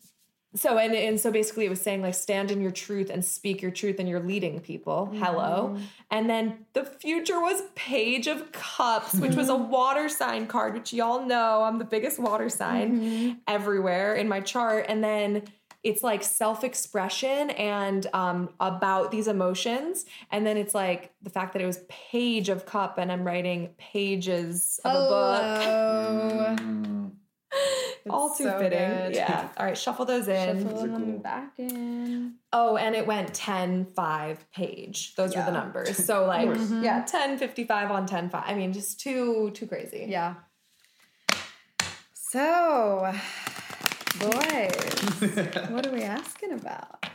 so and and so basically it was saying like stand in your truth and speak your truth and you're leading people. Mm-hmm. Hello. And then the future was page of cups which was a mm-hmm. water sign card which y'all know i'm the biggest water sign everywhere in my chart. And then it's like self-expression and um, about these emotions and then it's like the fact that it was page of cup and i'm writing pages of a book
Hello.
all too
so
fitting
good.
yeah all right shuffle those in
Shuffle them back in.
Oh, and it went 10, 5 page. Those were the numbers. So like yeah, 10, 55 on 10, 5. I mean, just too, too crazy.
Yeah. So, boys, what are we asking about?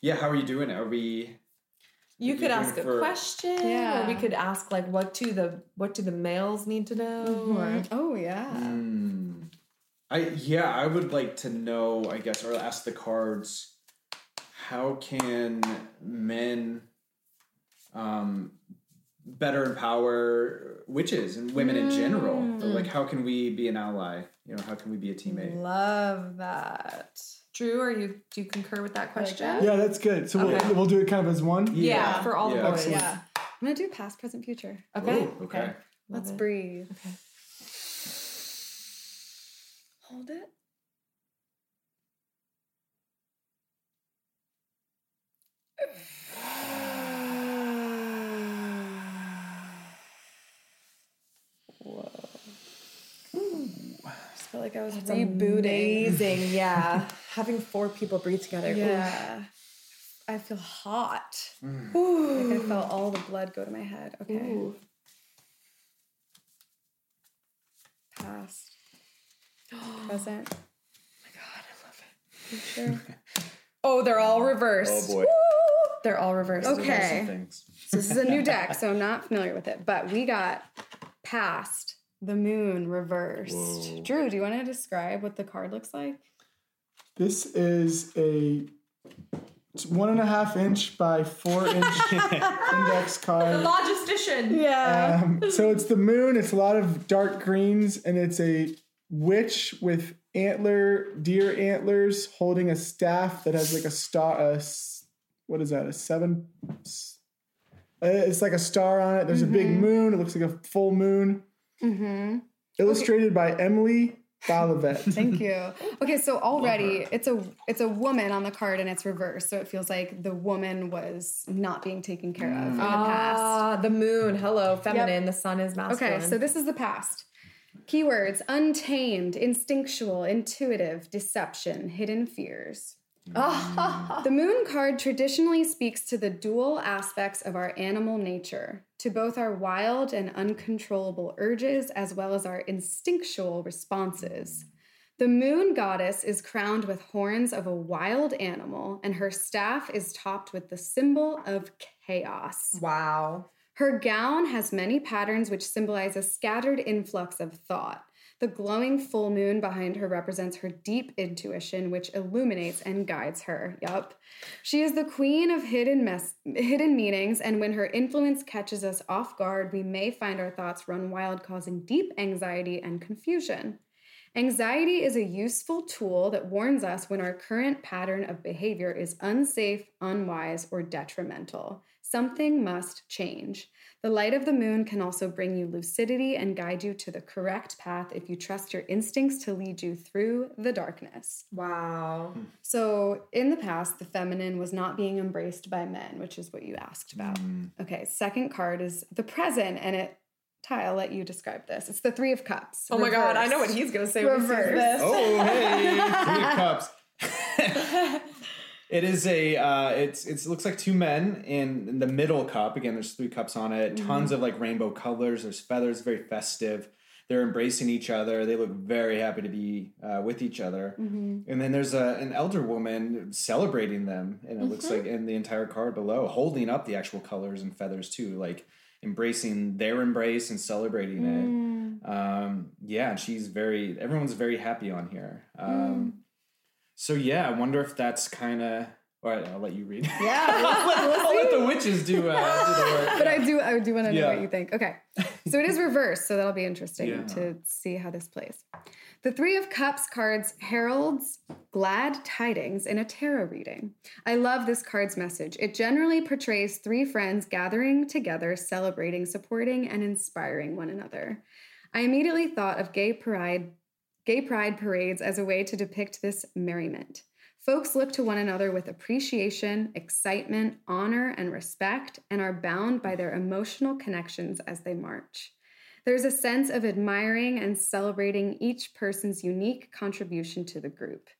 Yeah, how are you doing? Are we?
You could ask
it
a
for-
question,
Yeah.
or we could ask like, what do the what do the males need to know? Or,
Oh yeah.
Hmm. I yeah, I would like to know. I guess, or ask the cards. How can men um, better empower witches and women in general.
Mm.
Like, how can we be an ally? You know, how can we be a teammate?
Love that. Drew, are you do you concur with that question?
Yeah, that's good. So
Okay.
we'll, we'll do it kind of as one.
Yeah, for all
Yeah.
the boys.
Yeah. I'm gonna do past, present, future.
Okay.
Ooh, okay.
Let's
it.
breathe. Hold it. Felt like I was rebooting.
Amazing. Yeah. Having four people breathe together. Ooh.
Yeah. I feel hot. Mm. Like I felt all the blood go to my head. Okay.
Ooh.
Past. Present.
Oh, my god, I love it. Future. oh, they're all reversed.
Oh boy.
They're all reversed.
Okay. So this is a new deck, so I'm not familiar with it. But we got past the moon reversed.
Whoa.
Drew, do you want to describe what the card looks like?
This is a one and a half inch by four inch index card.
Logistician.
Yeah.
Um, so it's the moon. It's a lot of dark greens, and it's a witch with antler, deer antlers, holding a staff that has like a star. A, s- what is that? A seven. uh, It's like a star on it. There's a big moon. It looks like a full moon.
Mm-hmm.
Illustrated by Emily Balavet.
Thank you. Okay, so already it's a it's a woman on the card and it's reversed, so it feels like the woman was not being taken care of in the past.
Ah, the moon. Hello, feminine. The sun is masculine.
Okay, so this is the past. Keywords untamed, instinctual, intuitive, deception, hidden fears. the moon card traditionally speaks to the dual aspects of our animal nature, to both our wild and uncontrollable urges as well as our instinctual responses. The moon goddess is crowned with horns of a wild animal, and her staff is topped with the symbol of chaos.
wow.
Her gown has many patterns which symbolize a scattered influx of thought. The glowing full moon behind her represents her deep intuition, which illuminates and guides her. Yup. She is the queen of hidden, mes- hidden meanings, and when her influence catches us off guard, we may find our thoughts run wild, causing deep anxiety and confusion. Anxiety is a useful tool that warns us when our current pattern of behavior is unsafe, unwise, or detrimental. Something must change. The light of the moon can also bring you lucidity and guide you to the correct path if you trust your instincts to lead you through the darkness.
Wow. Hmm.
So, in the past, the feminine was not being embraced by men, which is what you asked about. Hmm. Okay, second card is the present, and it, Ty, I'll let you describe this. It's the Three of Cups.
Oh my god, I know what he's gonna say. when he sees
Reverse.
Oh, hey, three of cups. it is a. Uh, it's it's it looks like two men in, in the middle cup. Again, there's three cups on it. Tons of like rainbow colors. There's feathers. Very festive. They're embracing each other. They look very happy to be uh, with each other. And then there's a, an elder woman celebrating them, and it looks like in the entire card below, holding up the actual colors and feathers too, like embracing their embrace and celebrating it. Um, yeah, and she's very. Everyone's very happy on here. Um, So yeah, I wonder if that's kind of. All right, I'll let you read.
Yeah,
I'll let the witches do, uh, do the work.
but I do I do want to know
Yeah.
what you think. Okay. So it is reversed, so that'll be interesting
Yeah.
to see how this plays. The 3 of Cups cards heralds glad tidings in a tarot reading. I love this card's message. It generally portrays three friends gathering together, celebrating, supporting, and inspiring one another. I immediately thought of gay pride gay pride parades as a way to depict this merriment. Folks look to one another with appreciation, excitement, honor, and respect, and are bound by their emotional connections as they march. There's a sense of admiring and celebrating each person's unique contribution to the group.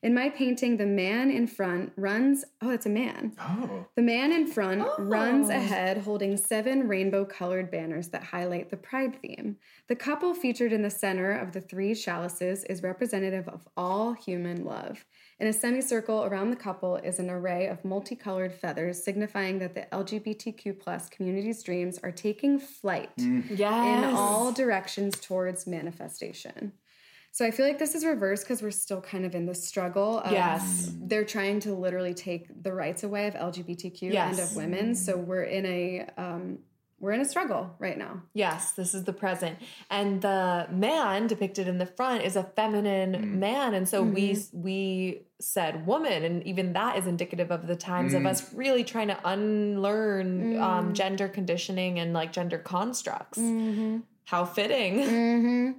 In my painting, the man in front runs, oh, it's a man.
Oh,
The man in front runs
Oh.
ahead holding seven rainbow colored banners that highlight the pride theme. The couple featured in the center of the three chalices is representative of all human love. In a semicircle around the couple is an array of multicolored feathers signifying that the LGBTQ plus community's dreams are taking flight mm.
Yes.
in all directions towards manifestation. So I feel like this is reversed because we're still kind of in the struggle. Of
Yes.
They're trying to literally take the rights away of LGBTQ and of women. So we're in a um, we're in a struggle right now.
Yes, this is the present. And the man depicted in the front is a feminine man. And so we we said woman, and even that is indicative of the times of us really trying to unlearn um, gender conditioning and like gender constructs. How fitting.
Mm-hmm.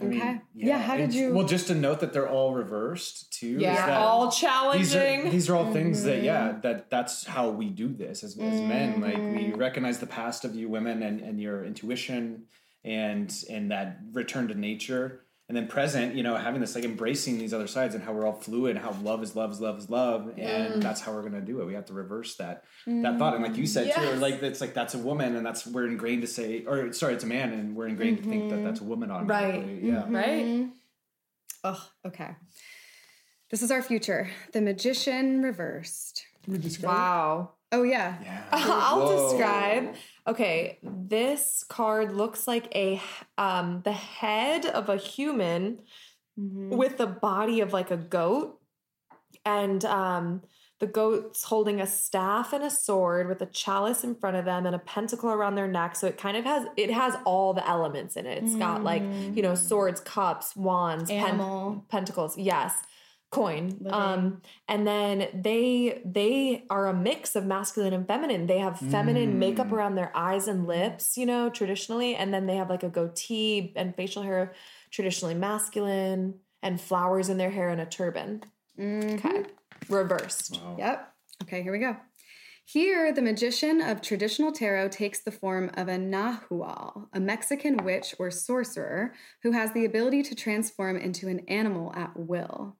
I mean,
Okay. Yeah, how did you-
Well, just to note that they're all reversed too. is
Yeah,
that
all
these
challenging.
are these are all things that yeah
Mm-hmm.
that that's how we do this as, as men. Like we recognize the past of you women and and your intuition and and that return to nature. And then present, you know, having this like embracing these other sides and how we're all fluid, and how love is love is love is love, and
Mm.
that's how we're gonna do it. We have to reverse that that thought. And like you said too,
mm.
like it's like that's a woman, and that's we're ingrained to say, or sorry, it's a man, and we're ingrained to think that that's a mm-hmm. woman automatically. Yeah. Mm-hmm.
right?
Oh, okay. This is our future. The magician reversed.
Can we describe it?
Wow.
Oh yeah.
Yeah.
I'll
Whoa.
describe. Okay, this card looks like a um the head of a human with the body of like a goat. And um the goat's holding a staff and a sword with a chalice in front of them and a pentacle around their neck. So it kind of has it has all the elements in it. It's got like you know swords cups wands pen- pentacles yes coin um and then they they are a mix of masculine and feminine. They have feminine makeup around their eyes and lips you know traditionally and then they have like a goatee and facial hair traditionally masculine and flowers in their hair and a turban. Okay reversed.
Yep. Okay, here we go. Here, the magician of traditional tarot takes the form of a Nahual, a Mexican witch or sorcerer who has the ability to transform into an animal at will.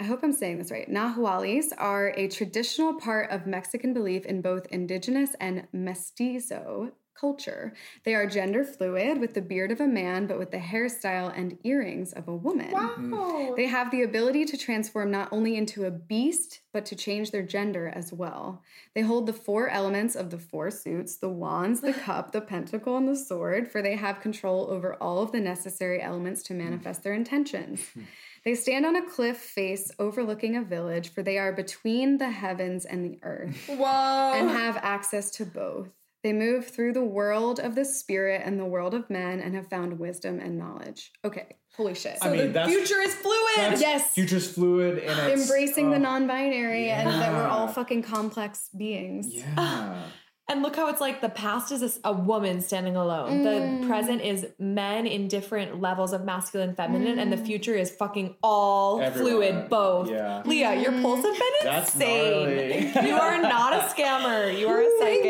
I hope I'm saying this right. Nahualis are a traditional part of Mexican belief in both indigenous and mestizo culture. They are gender fluid with the beard of a man, but with the hairstyle and earrings of a woman. Wow. Mm-hmm. They have the ability to transform not only into a beast, but to change their gender as well. They hold the four elements of the four suits the wands, the cup, the pentacle, and the sword, for they have control over all of the necessary elements to manifest their intentions. Mm-hmm. They stand on a cliff face overlooking a village, for they are between the heavens and the earth
whoa
and have access to both. They move through the world of the spirit and the world of men and have found wisdom and knowledge. Okay, holy shit.
I mean,
the
that's
future is fluid
Yes.
Future is fluid and it's,
Embracing the
uh,
non binary and that we're all fucking complex beings.
Yeah.
And look how it's like the past is a woman standing alone.
Mm.
The present is men in different levels of masculine, feminine, and the future is fucking all
Everyone.
fluid, both.
Yeah.
Leah, your pulse has been
That's
insane.
gnarly.
you are not a scammer. You are a psychic.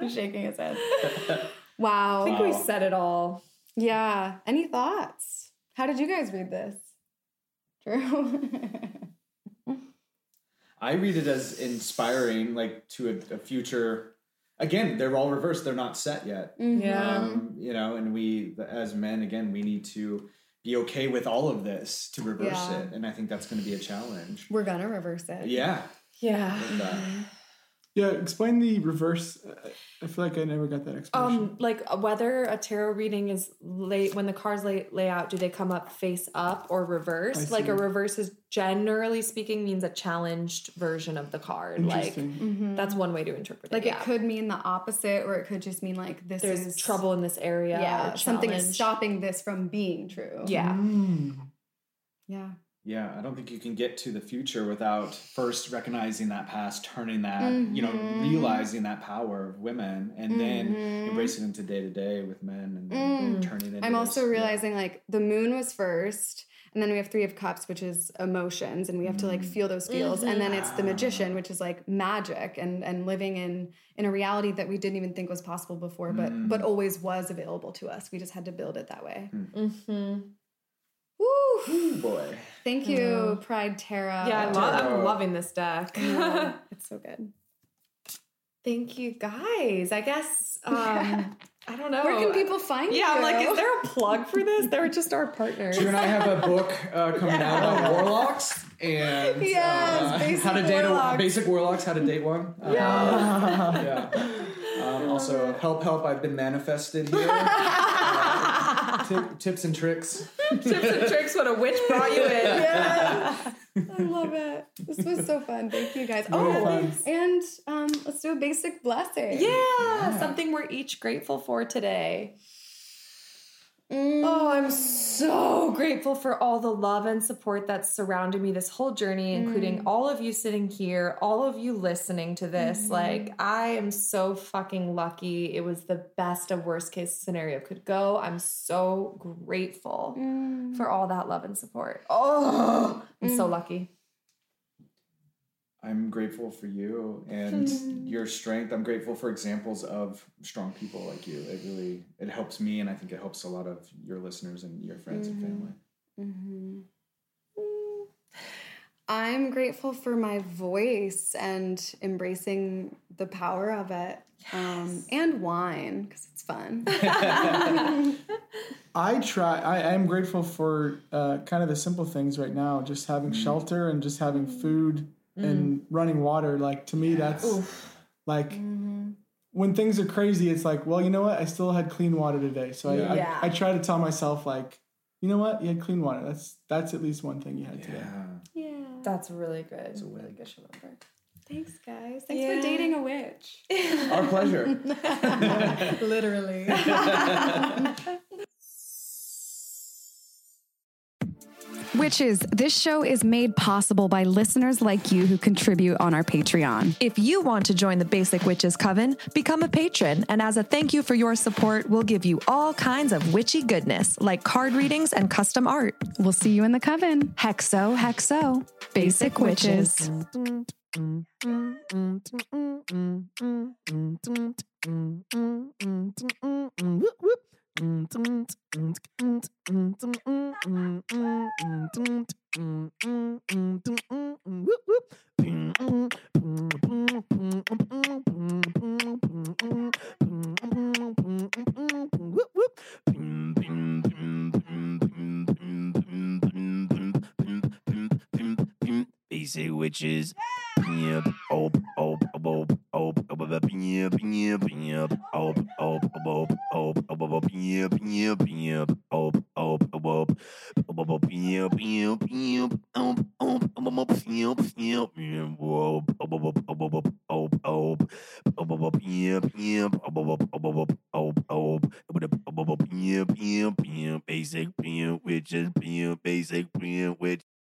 He's shaking his head. Wow.
I think we said it all.
Yeah. Any thoughts? How did you guys read this? Drew?
I read it as inspiring, like to a, a future. Again, they're all reversed; they're not set yet.
Yeah.
Um, you know, and we, as men, again, we need to be okay with all of this to reverse
Yeah.
it, and I think that's going to be a challenge.
We're gonna reverse it.
Yeah,
Yeah.
and, uh,
Yeah, explain the reverse. Uh, I feel like I never got that explanation.
Um, like uh, whether a tarot reading is late when the cards lay, lay out, do they come up face up or reverse? Like a reverse is generally speaking means a challenged version of the card. Like
Interesting.
that's one way to interpret it.
Like
yeah.
it could mean the opposite, or it could just mean like this
there's
is
trouble in this area.
Yeah,
or
something is stopping this from being true.
Yeah.
Mm.
Yeah.
Yeah. I don't think you can get to the future without first recognizing that past, turning that, you know,
Mm-hmm.
realizing that power of women, and then embracing it into day to day with men, and then turning it.
Mm. I'm also realizing like the moon was first, and then we have three of cups, which is emotions, and we have to like feel those feels, and then it's the magician, which is like magic and and living in in a reality that we didn't even think was possible before, but but always was available to us. We just had to build it that way.
Mm-hmm.
Woo!
Boy.
Thank you, Pride Tara.
Yeah, I lo-
Tarot.
I'm loving this deck.
Yeah, it's so good.
Thank you guys. I guess um I don't know.
Where can people find you?
Yeah, like, is there a plug for this? They're just our partners.
Drew and I have a book uh, coming out about warlocks and
Yes,
uh,
basic
how to date a basic warlocks, how to date one. Uh, yeah. Um, also, help, help! I've been manifested here. Tip, tips and tricks.
Tips and tricks when a witch brought you in.
I love it. This was so fun. Thank you guys.
Very
Oh,
fun.
and um, let's do a basic blessing.
Yeah, something we're each grateful for today. Oh, I'm mm. so grateful for all the love and support that's surrounded me this whole journey, including mm. all of you sitting here, all of you listening to this. Mm-hmm. Like, I am so fucking lucky. It was the best of worst case scenario could go. I'm so grateful mm. for all that love and support. Oh, I'm so lucky.
I'm grateful for you and your strength. I'm grateful for examples of strong people like you. It really it helps me, and I think it helps a lot of your listeners and your friends and family.
I'm grateful for my voice and embracing the power of it. Um, and wine because it's fun.
I try. I am grateful for uh, kind of the simple things right now. Just having shelter and just having food and mm. running water. Like to me, that's like mm-hmm. when things are crazy. It's like, well, you know what? I still had clean water today. So I,
Yeah.
I, I try to tell myself like, you know what? You had clean water. That's that's at least one thing you had today.
Yeah.
yeah.
That's really good. It's a really good to remember.
Thanks, guys. Thanks
Yeah.
for dating a witch.
Our pleasure.
Literally.
Witches, this show is made possible by listeners like you who contribute on our Patreon.
If you want to join the Basic Witches Coven, become a patron. And as a thank you for your support, we'll give you all kinds of witchy goodness, like card readings and custom art.
We'll see you in the coven.
Hexo, hexo.
Basic Witches.
Basic witches. Yep. Oh, oh, oh, oh, oh, oh. Oh, oh, oh, oh, oh, oh. Oh, oh, oh, oh, oh. Oh, oh, oh, oh, oh, oh, oh, oh, oh, oh. Oh, oh, oh, oh, oh, oh, yep, yep, yep. Basic, yep, witches,